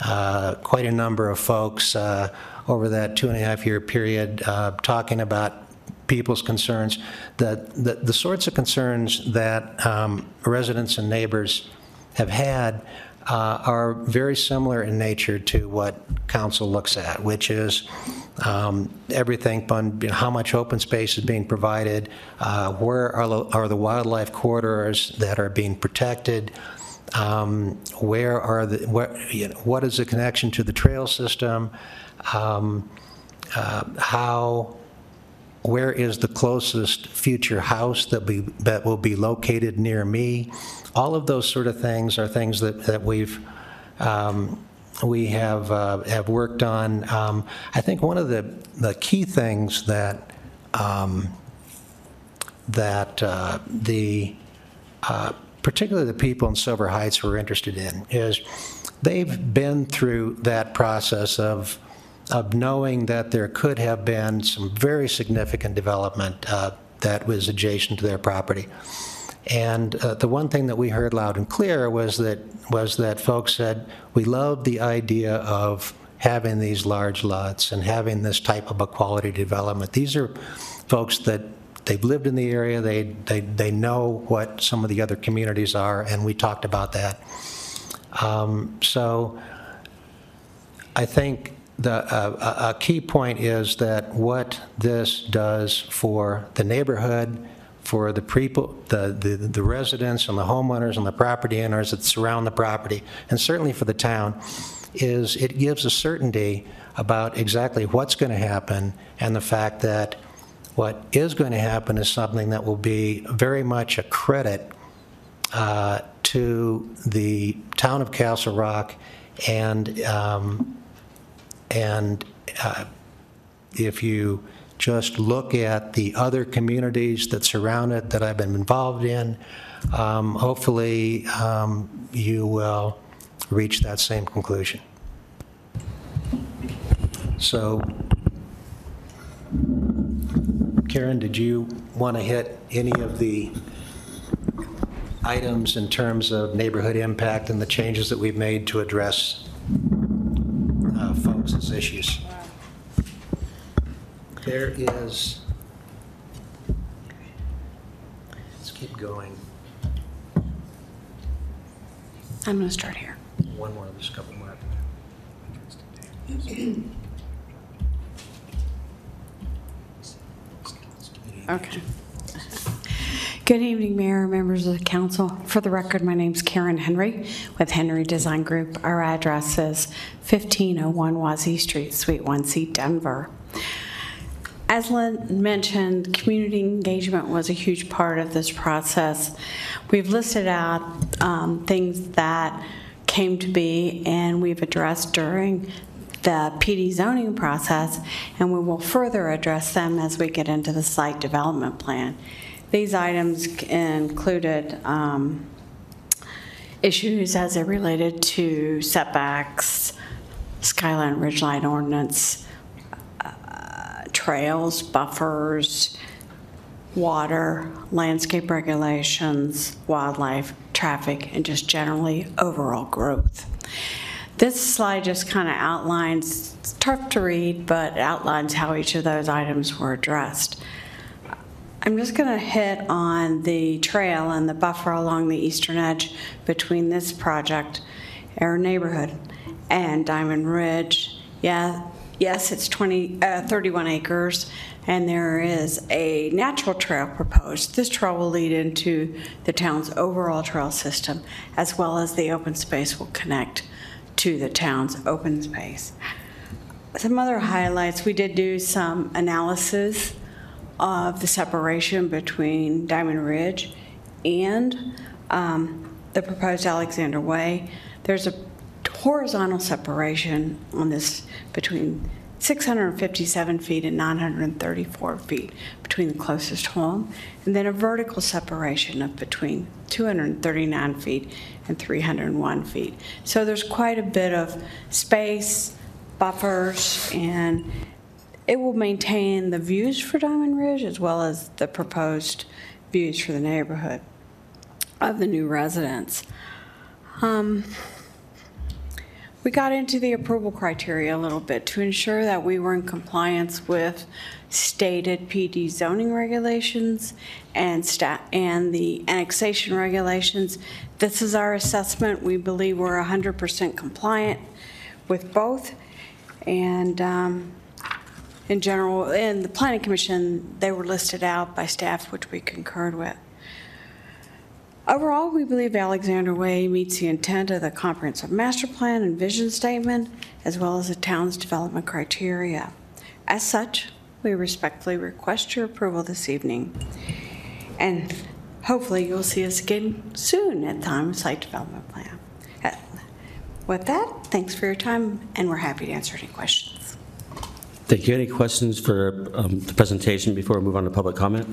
Speaker 23: uh, quite a number of folks uh, over that two and a half year period, uh, talking about people's concerns. The, the the sorts of concerns that um, residents and neighbors have had uh, are very similar in nature to what council looks at, which is um, everything from you know, how much open space is being provided, uh, where are the- are the wildlife corridors that are being protected, um, where are the, you know, what is the connection to the trail system, um, uh, how, where is the closest future house that be, that will be located near me? All of those sort of things are things that, that we've, um, we have, uh, have worked on. Um, I think one of the, the key things that, um, that uh, the, uh, particularly the people in Silver Heights were interested in, is they've been through that process of, of knowing that there could have been some very significant development uh, that was adjacent to their property. And uh, the one thing that we heard loud and clear was that, was that folks said, we love the idea of having these large lots and having this type of a quality development. These are folks that, they've lived in the area, they, they, they know what some of the other communities are, and we talked about that. Um, So I think the, uh, a key point is that what this does for the neighborhood, for the people, the, the the residents and the homeowners and the property owners that surround the property, and certainly for the town, is it gives a certainty about exactly what's going to happen and the fact that what is going to happen is something that will be very much a credit uh, to the town of Castle Rock and, um, and uh, if you just look at the other communities that surround it that I've been involved in, um, hopefully um, you will reach that same conclusion. So, Karen, did you want to hit any of the items in terms of neighborhood impact and the changes that we've made to address issues? There is, let's keep going.
Speaker 16: I'm going to start here.
Speaker 24: one more, there's a couple more.
Speaker 25: Okay. Good evening, Mayor, members of the council. For the record, my name is Karen Henry with Henry Design Group. Our address is 1501 Wazee Street, Suite 1C, Denver. As Lynn mentioned, community engagement was a huge part of this process. We've listed out um, things that came to be and we've addressed during the PD zoning process, and we will further address them as we get into the site development plan. These items included um, issues as they related to setbacks, skyline ridgeline ordinance, uh, trails, buffers, water, landscape regulations, wildlife, traffic, and just generally overall growth. This slide just kind of outlines, it's tough to read, but outlines how each of those items were addressed. I'm just going to hit on the trail and the buffer along the eastern edge between this project, our neighborhood, and Diamond Ridge. Yeah, yes, it's 20, uh, 31 acres, and there is a natural trail proposed. This trail will lead into the town's overall trail system, as well as the open space will connect to the town's open space. Some other highlights, we did do some analysis of the separation between Diamond Ridge and um, the proposed Alexander Way. There's a horizontal separation on this between 657 feet and 934 feet between the closest home, and then a vertical separation of between 239 feet and 301 feet. So there's quite a bit of space, buffers, and it will maintain the views for Diamond Ridge as well as the proposed views for the neighborhood of the new residents. Um, we got into the approval criteria a little bit to ensure that we were in compliance with stated PD zoning regulations and sta- and the annexation regulations. This is our assessment. We believe we're 100% compliant with both. And um, in general, in the planning commission, they were listed out by staff, which we concurred with. Overall, we believe Alexander Way meets the intent of the comprehensive master plan and vision statement, as well as the town's development criteria. As such, we respectfully request your approval this evening. And hopefully, you'll see us again soon at the time site development plan. Uh, With that, thanks for your time, and we're happy to answer any questions.
Speaker 1: Thank you. Any questions for um, the presentation before we move on to public comment?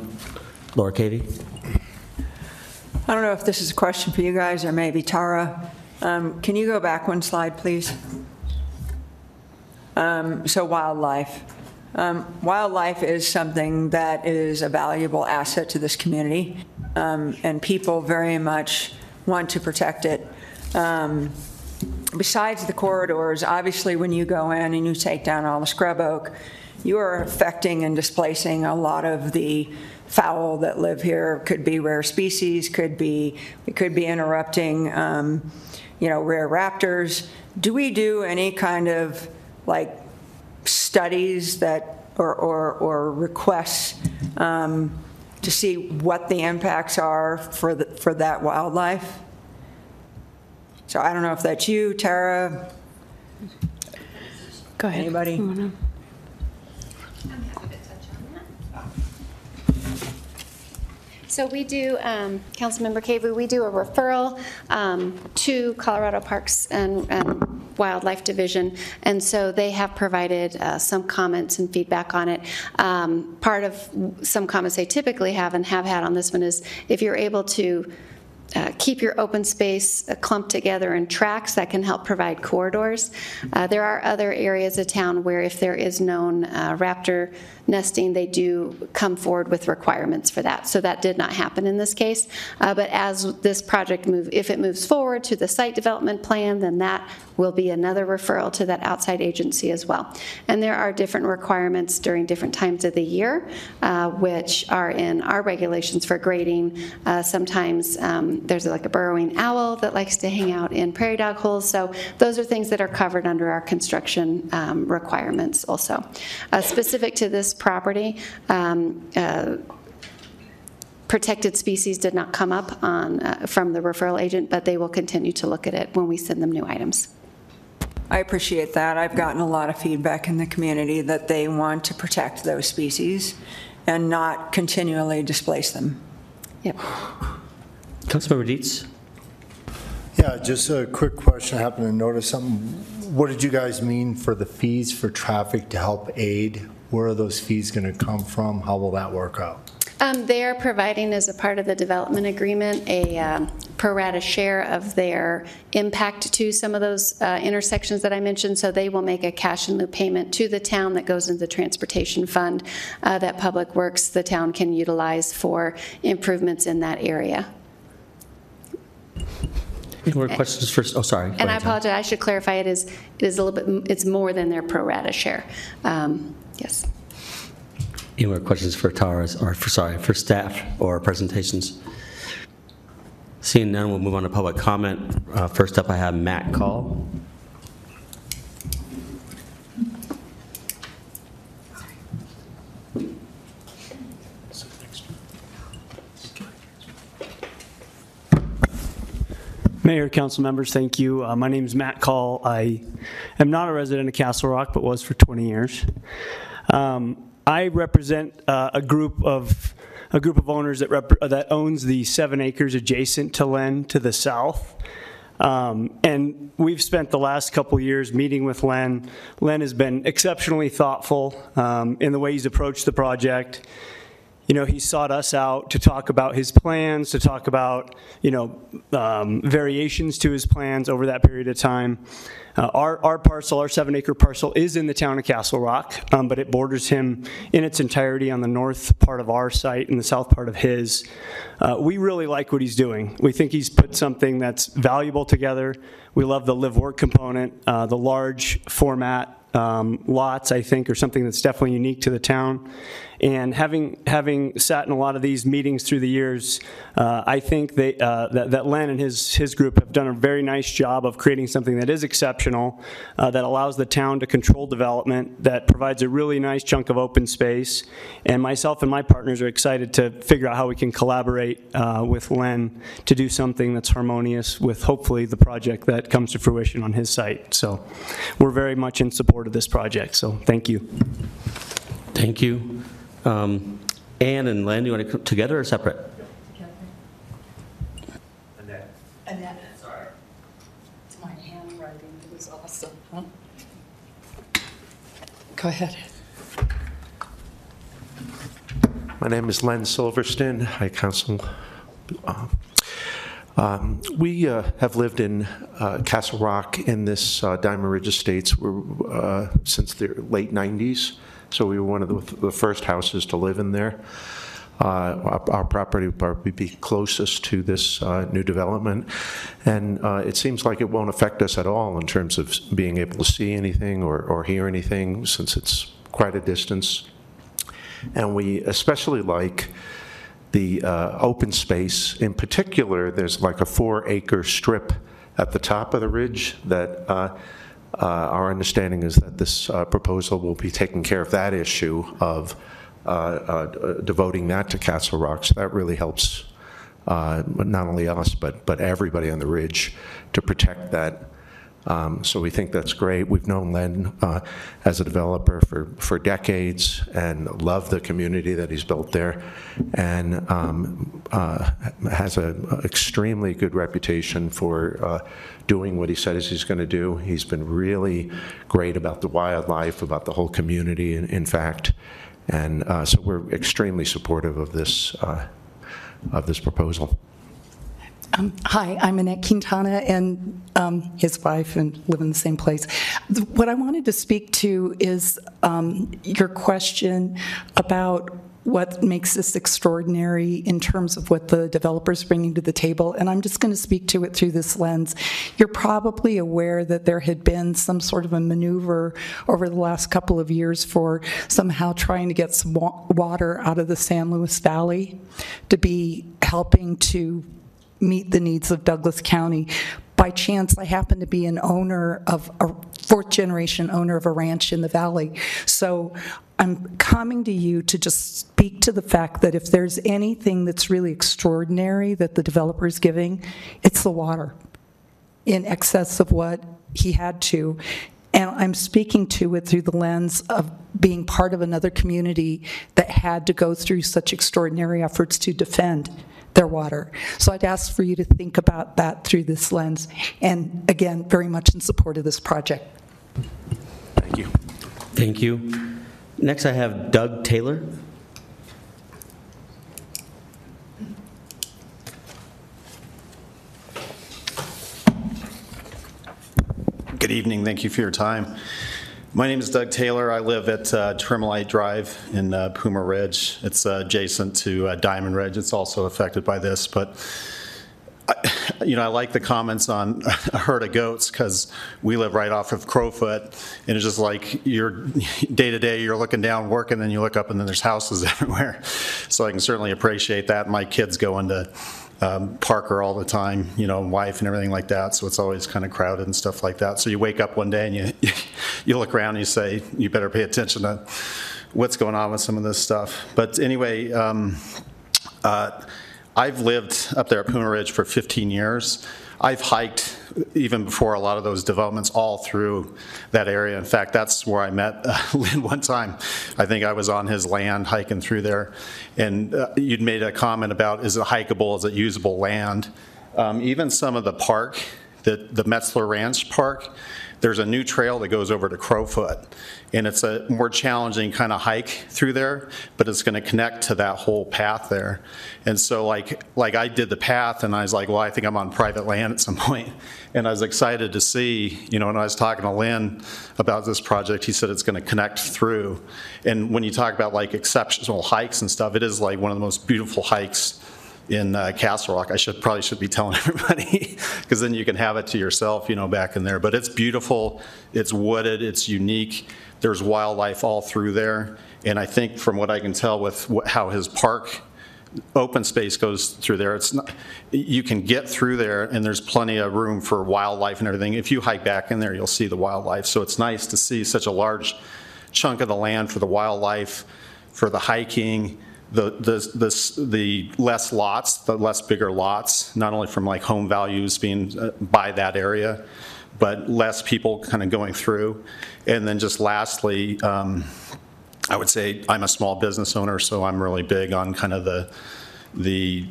Speaker 1: Laura Cavey?
Speaker 7: I don't know if this is a question for you guys or maybe Tara. Um, Can you go back one slide, please? Um, So wildlife. Um, Wildlife is something that is a valuable asset to this community, um, and people very much want to protect it. Um, Besides the corridors, obviously, when you go in and you take down all the scrub oak, you are affecting and displacing a lot of the fowl that live here. Could be rare species, could be, we could be interrupting, um, you know, rare raptors. Do we do any kind of, like, studies that, or, or, or requests um, to see what the impacts are for, the, for that wildlife? So I don't know if that's you, Tara.
Speaker 25: Go ahead.
Speaker 7: Anybody?
Speaker 13: So we do, um, Councilmember Cavey, we do a referral um, to Colorado Parks and and Wildlife Division, and so they have provided uh, some comments and feedback on it. Um, Part of some comments they typically have and have had on this one is if you're able to uh, keep your open space uh, clumped together in tracks that can help provide corridors. Uh, There are other areas of town where if there is known uh, raptor nesting, they do come forward with requirements for that. So that did not happen in this case. Uh, But as this project move, if it moves forward to the site development plan, then that will be another referral to that outside agency as well. And there are different requirements during different times of the year, uh, which are in our regulations for grading. Uh, Sometimes um, There's like a burrowing owl that likes to hang out in prairie dog holes. So those are things that are covered under our construction um, requirements also. Uh, Specific to this property, um, uh, protected species did not come up on, uh, from the referral agent, but they will continue to look at it when we send them new items.
Speaker 7: I appreciate that. I've gotten a lot of feedback in the community that they want to protect those species and not continually displace them.
Speaker 13: Yep.
Speaker 1: Councilmember Dietz?
Speaker 5: Yeah, just a quick question. I happened to notice something. What did you guys mean for the fees for traffic to help aid? Where are those fees going to come from? How will that work out?
Speaker 13: Um, They are providing, as a part of the development agreement, a um, pro rata share of their impact to some of those uh, intersections that I mentioned, so they will make a cash in lieu payment to the town that goes into the transportation fund uh, that Public Works, the town can utilize for improvements in that area.
Speaker 1: Any more questions first? oh, sorry. Go
Speaker 13: And I
Speaker 1: ahead, Tom.
Speaker 13: apologize, I should clarify, it is, it is a little bit, it's more than their pro rata share. Um, Yes.
Speaker 1: Any more questions for Tara's, or for, sorry, for staff or presentations? Seeing none, we'll move on to public comment. Uh, First up, I have Matt Call.
Speaker 24: Mayor, council members, thank you. Uh, My name is Matt Call. I am not a resident of Castle Rock, but was for 20 years. Um, I represent uh, a group of, a group of owners that that owns the seven acres adjacent to Len to the south. Um, And we've spent the last couple years meeting with Len. Len has been exceptionally thoughtful um, in the way he's approached the project you know, he sought us out to talk about his plans, to talk about, you know, um, variations to his plans over that period of time. Uh, Our, our parcel, our seven acre parcel is in the town of Castle Rock, um, but it borders him in its entirety on the north part of our site and the south part of his. Uh, We really like what he's doing. We think he's put something that's valuable together. We love the live-work component, uh, the large format um, lots, I think, are something that's definitely unique to the town. And having, having sat in a lot of these meetings through the years, uh, I think they, uh, that that Len and his, his group have done a very nice job of creating something that is exceptional, uh, that allows the town to control development, that provides a really nice chunk of open space. And myself and my partners are excited to figure out how we can collaborate uh, with Len to do something that's harmonious with hopefully the project that comes to fruition on his site. So we're very much in support of this project, so thank you.
Speaker 1: Thank you. Um, Ann and Len, you want to come together or separate?
Speaker 26: Annette, Annette. sorry. It's my handwriting, it was awesome, huh? Go ahead.
Speaker 27: My name is Len Silverston. I counsel. uh, um, We uh, have lived in uh, Castle Rock in this uh, Diamond Ridge Estates uh, since the late 90s, so we were one of the the first houses to live in there. Uh, Our our property would probably be closest to this uh, new development, and uh, it seems like it won't affect us at all in terms of being able to see anything or or hear anything, since it's quite a distance. And we especially like the uh, open space. In particular, there's like a four-acre strip at the top of the ridge that uh, our understanding is that this uh, proposal will be taking care of that issue of uh, uh, devoting that to Castle Rock. So that really helps uh, not only us, but, but everybody on the ridge to protect that um, So we think that's great. We've known Len uh, as a developer for, for decades and love the community that he's built there, and um, uh, has an extremely good reputation for uh, doing what he says he's going to do. He's been really great about the wildlife, about the whole community, in, in fact, and uh, so we're extremely supportive of this, uh, of this proposal.
Speaker 26: Um, Hi, I'm Annette Quintana and um, his wife and live in the same place. What I wanted to speak to is um, your question about what makes this extraordinary in terms of what the developer's bringing to the table, and I'm just going to speak to it through this lens. You're probably aware that there had been some sort of a maneuver over the last couple of years for somehow trying to get some wa- water out of the San Luis Valley to be helping to meet the needs of Douglas County. By chance, I happen to be an owner of, a fourth-generation owner of a ranch in the valley. So I'm coming to you to just speak to the fact that if there's anything that's really extraordinary that the developer is giving, it's the water in excess of what he had to. And I'm speaking to it through the lens of being part of another community that had to go through such extraordinary efforts to defend their water. So I'd ask for you to think about that through this lens. And again, very much in support of this project.
Speaker 27: Thank you.
Speaker 1: Thank you. Next, I have Doug Taylor.
Speaker 28: Good evening. Thank you for your time. My name is Doug Taylor. I live at uh, Drive in uh, Puma Ridge. It's uh, adjacent to uh, Diamond Ridge. It's also affected by this, but I- you know, I like the comments on a herd of goats because we live right off of Crowfoot, and it's just like you're day to day. You're looking down, working, then you look up, and then there's houses everywhere. So I can certainly appreciate that. My kids go into um, Parker all the time, you know, wife and everything like that. So it's always kind of crowded and stuff like that. So you wake up one day and you you look around and you say, you better pay attention to what's going on with some of this stuff. But anyway. Um, uh, I've lived up there at Puma Ridge for 15 years. I've hiked even before a lot of those developments all through that area. In fact, that's where I met uh, Lynn one time. I think I was on his land hiking through there. And uh, you'd made a comment about is it hikeable, is it usable land? Um, even some of the park, the, the Metzler Ranch Park, there's a new trail that goes over to Crowfoot. And it's a more challenging kind of hike through there, but it's going to connect to that whole path there. And so like, like I did the path and I was like, well, I think I'm on private land at some point. And I was excited to see, you know, when I was talking to Lynn about this project, he said it's going to connect through. And when you talk about like exceptional hikes and stuff, it is like one of the most beautiful hikes in uh, Castle Rock. I should, probably should be telling everybody, because then you can have it to yourself, you know, back in there. But it's beautiful, it's wooded, it's unique. There's wildlife all through there. And I think from what I can tell with wh- how his park open space goes through there, it's not, you can get through there and there's plenty of room for wildlife and everything. If you hike back in there, you'll see the wildlife. So it's nice to see such a large chunk of the land for the wildlife, for the hiking, the, the, the, the less lots, the less bigger lots, not only from like home values being uh, by that area, but less people kind of going through. And then just lastly, um, I would say I'm a small business owner, so I'm really big on kind of the, the,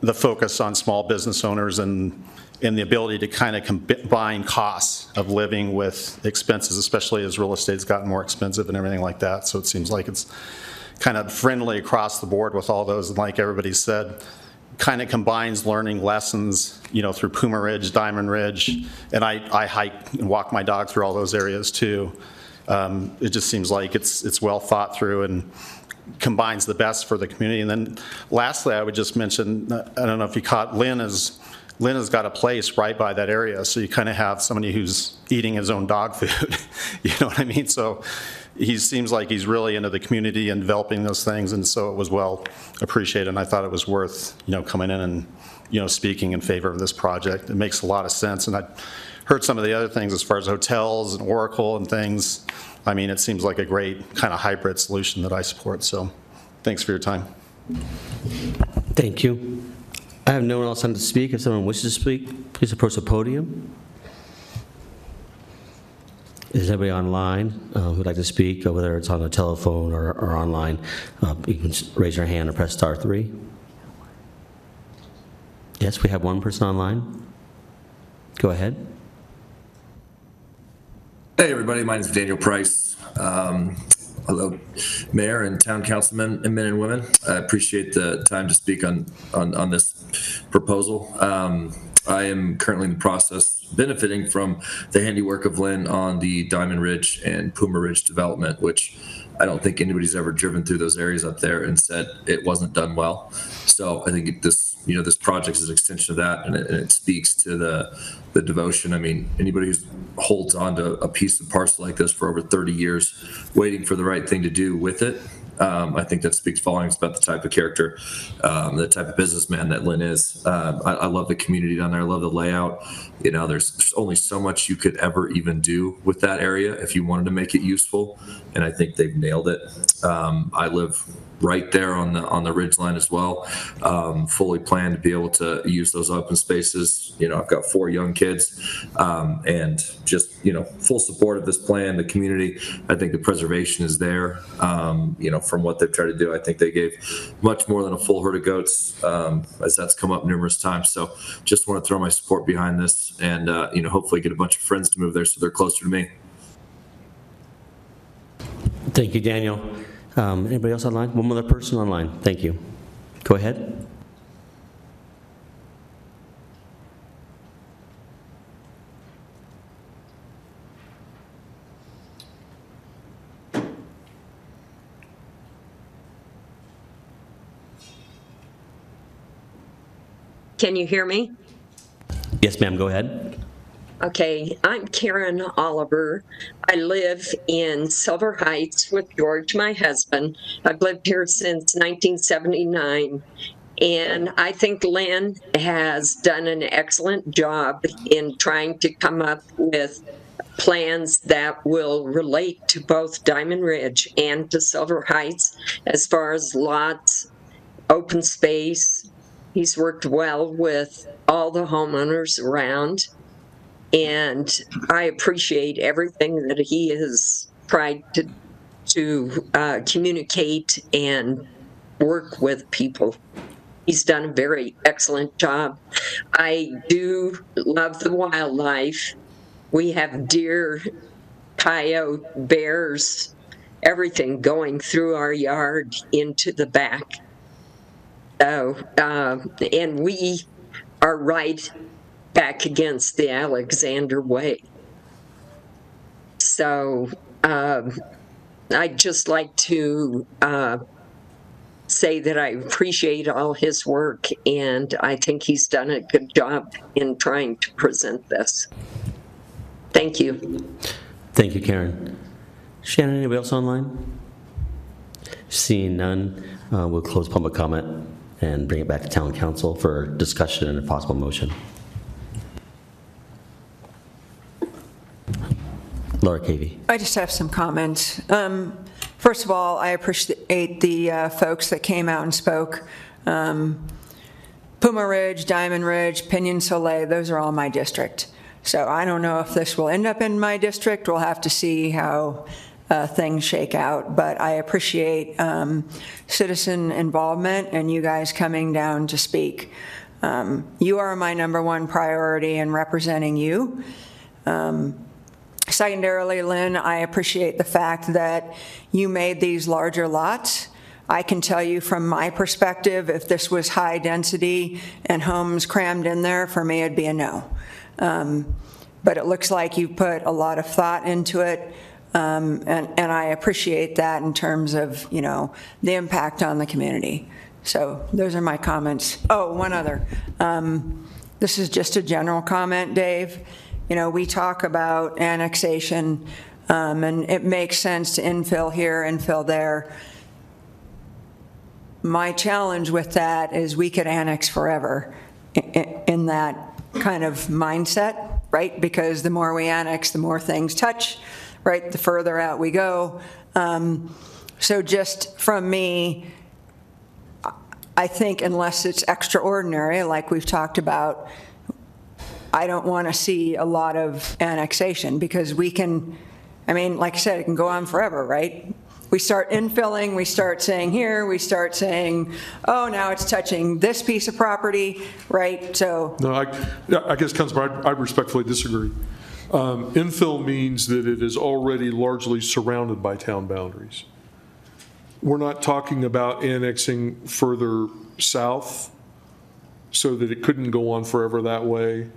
Speaker 28: the focus on small business owners and, and the ability to kind of combine costs of living with expenses, especially as real estate's gotten more expensive and everything like that. So it seems like it's kind of friendly across the board with all those, and like everybody said, kind of combines learning lessons, you know, through Puma Ridge, Diamond Ridge, and I, I hike and walk my dog through all those areas too. Um, It just seems like it's, it's well thought through and combines the best for the community. And then lastly, I would just mention, I don't know if you caught, Lynn is, Lynn has got a place right by that area, so you kind of have somebody who's eating his own dog food, you know what I mean? So he seems like he's really into the community and developing those things, and so it was well appreciated, and I thought it was worth, you know, coming in and, you know, speaking in favor of this project. It makes a lot of sense, and I heard some of the other things as far as hotels and Oracle and things. I mean, it seems like a great kind of hybrid solution that I support, so thanks for your time.
Speaker 1: Thank you. I have no one else on to speak. If someone wishes to speak, please approach the podium. Is anybody online uh, who'd like to speak, uh, whether it's on the telephone or or online? Uh, You can raise your hand or press star three. Yes, we have one person online. Go ahead.
Speaker 29: Hey, everybody. My name is Daniel Price. Um, hello, Mayor and Town Councilmen and men and women. I appreciate the time to speak on on, on this proposal. Um, I am currently in the process benefiting from the handiwork of Lynn on the Diamond Ridge and Puma Ridge development, which I don't think anybody's ever driven through those areas up there and said it wasn't done well. So I think this, you know, this project is an extension of that, and it, and it speaks to the the devotion. I mean, anybody who holds on to a piece of parcel like this for over 30 years, waiting for the right thing to do with it, Um, I think that speaks volumes about the type of character, um, the type of businessman that Lynn is. Um, I, I love the community down there. I love the layout. You know, there's, there's only so much you could ever even do with that area if you wanted to make it useful, and I think they've nailed it. Um, I live right there on the on the ridge line as well. Um, fully plan to be able to use those open spaces. You know, I've got four young kids, um, and just you know, full support of this plan. The community, I think the preservation is there. Um, you know, from what they've tried to do, I think they gave much more than a full herd of goats, um, as that's come up numerous times. So, just want to throw my support behind this, and uh, you know, hopefully get a bunch of friends to move there so they're closer to me.
Speaker 1: Thank you, Daniel. Um, Anybody else online? One other person online. Thank you. Go ahead.
Speaker 30: Can you hear me?
Speaker 1: Yes, ma'am, go ahead.
Speaker 30: Okay, I'm Karen Oliver. I live in Silver Heights with George, my husband. I've lived here since 1979. And I think Lynn has done an excellent job in trying to come up with plans that will relate to both Diamond Ridge and to Silver Heights as far as lots, open space. He's worked well with all the homeowners around. And I appreciate everything that he has tried to, to uh, communicate and work with people. He's done a very excellent job. I do love the wildlife. We have deer, coyote, bears, everything going through our yard into the back. So, um, and we are right back against the Alexander Way. So um, I'd just like to uh, say that I appreciate all his work and I think he's done a good job in trying to present this. Thank you.
Speaker 1: Thank you, Karen. Shannon, anybody else online? Seeing none, uh, we'll close public comment and bring it back to town council for discussion and a possible motion. Laura Cavey.
Speaker 7: I just have some comments. Um, First of all, I appreciate the uh, folks that came out and spoke. Um, Puma Ridge, Diamond Ridge, Pinion Soleil, those are all my district. So I don't know if this will end up in my district. We'll have to see how uh, things shake out. But I appreciate um, citizen involvement and you guys coming down to speak. Um, You are my number one priority in representing you. Um, Secondarily, Lynn, I appreciate the fact that you made these larger lots. I can tell you from my perspective, if this was high density and homes crammed in there, for me, it'd be a no. Um, But it looks like you put a lot of thought into it, um, and, and I appreciate that in terms of, you know, the impact on the community. So those are my comments. Oh, one other. Um, This is just a general comment, Dave. You know, we talk about annexation, um, and it makes sense to infill here, infill there. My challenge with that is we could annex forever i- i- in that kind of mindset, right? Because the more we annex, the more things touch, right? The further out we go. Um, So just from me, I think unless it's extraordinary, like we've talked about, I don't want to see a lot of annexation because we can, I mean, like I said, it can go on forever, right? We start infilling, we start saying here, we start saying, oh, now it's touching this piece of property, right? So,
Speaker 6: No, I, I guess, Councilman, I I respectfully disagree. Um, Infill means that it is already largely surrounded by town boundaries. We're not talking about annexing further south so that it couldn't go on forever that way.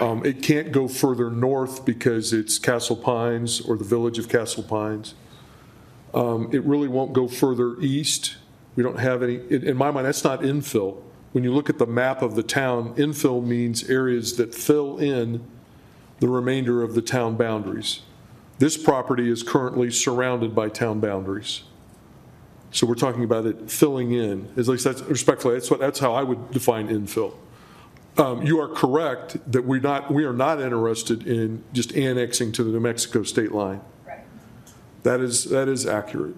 Speaker 6: Um, It can't go further north because it's Castle Pines or the village of Castle Pines. Um, It really won't go further east. We don't have any, in in my mind, that's not infill. When you look at the map of the town, infill means areas that fill in the remainder of the town boundaries. This property is currently surrounded by town boundaries. So we're talking about it filling in, at least that's respectfully, that's what, that's how I would define infill. Um, You are correct that we're not, we are not interested in just annexing to the New Mexico state line. That is, that is accurate.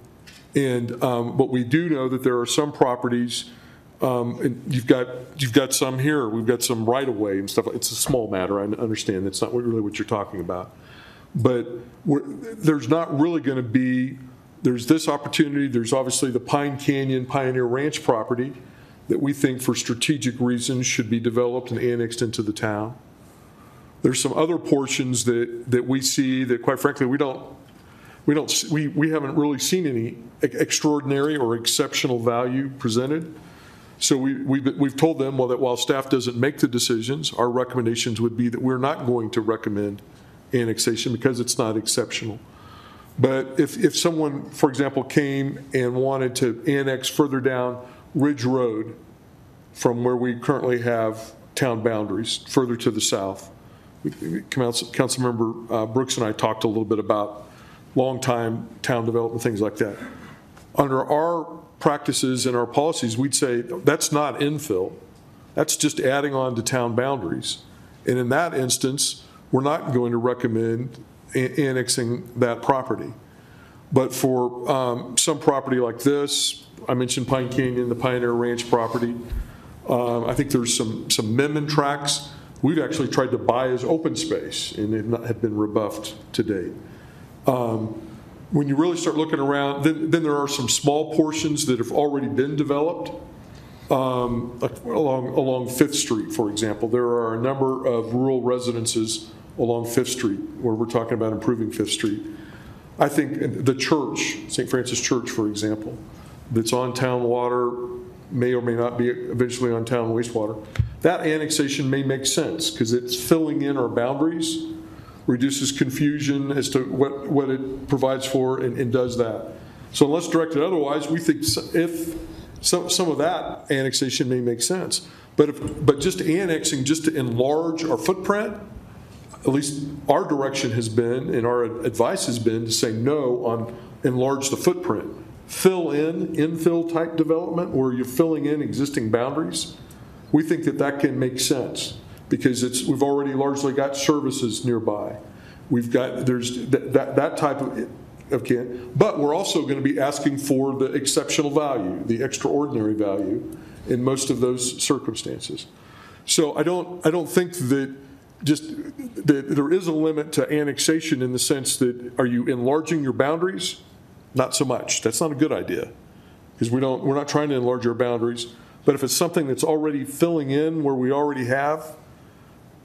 Speaker 6: And, um, but we do know that there are some properties, um, and you've got, you've got some here, we've got some right-of-way and stuff, it's a small matter, I understand, that's not really what you're talking about. But we're, there's not really going to be, there's this opportunity, there's obviously the Pine Canyon Pioneer Ranch property that we think for strategic reasons should be developed and annexed into the town. There's some other portions that, that we see that quite frankly, we don't, we don't, we, we haven't really seen any extraordinary or exceptional value presented. So we, we've, we've told them, well, that while staff doesn't make the decisions, our recommendations would be that we're not going to recommend annexation because it's not exceptional. But if, if someone, for example, came and wanted to annex further down Ridge Road from where we currently have town boundaries, further to the south, Council- Councilmember uh, Brooks and I talked a little bit about long-time town development, things like that. Under our practices and our policies, we'd say, that's not infill. That's just adding on to town boundaries. And in that instance, we're not going to recommend annexing that property. But for um, some property like this, I mentioned Pine Canyon, the Pioneer Ranch property, um, I think there's some, some Memon tracks. We've actually tried to buy as open space, and they've not, have been rebuffed to date. Um, When you really start looking around, then, then there are some small portions that have already been developed, um, along, along Fifth Street, for example. There are a number of rural residences along Fifth Street, where we're talking about improving Fifth Street. I think the church, St. Francis Church, for example, that's on town water, may or may not be eventually on town wastewater, that annexation may make sense, because it's filling in our boundaries, reduces confusion as to what, what it provides for, and, and does that. So unless directed otherwise, we think if, some, some of that annexation may make sense. But if, but just annexing, just to enlarge our footprint, at least our direction has been, and our advice has been to say no on enlarge the footprint. Fill in, infill type development where you're filling in existing boundaries. We think that that can make sense because it's, we've already largely got services nearby. We've got, there's that, that, type of, of can, but we're also going to be asking for the exceptional value, the extraordinary value in most of those circumstances. So I don't, I don't think that just, that there is a limit to annexation in the sense that, are you enlarging your boundaries? Not so much. That's not a good idea. Because we don't, we're not trying to enlarge our boundaries. But if it's something that's already filling in where we already have,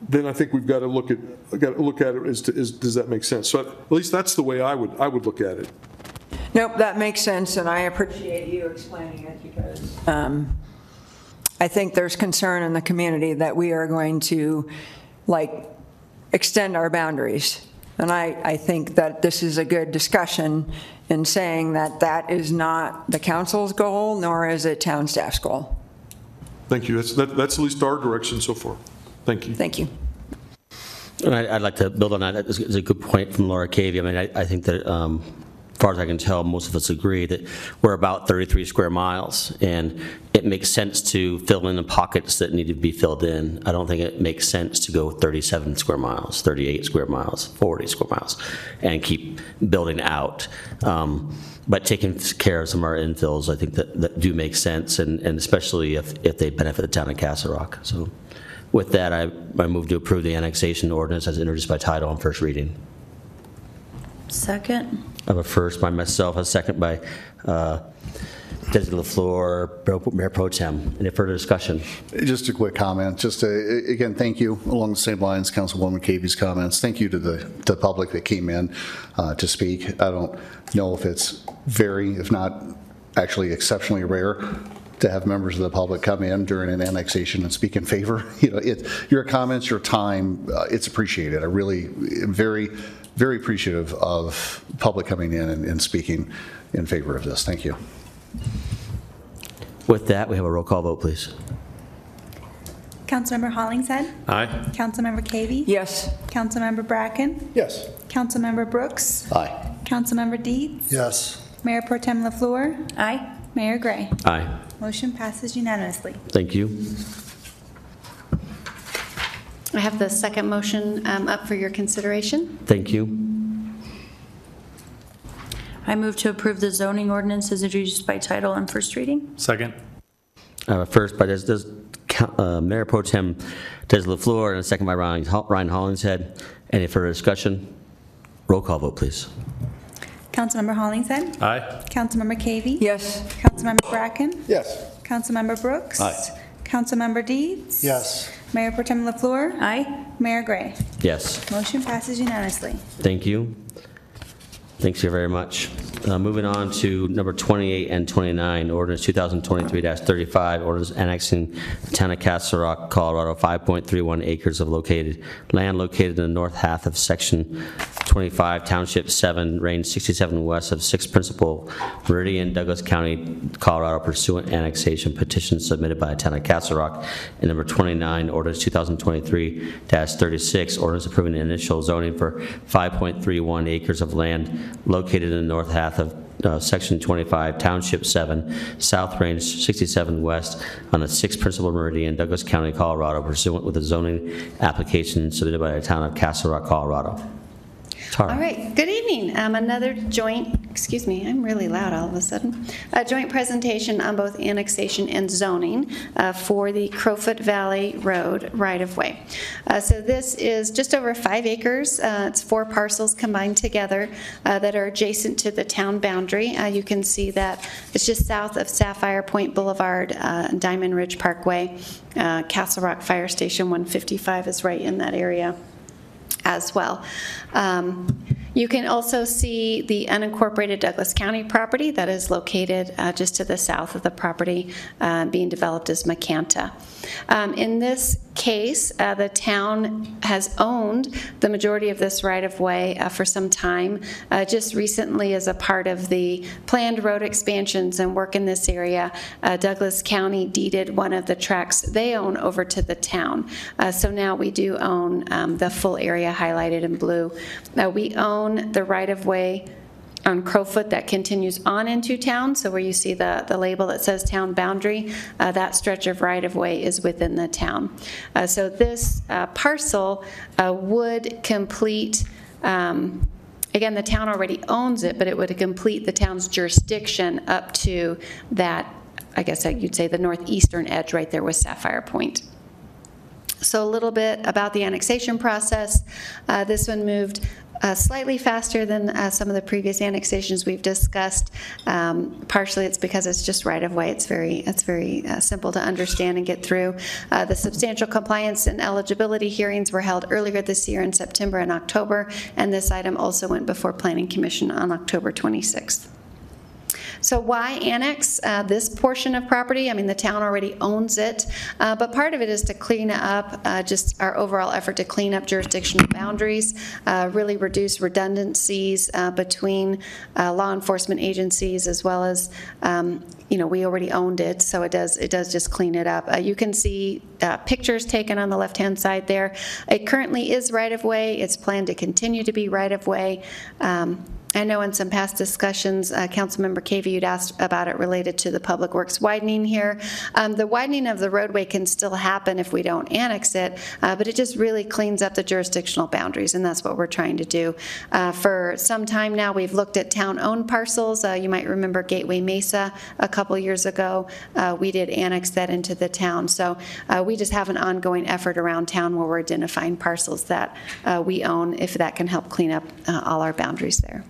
Speaker 6: then I think we've got to look at, got to look at it as to, is, does that make sense? So at least that's the way I would, I would look at it.
Speaker 7: Nope, that makes sense, and I appreciate you explaining it because um, I think there's concern in the community that we are going to, like, extend our boundaries. And I, I think that this is a good discussion in saying that that is not the council's goal, nor is it town staff's goal.
Speaker 6: Thank you. That's, that, that's at least our direction so far. Thank you.
Speaker 7: Thank you.
Speaker 1: And I- I'd like to build on that. It's it's a good point from Laura Cavey. I mean, I I think that, um, as far as I can tell, most of us agree that we're about 33 square miles, and it makes sense to fill in the pockets that need to be filled in. I don't think it makes sense to go 37 square miles, 38 square miles, 40 square miles, and keep building out. Um, But taking care of some of our infills, I think that that do make sense, and and especially if if they benefit the town of Castle Rock. So with that, I, I move to approve the annexation ordinance as introduced by title on first reading.
Speaker 16: Second?
Speaker 1: I have a first by myself, a second by uh, Desi LaFleur, Mayor Pro Tem. Any further discussion?
Speaker 4: Just a quick comment, just to, again, thank you, along the same lines, Councilwoman Cavey's comments. Thank you to the, the public that came in uh, to speak. I don't know if it's very, if not actually exceptionally rare, to have members of the public come in during an annexation and speak in favor. You know, it, your comments, your time, uh, it's appreciated. I really am very, very appreciative of public coming in and, and speaking in favor of this. Thank you.
Speaker 1: With that, we have a roll call vote, please.
Speaker 2: Councilmember Hollingshead?
Speaker 6: Aye.
Speaker 2: Councilmember Cavey?
Speaker 7: Yes.
Speaker 2: Councilmember Bracken?
Speaker 5: Yes.
Speaker 2: Councilmember Brooks?
Speaker 4: Aye.
Speaker 2: Councilmember Dietz?
Speaker 5: Yes.
Speaker 2: Mayor Pro Tem LaFleur?
Speaker 16: Aye.
Speaker 2: Mayor Gray.
Speaker 1: Aye.
Speaker 2: Motion passes unanimously.
Speaker 1: Thank you.
Speaker 13: I have the second motion um, up for your consideration.
Speaker 1: Thank you.
Speaker 16: I move to approve the zoning ordinance as introduced by title and first reading.
Speaker 8: Second.
Speaker 1: Uh, First by Des- Des- Coun- uh, Mayor Pro Tem Des LaFleur, and a second by Ryan Ryan Hollingshead. Any further discussion? Roll call vote, please.
Speaker 2: Councilmember Hollingshead.
Speaker 8: Aye.
Speaker 2: Councilmember Cavey.
Speaker 7: Yes.
Speaker 2: Councilmember Bracken.
Speaker 3: Yes.
Speaker 2: Councilmember Brooks.
Speaker 1: Aye.
Speaker 2: Councilmember Dietz.
Speaker 5: Yes.
Speaker 2: Mayor Pro Tem LaFleur.
Speaker 16: Aye.
Speaker 2: Mayor Gray.
Speaker 1: Yes.
Speaker 2: Motion passes unanimously.
Speaker 1: Thank you. Thanks you very much. Uh, Moving on to number 28 and 29, ordinance 2023-35, ordinance annexing the town of Castle Rock, Colorado, 5.31 acres of located, land located in the north half of section 25, township 7, range 67 west of 6 Principal Meridian, Douglas County, Colorado pursuant annexation petition submitted by the town of Castle Rock. And number 29, ordinance 2023-36, ordinance approving the initial zoning for 5.31 acres of land located in the north half of uh, Section 25, Township 7, South Range 67 West, on the 6th Principal Meridian, Douglas County, Colorado, pursuant with a zoning application submitted by the town of Castle Rock, Colorado. Tara.
Speaker 13: All right, good evening. Um, Another joint, excuse me, I'm really loud all of a sudden. A joint presentation on both annexation and zoning uh, for the Crowfoot Valley Road right-of-way. Uh, So this is just over five acres. Uh, It's four parcels combined together uh, that are adjacent to the town boundary. Uh, You can see that it's just south of Sapphire Point Boulevard, uh, Diamond Ridge Parkway. Castle Rock Fire Station 155 is right in that area as well. Um, You can also see the unincorporated Douglas County property that is located uh, just to the south of the property uh, being developed as Macanta. Um, In this case, uh, the town has owned the majority of this right-of-way uh, for some time. Uh, Just recently, as a part of the planned road expansions and work in this area, uh, Douglas County deeded one of the tracks they own over to the town. So now we do own um, the full area highlighted in blue. We own the right-of-way on Crowfoot that continues on into town, so where you see the, the label that says town boundary, uh, that stretch of right-of-way is within the town. Uh, So this uh, parcel uh, would complete, um, again, the town already owns it, but it would complete the town's jurisdiction up to that, I guess you'd say the northeastern edge right there with Sapphire Point. So a little bit about the annexation process. Uh, This one moved uh, slightly faster than uh, some of the previous annexations we've discussed. Um, Partially, it's because it's just right-of-way. It's very, it's very uh, simple to understand and get through. Uh, The substantial compliance and eligibility hearings were held earlier this year in September and October, and this item also went before Planning Commission on October 26th. So why annex uh, this portion of property? I mean, the town already owns it, uh, but part of it is to clean up, uh, just our overall effort to clean up jurisdictional boundaries, uh, really reduce redundancies uh, between uh, law enforcement agencies as well as, um, you know, we already owned it, so it does, it does just clean it up. You can see pictures taken on the left-hand side there. It currently is right-of-way. It's planned to continue to be right-of-way. Um, I know in some past discussions, uh, Councilmember Cavey, you'd asked about it related to the Public Works widening here. Um, The widening of the roadway can still happen if we don't annex it, uh, but it just really cleans up the jurisdictional boundaries, and that's what we're trying to do. Uh, For some time now, we've looked at town-owned parcels. Uh, You might remember Gateway Mesa a couple years ago. Uh, We did annex that into the town. So uh, we just have an ongoing effort around town where we're identifying parcels that we own, if that can help clean up all our boundaries there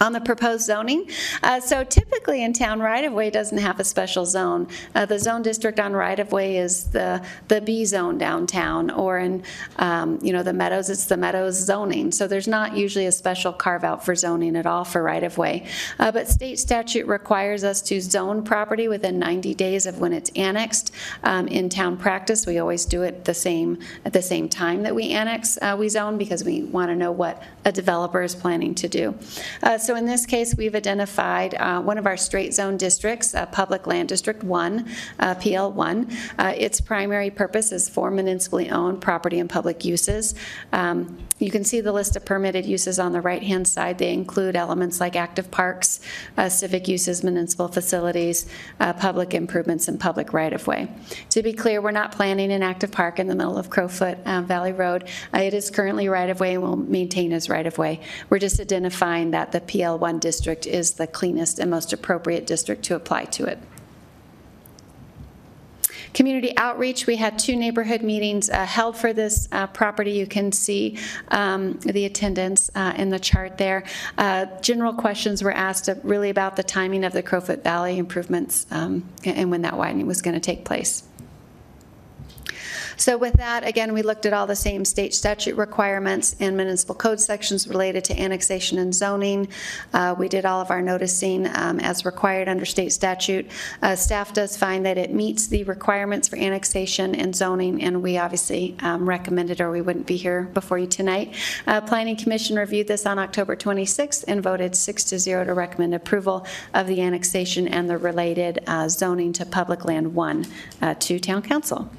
Speaker 13: on the proposed zoning. Uh, So typically in town, right-of-way doesn't have a special zone. Uh, The zone district on right-of-way is the, the B zone downtown, or in, um, you know, the Meadows, it's the Meadows zoning. So there's not usually a special carve-out for zoning at all for right-of-way. Uh, But state statute requires us to zone property within 90 days of when it's annexed. Um, In town practice, we always do it the same, at the same time that we annex, uh, we zone, because we want to know what a developer is planning to do. Uh, So in this case, we've identified uh, one of our straight zone districts, uh, Public Land District 1, uh, PL1. Uh, Its primary purpose is for municipally owned property and public uses. Um, You can see the list of permitted uses on the right-hand side. They include elements like active parks, uh, civic uses, municipal facilities, uh, public improvements, and public right-of-way. To be clear, we're not planning an active park in the middle of Crowfoot uh, Valley Road. Uh, It is currently right-of-way and will maintain as right-of-way. We're just identifying that the PL1 district is the cleanest and most appropriate district to apply to it. Community outreach, we had two neighborhood meetings uh, held for this uh, property. You can see um, the attendance uh, in the chart there. Uh, General questions were asked really about the timing of the Crowfoot Valley improvements um, and when that widening was going to take place. So with that, again, we looked at all the same state statute requirements and municipal code sections related to annexation and zoning. Uh, We did all of our noticing um, as required under state statute. Uh, Staff does find that it meets the requirements for annexation and zoning, and we obviously um, recommend it, or we wouldn't be here before you tonight. Uh, Planning Commission reviewed this on October 26th and voted six to zero to recommend approval of the annexation and the related uh, zoning to Public Land 1 uh, to Town Council.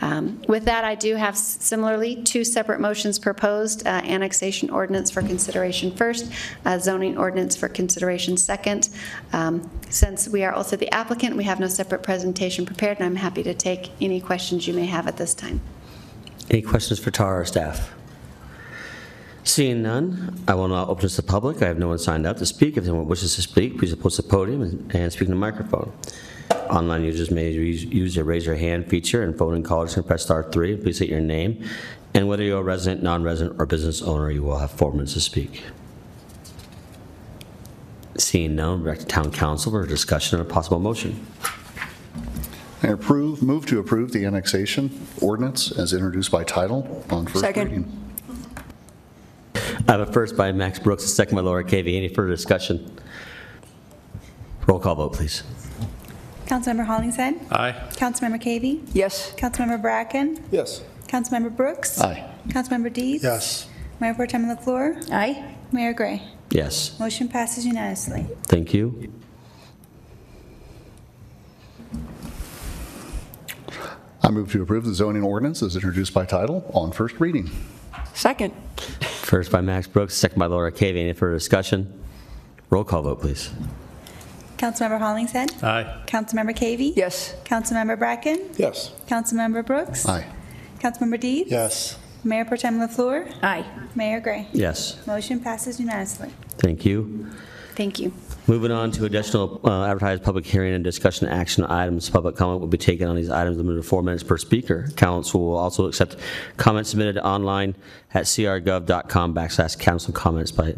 Speaker 13: Um, With that, I do have similarly two separate motions proposed, uh, annexation ordinance for consideration first, uh, zoning ordinance for consideration second. Um, Since we are also the applicant, we have no separate presentation prepared, and I'm happy to take any questions you may have at this time.
Speaker 1: Any questions for Tara or staff? Seeing none, I will now open this to the public. I have no one signed up to speak. If anyone wishes to speak, please approach the podium and- and speak in the microphone. Online users may use use the raise your hand feature, and voting callers can press star three. Please state your name, and whether you're a resident, non-resident, or business owner, you will have four minutes to speak. Seeing none, back to town council for discussion and a possible motion.
Speaker 4: I approve, move to approve the annexation ordinance as introduced by title on first
Speaker 7: Second.
Speaker 4: reading.
Speaker 1: I have a first by Max Brooks, a second by Laura Cavey. Any further discussion? Roll call vote, please.
Speaker 2: Councilmember Hollingshead?
Speaker 6: Aye.
Speaker 2: Councilmember Cavey?
Speaker 7: Yes.
Speaker 2: Councilmember Bracken?
Speaker 3: Yes.
Speaker 2: Councilmember Brooks?
Speaker 4: Aye.
Speaker 2: Councilmember Dietz?
Speaker 5: Yes.
Speaker 2: Mayor Pro Tem LaFleur?
Speaker 16: Aye.
Speaker 2: Mayor Gray?
Speaker 1: Yes,
Speaker 2: Motion passes unanimously.
Speaker 1: thank you.
Speaker 4: I move to approve the zoning ordinance as introduced by title on first reading.
Speaker 7: Second.
Speaker 1: First by Max Brooks, second by Laura Cavey. Any further discussion? Roll call vote, please.
Speaker 2: Councilmember Hollingshead?
Speaker 6: Aye.
Speaker 2: Councilmember Cavey?
Speaker 7: Yes.
Speaker 2: Councilmember Bracken?
Speaker 3: Yes.
Speaker 2: Councilmember Brooks?
Speaker 4: Aye.
Speaker 2: Councilmember Dietz?
Speaker 5: Yes.
Speaker 2: Mayor Pro Tem LaFleur?
Speaker 16: Aye.
Speaker 2: Mayor Gray?
Speaker 1: Yes,
Speaker 2: Motion passes unanimously.
Speaker 1: thank you.
Speaker 13: Thank you.
Speaker 1: Moving on to additional uh, advertised public hearing and discussion action items. Public comment will be taken on these items limited to four minutes per speaker. Council will also accept comments submitted online at crgov.com backslash council comments by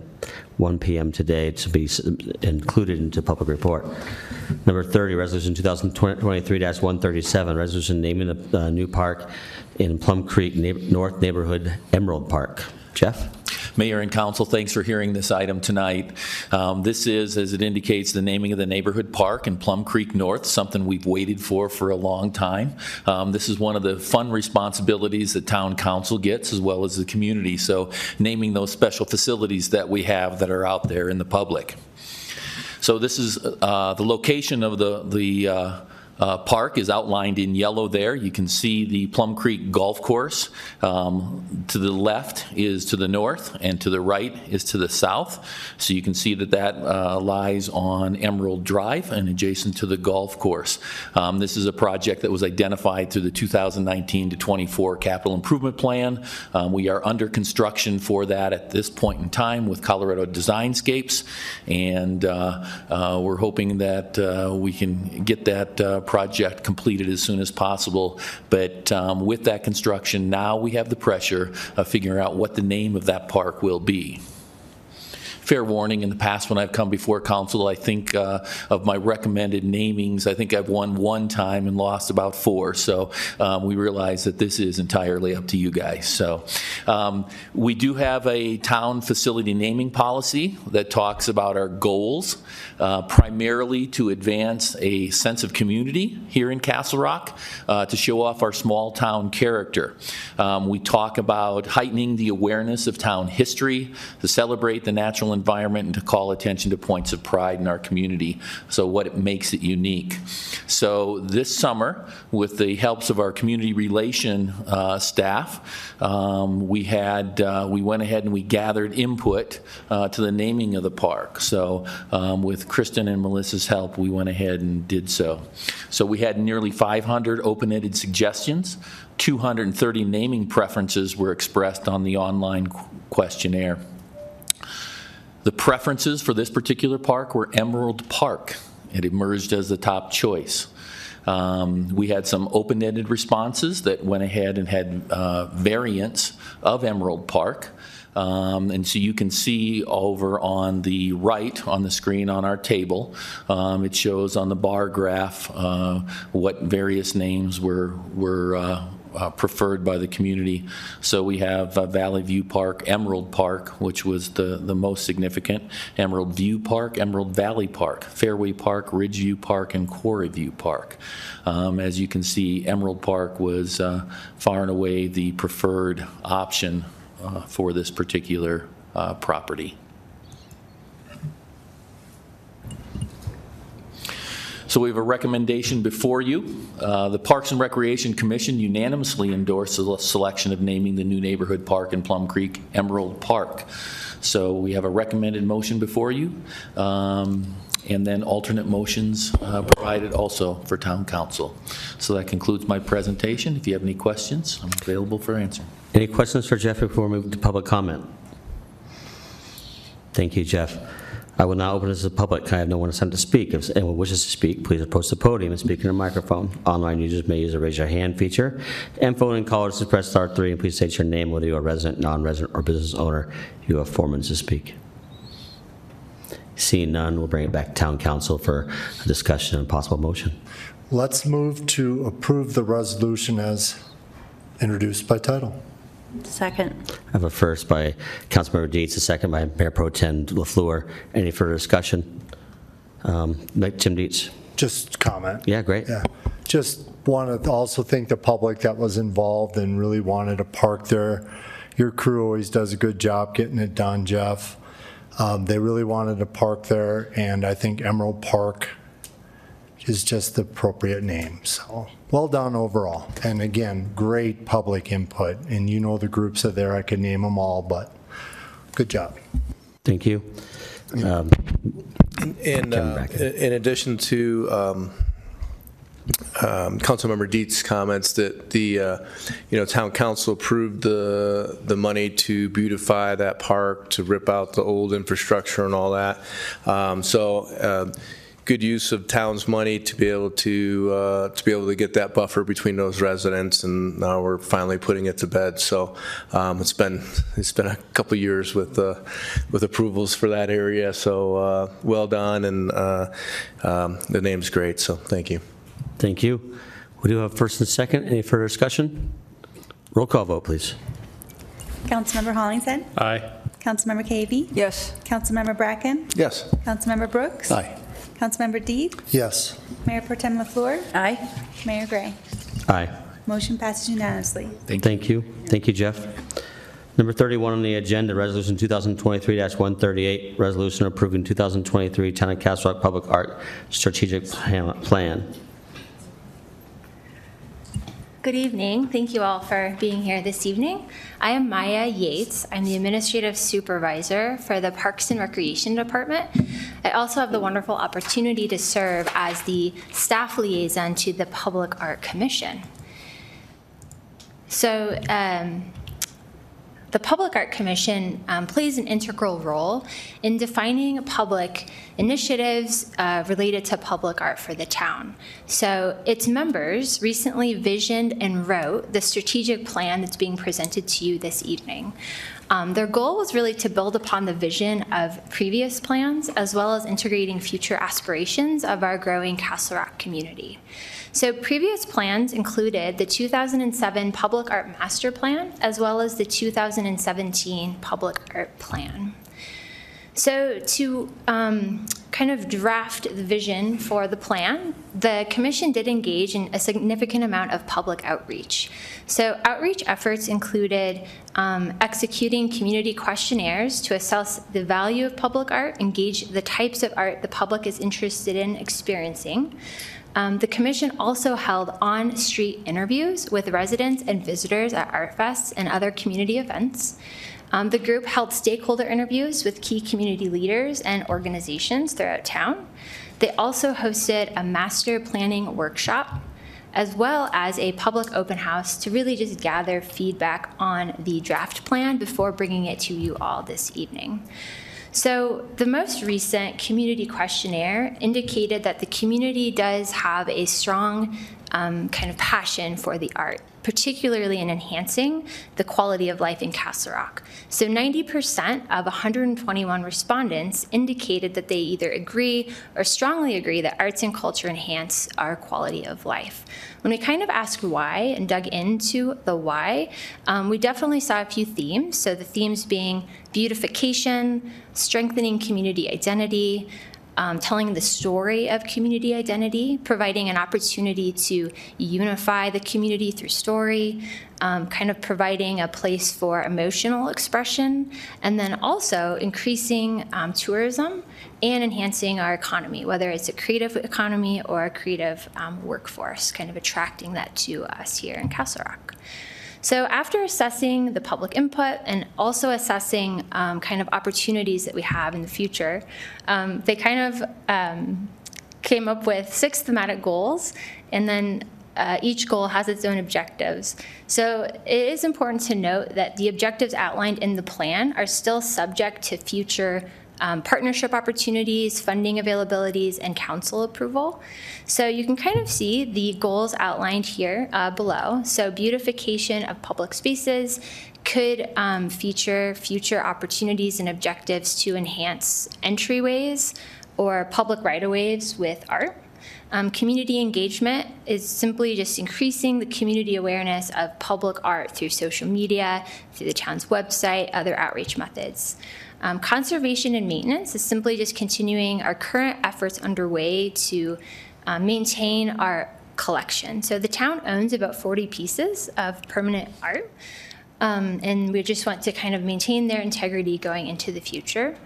Speaker 1: 1 PM today to be included into public report. Number 30, Resolution 2023-137, resolution naming the uh, new park in Plum Creek North Neighborhood Emerald Park. Jeff?
Speaker 31: Mayor and council, thanks for hearing this item tonight. Um, This is, as it indicates, the naming of the neighborhood park in Plum Creek North, something we've waited for for a long time. Um, This is one of the fun responsibilities that town council gets, as well as the community, so naming those special facilities that we have that are out there in the public. So this is, uh, the location of the, the uh, uh, park is outlined in yellow there. You can see the Plum Creek Golf Course. Um, To the left is to the north, and to the right is to the south. So you can see that that uh, lies on Emerald Drive and adjacent to the golf course. Um, This is a project that was identified through the 2019 to 24 capital improvement plan. Um, We are under construction for that at this point in time with Colorado Designscapes, and uh, uh, we're hoping that uh, we can get that uh, project completed as soon as possible. But um, with that construction, now we have the pressure of figuring out what the name of that park will be fair warning, in the past when I've come before council, I think uh, of my recommended namings, I think I've won one time and lost about four. So um, we realize that this is entirely up to you guys. So um, we do have a town facility naming policy that talks about our goals, uh, primarily to advance a sense of community here in Castle Rock, uh, to show off our small town character. Um, We talk about heightening the awareness of town history, to celebrate the natural environment and to call attention to points of pride in our community, so what it makes it unique. So this summer, with the helps of our community relation uh, staff, um, we had, uh, we went ahead and we gathered input uh, to the naming of the park. So um, with Kristen and Melissa's help, we went ahead and did so. So we had nearly 500 open-ended suggestions. 230 naming preferences were expressed on the online qu- questionnaire. The preferences for this particular park were Emerald Park. It emerged as the top choice. Um, We had some open-ended responses that went ahead and had uh, variants of Emerald Park. Um, And so you can see over on the right on the screen on our table, um, it shows on the bar graph uh, what various names were, were uh, uh, preferred by the community. So we have uh, Valley View Park, Emerald Park, which was the, the most significant, Emerald View Park, Emerald Valley Park, Fairway Park, Ridgeview Park, and Quarry View Park. Um, As you can see, Emerald Park was uh, far and away the preferred option uh, for this particular uh, property. So we have a recommendation before you. Uh, The Parks and Recreation Commission unanimously endorsed the selection of naming the new neighborhood park in Plum Creek Emerald Park. So we have a recommended motion before you, um, and then alternate motions uh, provided also for town council. So that concludes my presentation. If you have any questions, I'm available for answering.
Speaker 1: Any questions for Jeff before we move to public comment? Thank you, Jeff. I will now open this to the public. I have no one assigned to speak. If anyone wishes to speak, please approach the podium and speak in a microphone. Online users may use the raise your hand feature. And phone in callers to press star three, and please state your name, whether you are a resident, non-resident, or business owner. You have four minutes to speak. Seeing none, we'll bring it back to town council for a discussion and possible motion.
Speaker 5: Let's move to approve the resolution as introduced by title.
Speaker 16: Second.
Speaker 1: I have a first by Councilmember Dietz, a second by Mayor Pro Tem LaFleur. Any further discussion? Um, Tim Dietz?
Speaker 5: Just comment.
Speaker 1: Yeah, great.
Speaker 5: Yeah, just want to also thank the public that was involved and really wanted to park there. Your crew always does a good job getting it done, Jeff. Um, They really wanted to park there, and I think Emerald Park is just the appropriate name, so, well done overall. And again, great public input, and you know the groups are there, I could name them all, but good job.
Speaker 1: Thank you. Um,
Speaker 3: And uh, in addition to um, um, Councilmember Dietz' comments that the, uh, you know, town council approved the, the money to beautify that park, to rip out the old infrastructure and all that. Um, So uh, good use of town's money to be able to, uh, to be able to get that buffer between those residents, and now we're finally putting it to bed. So um, it's been, it's been a couple years with, uh, with approvals for that area, so uh, well done, and uh, um, the name's great, so thank you.
Speaker 1: Thank you. We do have first and second. Any further discussion? Roll call vote, please.
Speaker 2: Councilmember Hollingshead?
Speaker 6: Aye.
Speaker 2: Councilmember Cavey?
Speaker 7: Yes.
Speaker 2: Councilmember Bracken?
Speaker 3: Yes.
Speaker 2: Councilmember Brooks?
Speaker 4: Aye.
Speaker 2: Councilmember Deed?
Speaker 5: Yes.
Speaker 2: Mayor Pro Tem LaFleur?
Speaker 16: Aye.
Speaker 2: Mayor Gray?
Speaker 1: Aye.
Speaker 2: Motion passes unanimously.
Speaker 1: Thank you. Thank you, Jeff. Number 31 on the agenda, Resolution 2023-138, resolution approving 2023 Town of Castle Rock Public Art Strategic Plan- Plan.
Speaker 32: Good evening. Thank you all for being here this evening. I am Maya Yates. I'm the Administrative Supervisor for the Parks and Recreation Department. I also have the wonderful opportunity to serve as the staff liaison to the Public Art Commission. So, um, the Public Art Commission um, plays an integral role in defining public initiatives uh, related to public art for the town. So its members recently visioned and wrote the strategic plan that's being presented to you this evening. Um, their goal was really to build upon the vision of previous plans as well as integrating future aspirations of our growing Castle Rock community. So previous plans included the 2007 Public Art Master Plan as well as the 2017 Public Art Plan. So to um, kind of draft the vision for the plan, the commission did engage in a significant amount of public outreach. So outreach efforts included um, executing community questionnaires to assess the value of public art, engage the types of art the public is interested in experiencing. Um, the commission also held on-street interviews with residents and visitors at art fests and other community events. Um, the group held stakeholder interviews with key community leaders and organizations throughout town. They also hosted a master planning workshop as well as a public open house to really just gather feedback on the draft plan before bringing it to you all this evening. So, the most recent community questionnaire indicated that the community does have a strong um, kind of passion for the art, particularly in enhancing the quality of life in Castle Rock. So 90% of 121 respondents indicated that they either agree or strongly agree that arts and culture enhance our quality of life. When we kind of asked why and dug into the why, um, we definitely saw a few themes. So the themes being beautification, strengthening community identity, um, telling the story of community identity, providing an opportunity to unify the community through story, um, kind of providing a place for emotional expression, and then also increasing um, tourism and enhancing our economy, whether it's a creative economy or a creative um, workforce, kind of attracting that to us here in Castle Rock. So after assessing the public input and also assessing um, kind of opportunities that we have in the future, um, they kind of um, came up with six thematic goals, and then uh, each goal has its own objectives. So it is important to note that the objectives outlined in the plan are still subject to future um, partnership opportunities, funding availabilities, and council approval. So you can kind of see the goals outlined here uh, below. So beautification of public spaces could um, feature future opportunities and objectives to enhance entryways or public right-of-ways with art. Um, community engagement is simply just increasing the community awareness of public art through social media, through the town's website, other outreach methods. Um, conservation and maintenance is simply just continuing our current efforts underway to uh, maintain our collection. So the town owns about 40 pieces of permanent art, um, and we just want to kind of maintain their integrity going into the future.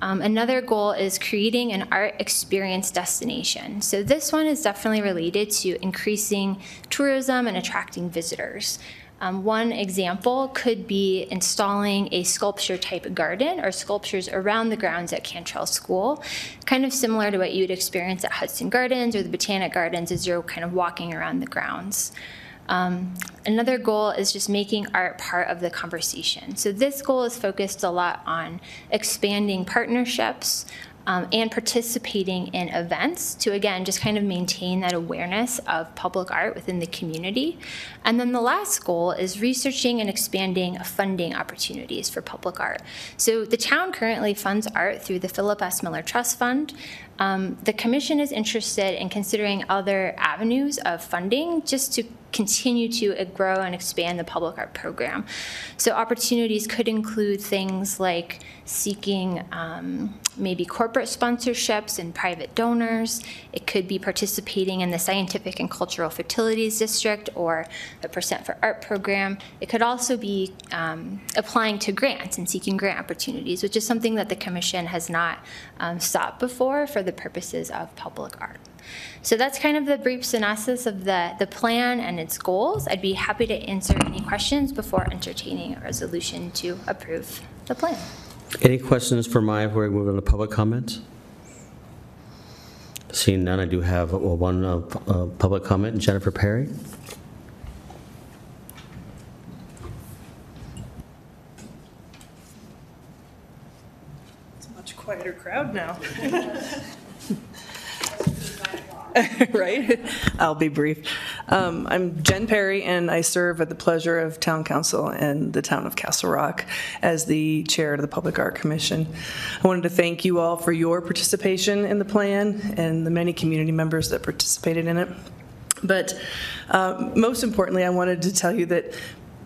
Speaker 32: Um, another goal is creating an art experience destination. So this one is definitely related to increasing tourism and attracting visitors. Um, one example could be installing a sculpture type garden or sculptures around the grounds at Cantril School, kind of similar to what you would experience at Hudson Gardens or the Botanic Gardens as you're kind of walking around the grounds. Um, another goal is just making art part of the conversation. So this goal is focused a lot on expanding partnerships, um, and participating in events to, again, just kind of maintain that awareness of public art within the community. And then the last goal is researching and expanding funding opportunities for public art. So the town currently funds art through the Philip S. Miller Trust Fund. Um, the commission is interested in considering other avenues of funding just to continue to grow and expand the public art program. So opportunities could include things like seeking um, maybe corporate sponsorships and private donors. It could be participating in the Scientific and Cultural Facilities District or the Percent for Art program. It could also be um, applying to grants and seeking grant opportunities, which is something that the Commission has not um, sought before for the purposes of public art. So that's kind of the brief synopsis of the, the plan and its goals. I'd be happy to answer any questions before entertaining a resolution to approve the plan.
Speaker 1: Any questions for Maya before we move on to public comments? Seeing none, I do have uh, one uh, uh, public comment. Jennifer Perry?
Speaker 33: It's a much quieter crowd now. right? I'll be brief. Um, I'm Jen Perry, and I serve at the pleasure of Town Council in the town of Castle Rock as the chair of the Public Art Commission. I wanted to thank you all for your participation in the plan and the many community members that participated in it. But uh, most importantly, I wanted to tell you that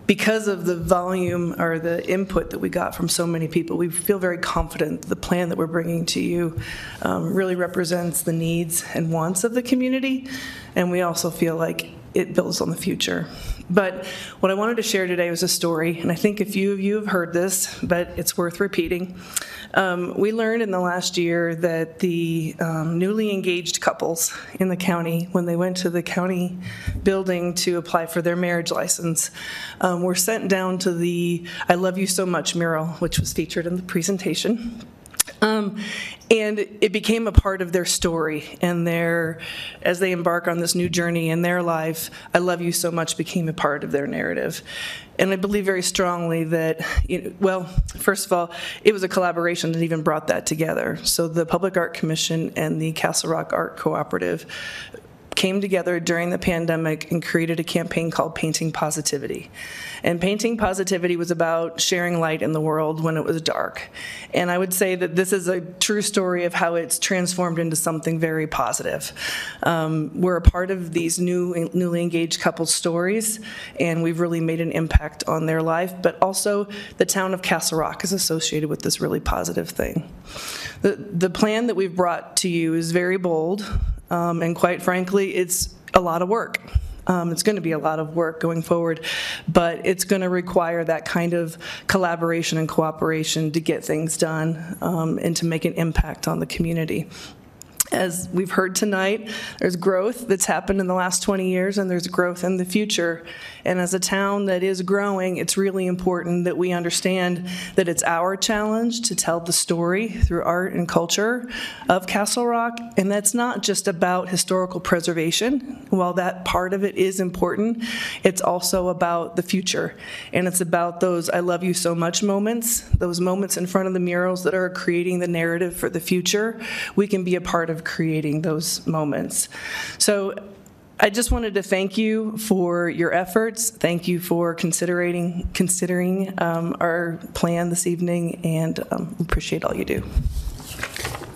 Speaker 33: because of the volume or the input that we got from so many people, we feel very confident the plan that we're bringing to you um, really represents the needs and wants of the community, and we also feel like it builds on the future. But what I wanted to share today was a story, and I think a few of you have heard this, but it's worth repeating. Um, we learned in the last year that the um, newly engaged couples in the county, when they went to the county building to apply for their marriage license, um, were sent down to the I Love You So Much mural, which was featured in the presentation. Um, and it became a part of their story and their, as they embark on this new journey in their life, I love you so much became a part of their narrative. And I believe very strongly that, you know, well, first of all, it was a collaboration that even brought that together. So the Public Art Commission and the Castle Rock Art Cooperative came together during the pandemic and created a campaign called Painting Positivity. And Painting Positivity was about sharing light in the world when it was dark. And I would say that this is a true story of how it's transformed into something very positive. Um, we're a part of these new, newly engaged couples' stories, and we've really made an impact on their life, but also the town of Castle Rock is associated with this really positive thing. The, the plan that we've brought to you is very bold. Um, and quite frankly, it's a lot of work. Um, it's going to be a lot of work going forward, but it's going to require that kind of collaboration and cooperation to get things done um, and to make an impact on the community. As we've heard tonight, there's growth that's happened in the last 20 years, and there's growth in the future. And as a town that is growing, it's really important that we understand that it's our challenge to tell the story through art and culture of Castle Rock. And that's not just about historical preservation. While that part of it is important, it's also about the future. And it's about those I love you so much moments, those moments in front of the murals that are creating the narrative for the future. We can be a part of creating those moments. So I just wanted to thank you for your efforts. Thank you for considering considering um, our plan this evening, and um, appreciate all you do.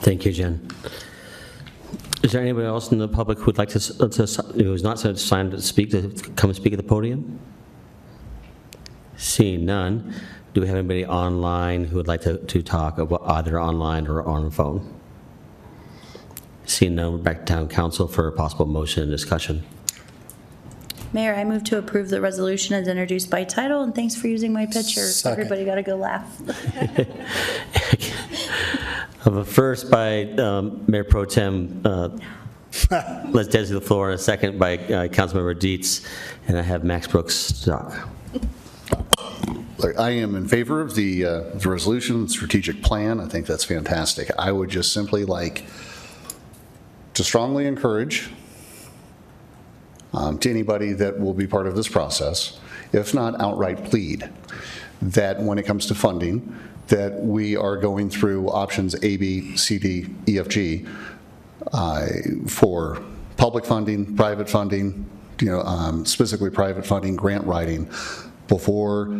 Speaker 1: Thank you, Jen. Is there anybody else in the public who'd like to, to who is not signed to speak, to come and speak at the podium? Seeing none, do we have anybody online who would like to, to talk, about either online or on the phone? Seeing none, we're back to town council for a possible motion and discussion.
Speaker 16: Mayor, I move to approve the resolution as introduced by title, and thanks for using my picture.
Speaker 5: Second.
Speaker 16: Everybody got to go laugh.
Speaker 1: Of a first by um, Mayor Pro Tem uh, Les Desi the floor, and a second by uh, Councilmember Dietz, and I have Max Brooks talk.
Speaker 4: Look, I am in favor of the, uh, the resolution, strategic plan. I think that's fantastic. I would just simply like to strongly encourage um, to anybody that will be part of this process, if not outright plead, that when it comes to funding, that we are going through options A, B, C, D, E, F, G uh, for public funding, private funding, you know, um, specifically private funding, grant writing, before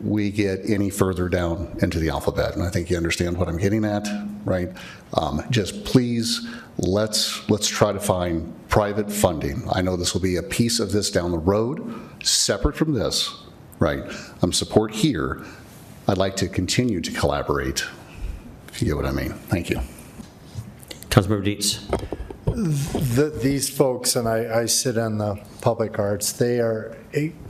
Speaker 4: we get any further down into the alphabet. And I think you understand what I'm getting at, right? Um, Just please, let's, let's try to find private funding. I know this will be a piece of this down the road, separate from this, right? I'm support here. I'd like to continue to collaborate, if you get what I mean. Thank you.
Speaker 1: Councilmember Dietz.
Speaker 5: The- These folks, and I, I sit on the public arts, they are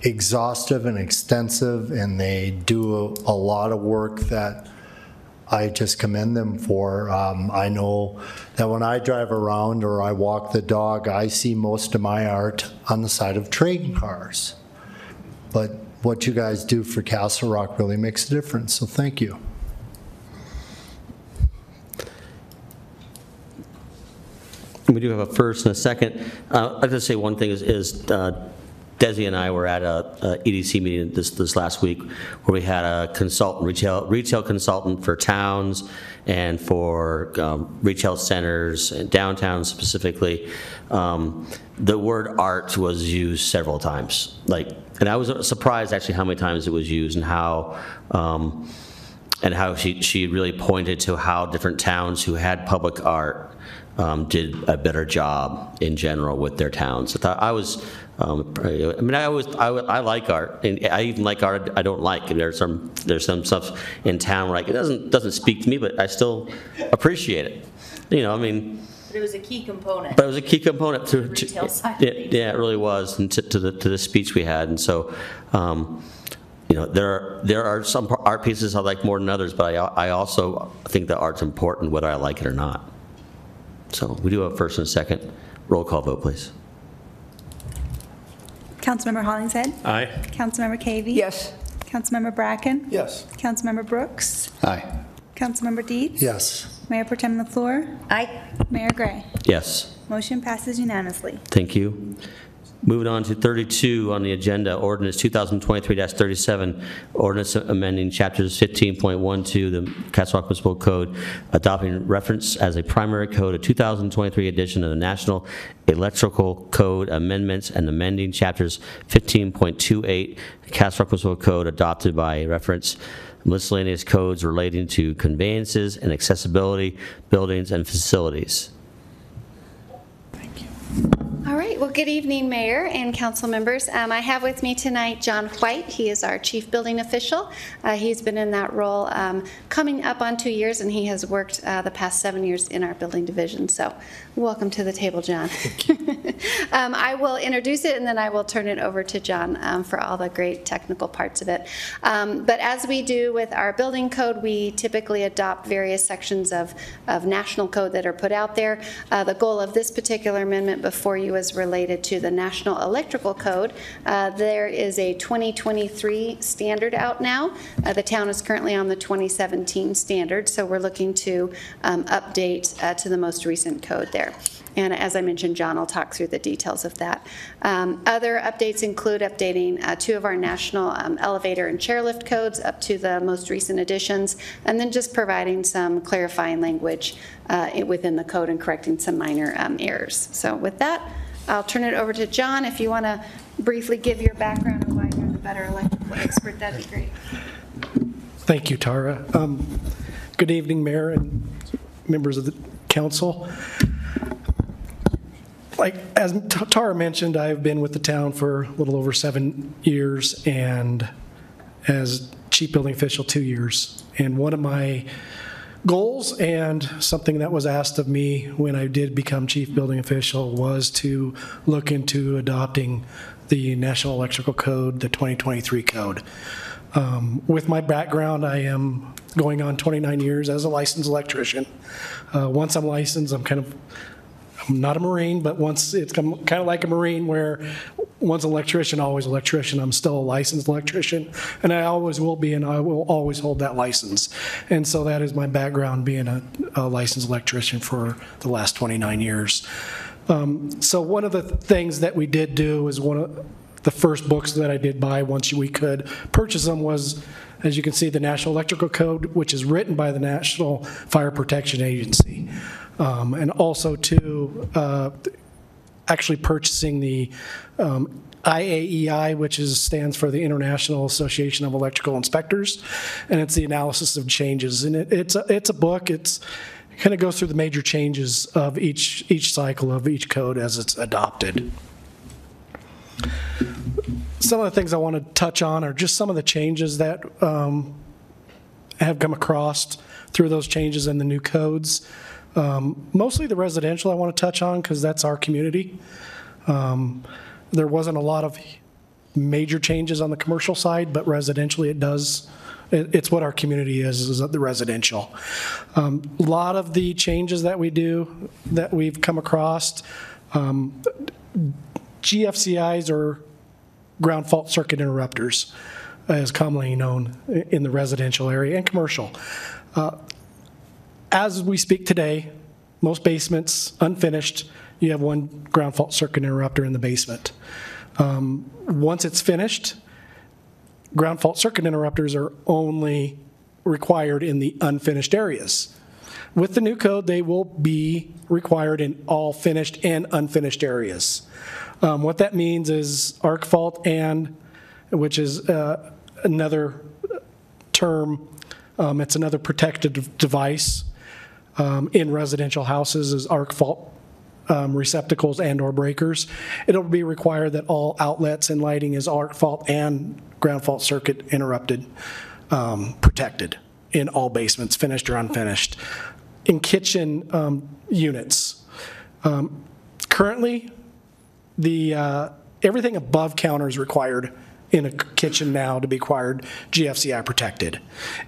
Speaker 5: exhaustive and extensive, and they do a a lot of work that I just commend them for. Um, I know that when I drive around or I walk the dog, I see most of my art on the side of train cars. But what you guys do for Castle Rock really makes a difference, so thank you.
Speaker 1: We do have a first and a second. Uh, like to say one thing is, is uh, Desi and I were at a a EDC meeting this, this last week where we had a consultant, retail, retail consultant for towns and for um, retail centers and downtown specifically. Um, The word art was used several times, like, and I was surprised actually how many times it was used and how, um, and how she, she really pointed to how different towns who had public art um, did a better job in general with their towns. I thought I was, Um, I mean, I always, I, I like art, and I even like art I don't like. And there's some, there's some stuff in town where like, it doesn't, doesn't speak to me, but I still appreciate it. You know, I mean,
Speaker 16: But it was a key component.
Speaker 1: but it was a key component to, to-
Speaker 16: Retail side of
Speaker 1: yeah, yeah, it really was, and to, to the, to the speech we had, and so, um, you know, there are, there are some art pieces I like more than others, but I, I also think that art's important whether I like it or not. So we do have first and second. Roll call vote, please.
Speaker 2: Councilmember Hollingshead?
Speaker 8: Aye.
Speaker 2: Councilmember Cavey?
Speaker 7: Yes.
Speaker 2: Councilmember Bracken?
Speaker 3: Yes.
Speaker 2: Councilmember Brooks?
Speaker 4: Aye.
Speaker 2: Councilmember Dietz?
Speaker 5: Yes.
Speaker 2: Mayor Pro Tem LaFleur?
Speaker 16: Aye.
Speaker 2: Mayor Gray?
Speaker 1: Yes.
Speaker 2: Motion passes unanimously.
Speaker 1: Thank you. Moving on to 32 on the agenda, ordinance 2023-37, ordinance amending chapters 15.12, the Castle Rock Municipal Code, adopting reference as a primary code, a 2023 edition of the National Electrical Code amendments and amending chapters 15.28, Castle Rock Municipal Code adopted by reference miscellaneous codes relating to conveyances and accessibility, buildings and facilities.
Speaker 13: All right, well, good evening, Mayor and council members. Um, I have with me tonight John White. He is our Chief Building Official. Uh, He's been in that role um, coming up on two years, and he has worked uh, the past seven years in our building division. So welcome to the table, John. Um, I will introduce it, and then I will turn it over to John um, for all the great technical parts of it. Um, But as we do with our building code, we typically adopt various sections of, of national code that are put out there. Uh, The goal of this particular amendment before you is related to the National Electrical Code. Uh, There is a 2023 standard out now. Uh, The town is currently on the 2017 standard, so we're looking to um, update uh, to the most recent code there. And as I mentioned, John will talk through the details of that. Um, Other updates include updating uh, two of our national um, elevator and chairlift codes up to the most recent additions, and then just providing some clarifying language uh, within the code and correcting some minor um, errors. So with that, I'll turn it over to John. If you want to briefly give your background and why you're the better electrical expert, that'd be great.
Speaker 34: Thank you, Tara. Um, Good evening, Mayor and members of the council. Like, as Tara mentioned, I've been with the town for a little over seven years and as chief building official, two years. And one of my goals and something that was asked of me when I did become chief building official was to look into adopting the National Electrical Code, the 2023 code. Um, With my background, I am going on 29 years as a licensed electrician. Uh, Once I'm licensed, I'm kind of, I'm not a Marine, but once, it's kind of like a Marine where once electrician, always electrician. I'm still a licensed electrician, and I always will be, and I will always hold that license. And so that is my background, being a a licensed electrician for the last 29 years. Um, So one of the things that we did do is one of the first books that I did buy once we could purchase them was, as you can see, the National Electrical Code, which is written by the National Fire Protection Agency. Um, And also to uh, actually purchasing the um, IAEI, which is, stands for the International Association of Electrical Inspectors, and it's the analysis of changes. And it, it's, a, it's a book, it's, it kind of goes through the major changes of each, each cycle of each code as it's adopted. Some of the things I want to touch on are just some of the changes that um, have come across through those changes in the new codes. Um, Mostly the residential I want to touch on because that's our community. Um, There wasn't a lot of major changes on the commercial side, but residentially it does, it- it's what our community is, is the residential. Um, A Lot of the changes that we do, that we've come across, um, GFCIs or ground fault circuit interrupters, as commonly known in the residential area and commercial. Uh, As we speak today, most basements, unfinished, you have one ground fault circuit interrupter in the basement. Um, Once it's finished, ground fault circuit interrupters are only required in the unfinished areas. With the new code, they will be required in all finished and unfinished areas. Um, What that means is arc fault and, which is uh, another term, um, it's another protective device um, in residential houses is arc fault um, receptacles and/or breakers. It'll be required that all outlets and lighting is arc fault and ground fault circuit interrupted, um, protected in all basements, finished or unfinished. In kitchen um, units, um, currently, the, uh, everything above counter is required in a kitchen now to be required GFCI protected.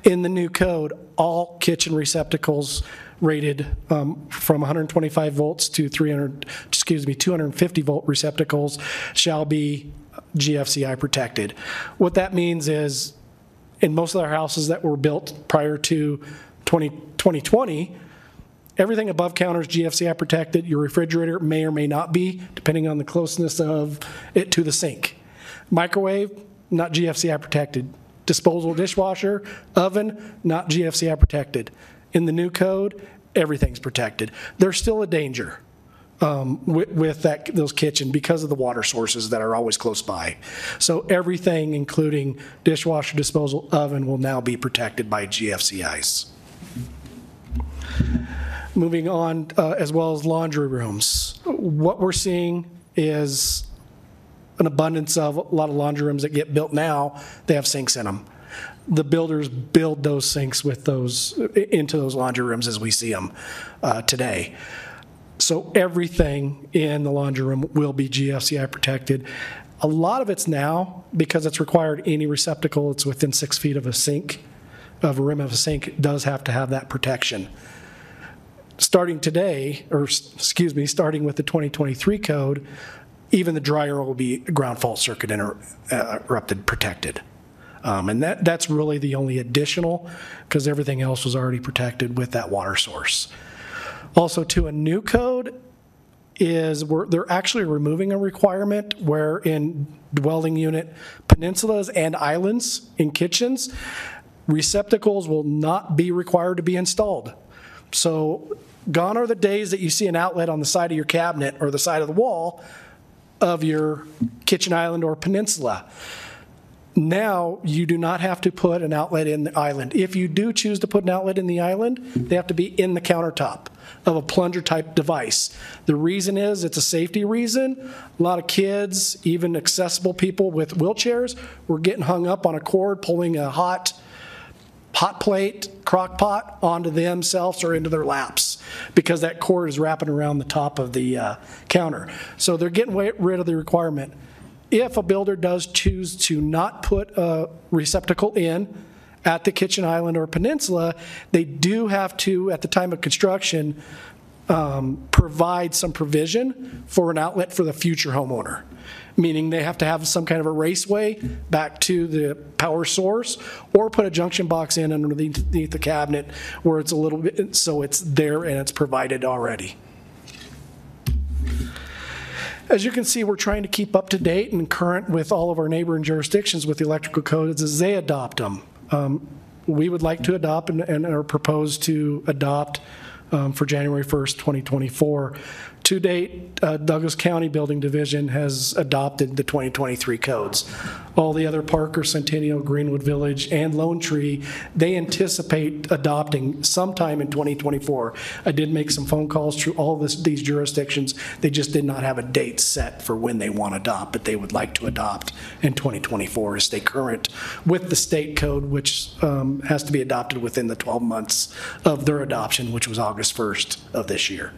Speaker 34: In the new code, all kitchen receptacles rated um, from 125 volts to 300, excuse me, 250 volt receptacles shall be GFCI protected. What that means is, in most of our houses that were built prior to 20 2020, everything above counter is GFCI protected. Your refrigerator may or may not be, depending on the closeness of it to the sink. Microwave, not GFCI protected. Disposal dishwasher, oven, not GFCI protected. In the new code, everything's protected. There's still a danger um, with, with that, those kitchen because of the water sources that are always close by. So everything, including dishwasher, disposal, oven, will now be protected by GFCIs. Moving on, uh, as well as laundry rooms. What we're seeing is an abundance of a lot of laundry rooms that get built now, they have sinks in them. The builders build those sinks with those, into those laundry rooms as we see them uh, today. So everything in the laundry room will be GFCI protected. A lot of it's now, because it's required any receptacle that's within six feet of a sink, of a rim of a sink, does have to have that protection. Starting today, or excuse me, starting with the 2023 code, even the dryer will be ground fault circuit inter- uh, interrupted, protected. Um, And that, that's really the only additional, because everything else was already protected with that water source. Also, to a new code is we're, they're actually removing a requirement where in dwelling unit peninsulas and islands in kitchens, receptacles will not be required to be installed. So gone are the days that you see an outlet on the side of your cabinet or the side of the wall of your kitchen island or peninsula. Now, you do not have to put an outlet in the island. If you do choose to put an outlet in the island, they have to be in the countertop of a plunger type device. The reason is it's a safety reason. A lot of kids, even accessible people with wheelchairs, were getting hung up on a cord pulling a hot hot plate, crock pot onto themselves or into their laps because that cord is wrapping around the top of the uh, counter. So they're getting rid of the requirement. If a builder does choose to not put a receptacle in at the kitchen island or peninsula, they do have to, at the time of construction, um, provide some provision for an outlet for the future homeowner. Meaning they have to have some kind of a raceway back to the power source or put a junction box in underneath the cabinet where it's a little bit, so it's there and it's provided already. As you can see, we're trying to keep up to date and current with all of our neighboring jurisdictions with the electrical codes as they adopt them. Um, We would like to adopt and- and are proposed to adopt um, for January 1st, 2024. To date, uh, Douglas County Building Division has adopted the 2023 codes. All the other Parker, Centennial, Greenwood Village, and Lone Tree, they anticipate adopting sometime in 2024. I did make some phone calls to all this- these jurisdictions. They just did not have a date set for when they want to adopt, but they would like to adopt in 2024 to stay current with the state code, which um, has to be adopted within the 12 months of their adoption, which was August 1st of this year.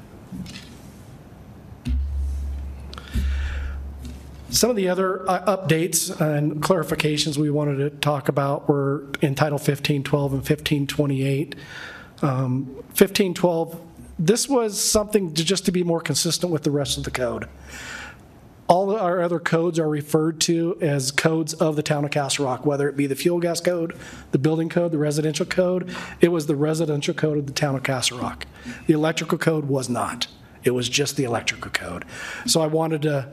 Speaker 34: Some of the other uh, updates and clarifications we wanted to talk about were in Title 1512 and 1528. Um, 1512, this was something to- just to be more consistent with the rest of the code. All our other codes are referred to as codes of the town of Castle Rock, whether it be the fuel gas code, the building code, the residential code. It was the residential code of the town of Castle Rock. The electrical code was not. It was just the electrical code. So I wanted to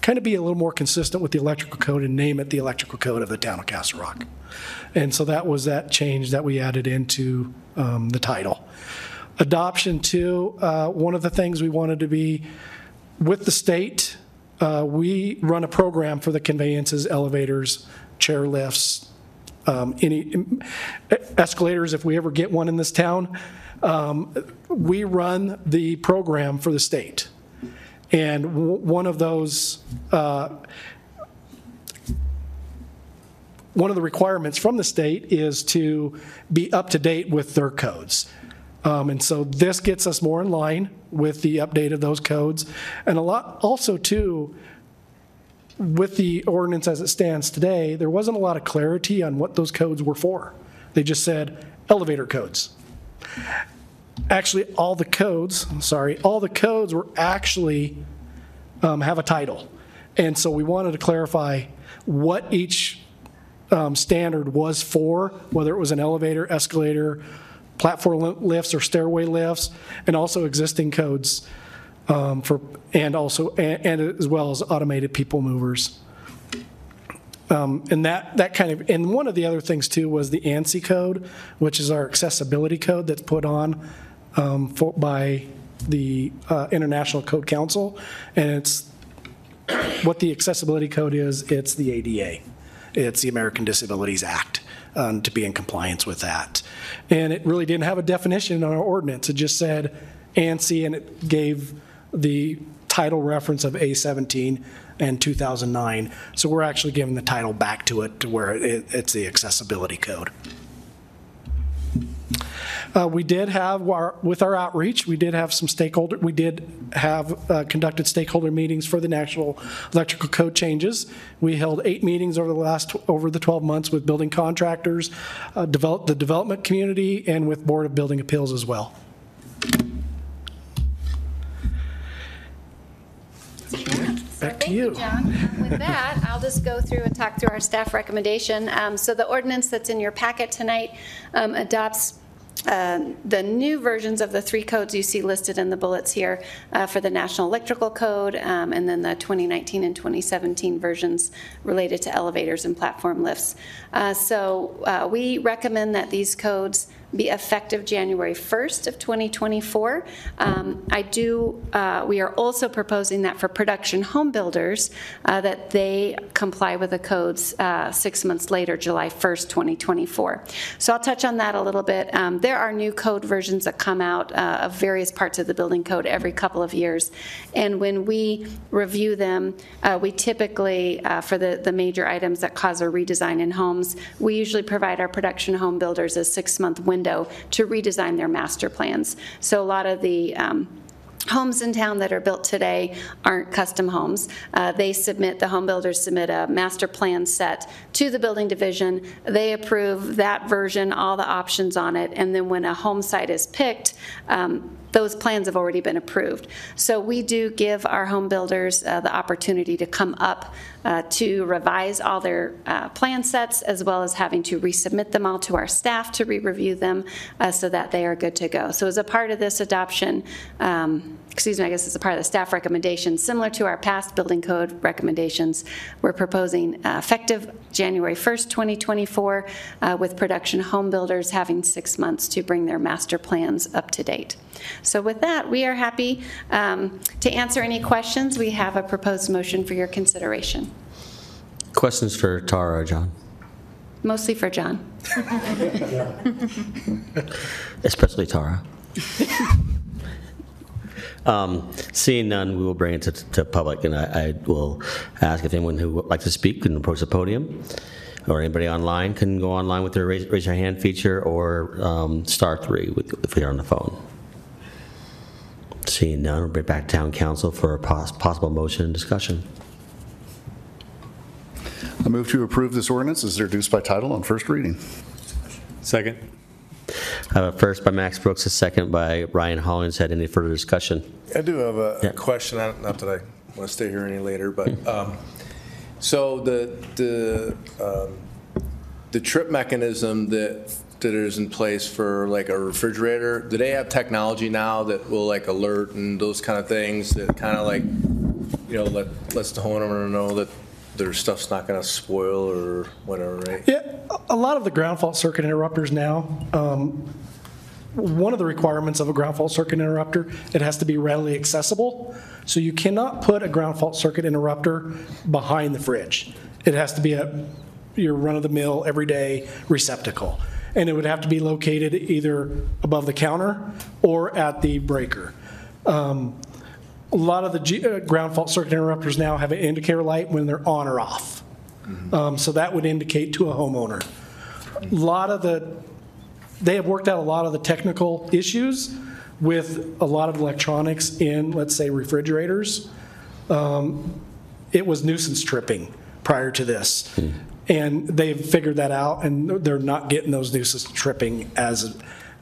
Speaker 34: kind of be a little more consistent with the electrical code and name it the electrical code of the town of Castle Rock. And so that was that change that we added into um, the title. Adoption two, uh, one of the things we wanted to be with the state, uh, we run a program for the conveyances, elevators, chair lifts, um, any escalators, if we ever get one in this town. Um, We run the program for the state. And one of those, uh, one of the requirements from the state is to be up to date with their codes. Um, And so this gets us more in line with the update of those codes. And a lot, also too, with the ordinance as it stands today, there wasn't a lot of clarity on what those codes were for. They just said elevator codes. Actually, all the codes, sorry, all the codes were actually um, have a title. And so we wanted to clarify what each um, standard was for, whether it was an elevator, escalator, platform lifts, or stairway lifts, and also existing codes um, for, and also, and and as well as automated people movers. Um, And that, that kind of, and one of the other things too was the ANSI code, which is our accessibility code that's put on um, for, by the uh, International Code Council. And it's, what the accessibility code is, it's the ADA. It's the American Disabilities Act, um, to be in compliance with that. And it really didn't have a definition in our ordinance. It just said ANSI, and it gave the title reference of A17 and 2009. So we're actually giving the title back to it to where it, it's the accessibility code. Uh, We did have, our- with our outreach, we did have some stakeholder, we did have uh, conducted stakeholder meetings for the National Electrical Code changes. We held eight meetings over the last, over the 12 months with building contractors, uh, develop, the development community, and with Board of Building Appeals as well. Back to you.
Speaker 13: John. With that, I'll just go through and talk through our staff recommendation. Um, So the ordinance that's in your packet tonight um, adopts um, the new versions of the three codes you see listed in the bullets here uh, for the National Electrical Code, um, and then the 2019 and 2017 versions related to elevators and platform lifts. Uh, So uh, we recommend that these codes be effective January 1st of 2024. Um, I do, uh, we are also proposing that for production home builders, uh, that they comply with the codes uh, six months later, July 1st, 2024. So I'll touch on that a little bit. Um, There are new code versions that come out uh, of various parts of the building code every couple of years. And when we review them, uh, we typically, uh, for the, the major items that cause a redesign in homes, we usually provide our production home builders a six-month window to redesign their master plans. So a lot of the um, homes in town that are built today aren't custom homes. Uh, They submit, the home builders submit a master plan set to the building division. They approve that version, all the options on it, and then when a home site is picked, um, those plans have already been approved. So we do give our home builders uh, the opportunity to come up uh, to revise all their uh, plan sets, as well as having to resubmit them all to our staff to re-review them uh, so that they are good to go. So as a part of this adoption, um, excuse me, I guess as a part of the staff recommendation, similar to our past building code recommendations, we're proposing uh, effective January 1st, 2024, uh, with production home builders having six months to bring their master plans up to date. So with that, we are happy um, to answer any questions. We have a proposed motion for your consideration,
Speaker 1: Questions for Tara or John?
Speaker 13: mostly for John.
Speaker 1: Especially Tara. Um, Seeing none, we will bring it to, to public, and I, I will ask if anyone who would like to speak can approach the podium, or anybody online can go online with their raise, raise your hand feature, or um, star three with- if you're on the phone. Seeing none, we'll bring it back to town council for a pos- possible motion and discussion.
Speaker 4: I move to approve this ordinance as introduced by title on first reading.
Speaker 8: Second.
Speaker 1: I have a first by Max Brooks, a second by Ryan Hollingshead any further discussion?
Speaker 3: I do have a
Speaker 1: Yeah.
Speaker 3: question, I don't- not that I want to stay here any later, but, um, so the, the, um, the trip mechanism that, that is in place for like a refrigerator, do they have technology now that will like alert and those kind of things that kind of like, you know, let, lets the homeowner know that their stuff's not going to spoil or whatever, right?
Speaker 34: Yeah, a- lot of the ground fault circuit interrupters now, um, one of the requirements of a ground fault circuit interrupter, it has to be readily accessible. So you cannot put a ground fault circuit interrupter behind the fridge. It has to be a, your run-of-the-mill, everyday receptacle. And it would have to be located either above the counter or at the breaker. Um, a lot of the G- uh, ground fault circuit interrupters now have an indicator light when they're on or off. Um, So that would indicate to a homeowner. A lot of the, they have worked out a lot of the technical issues with a lot of electronics in, let's say, refrigerators. Um, It was nuisance tripping prior to this. And they've figured that out, and they're not getting those nuisance tripping as,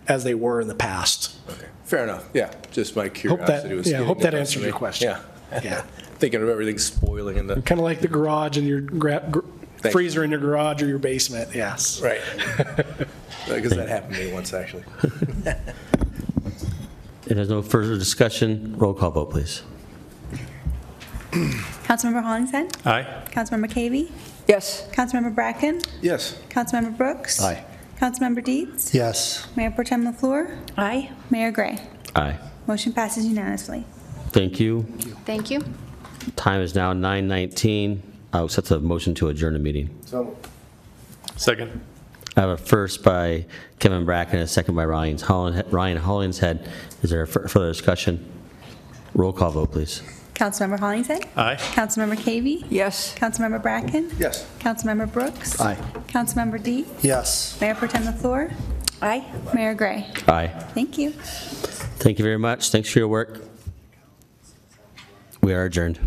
Speaker 34: as they were in the past. Okay.
Speaker 3: Fair enough, yeah, just my
Speaker 34: Hope
Speaker 3: curiosity
Speaker 34: that,
Speaker 3: was.
Speaker 34: yeah,
Speaker 3: getting
Speaker 34: hope that
Speaker 3: across
Speaker 34: answers
Speaker 3: to
Speaker 34: your
Speaker 3: me.
Speaker 34: question.
Speaker 3: Yeah.
Speaker 34: Yeah.
Speaker 3: Thinking of everything spoiling in the.
Speaker 34: Kind of like the garage and your gra- gr-
Speaker 3: Thank
Speaker 34: freezer in your garage or your basement, yes.
Speaker 3: Right. Because that happened to me once, actually.
Speaker 1: If there's no further discussion, roll call vote, please.
Speaker 2: Councilmember Hollingshead?
Speaker 8: Aye.
Speaker 2: Councilmember Cavey?
Speaker 7: Yes.
Speaker 2: Councilmember Bracken?
Speaker 3: Yes.
Speaker 2: Councilmember Brooks?
Speaker 4: Aye.
Speaker 2: Councilmember Dietz?
Speaker 5: Yes.
Speaker 2: Mayor Pro Tem LaFleur?
Speaker 16: Aye.
Speaker 2: Mayor Gray?
Speaker 1: Aye.
Speaker 2: Motion passes unanimously.
Speaker 1: Thank you.
Speaker 13: Thank you.
Speaker 1: Time is now 9:19. I'll accept the motion to adjourn the meeting.
Speaker 3: So.
Speaker 8: Second.
Speaker 1: I have a first by Kevin Bracken, and a second by Ryan Hollins. Ryan Hollingshead. Is there fur- further discussion? Roll call vote, please.
Speaker 2: Councilmember Hollingshead?
Speaker 8: Aye.
Speaker 2: Councilmember Cavey?
Speaker 7: Yes.
Speaker 2: Councilmember Bracken?
Speaker 3: Yes.
Speaker 2: Councilmember Brooks?
Speaker 4: Aye.
Speaker 2: Councilmember D?
Speaker 5: Yes.
Speaker 2: Mayor Pro Tem LaFleur?
Speaker 16: Aye.
Speaker 2: Mayor Gray?
Speaker 1: Aye.
Speaker 2: Thank you.
Speaker 1: Thank you very much. Thanks for your work. We are adjourned.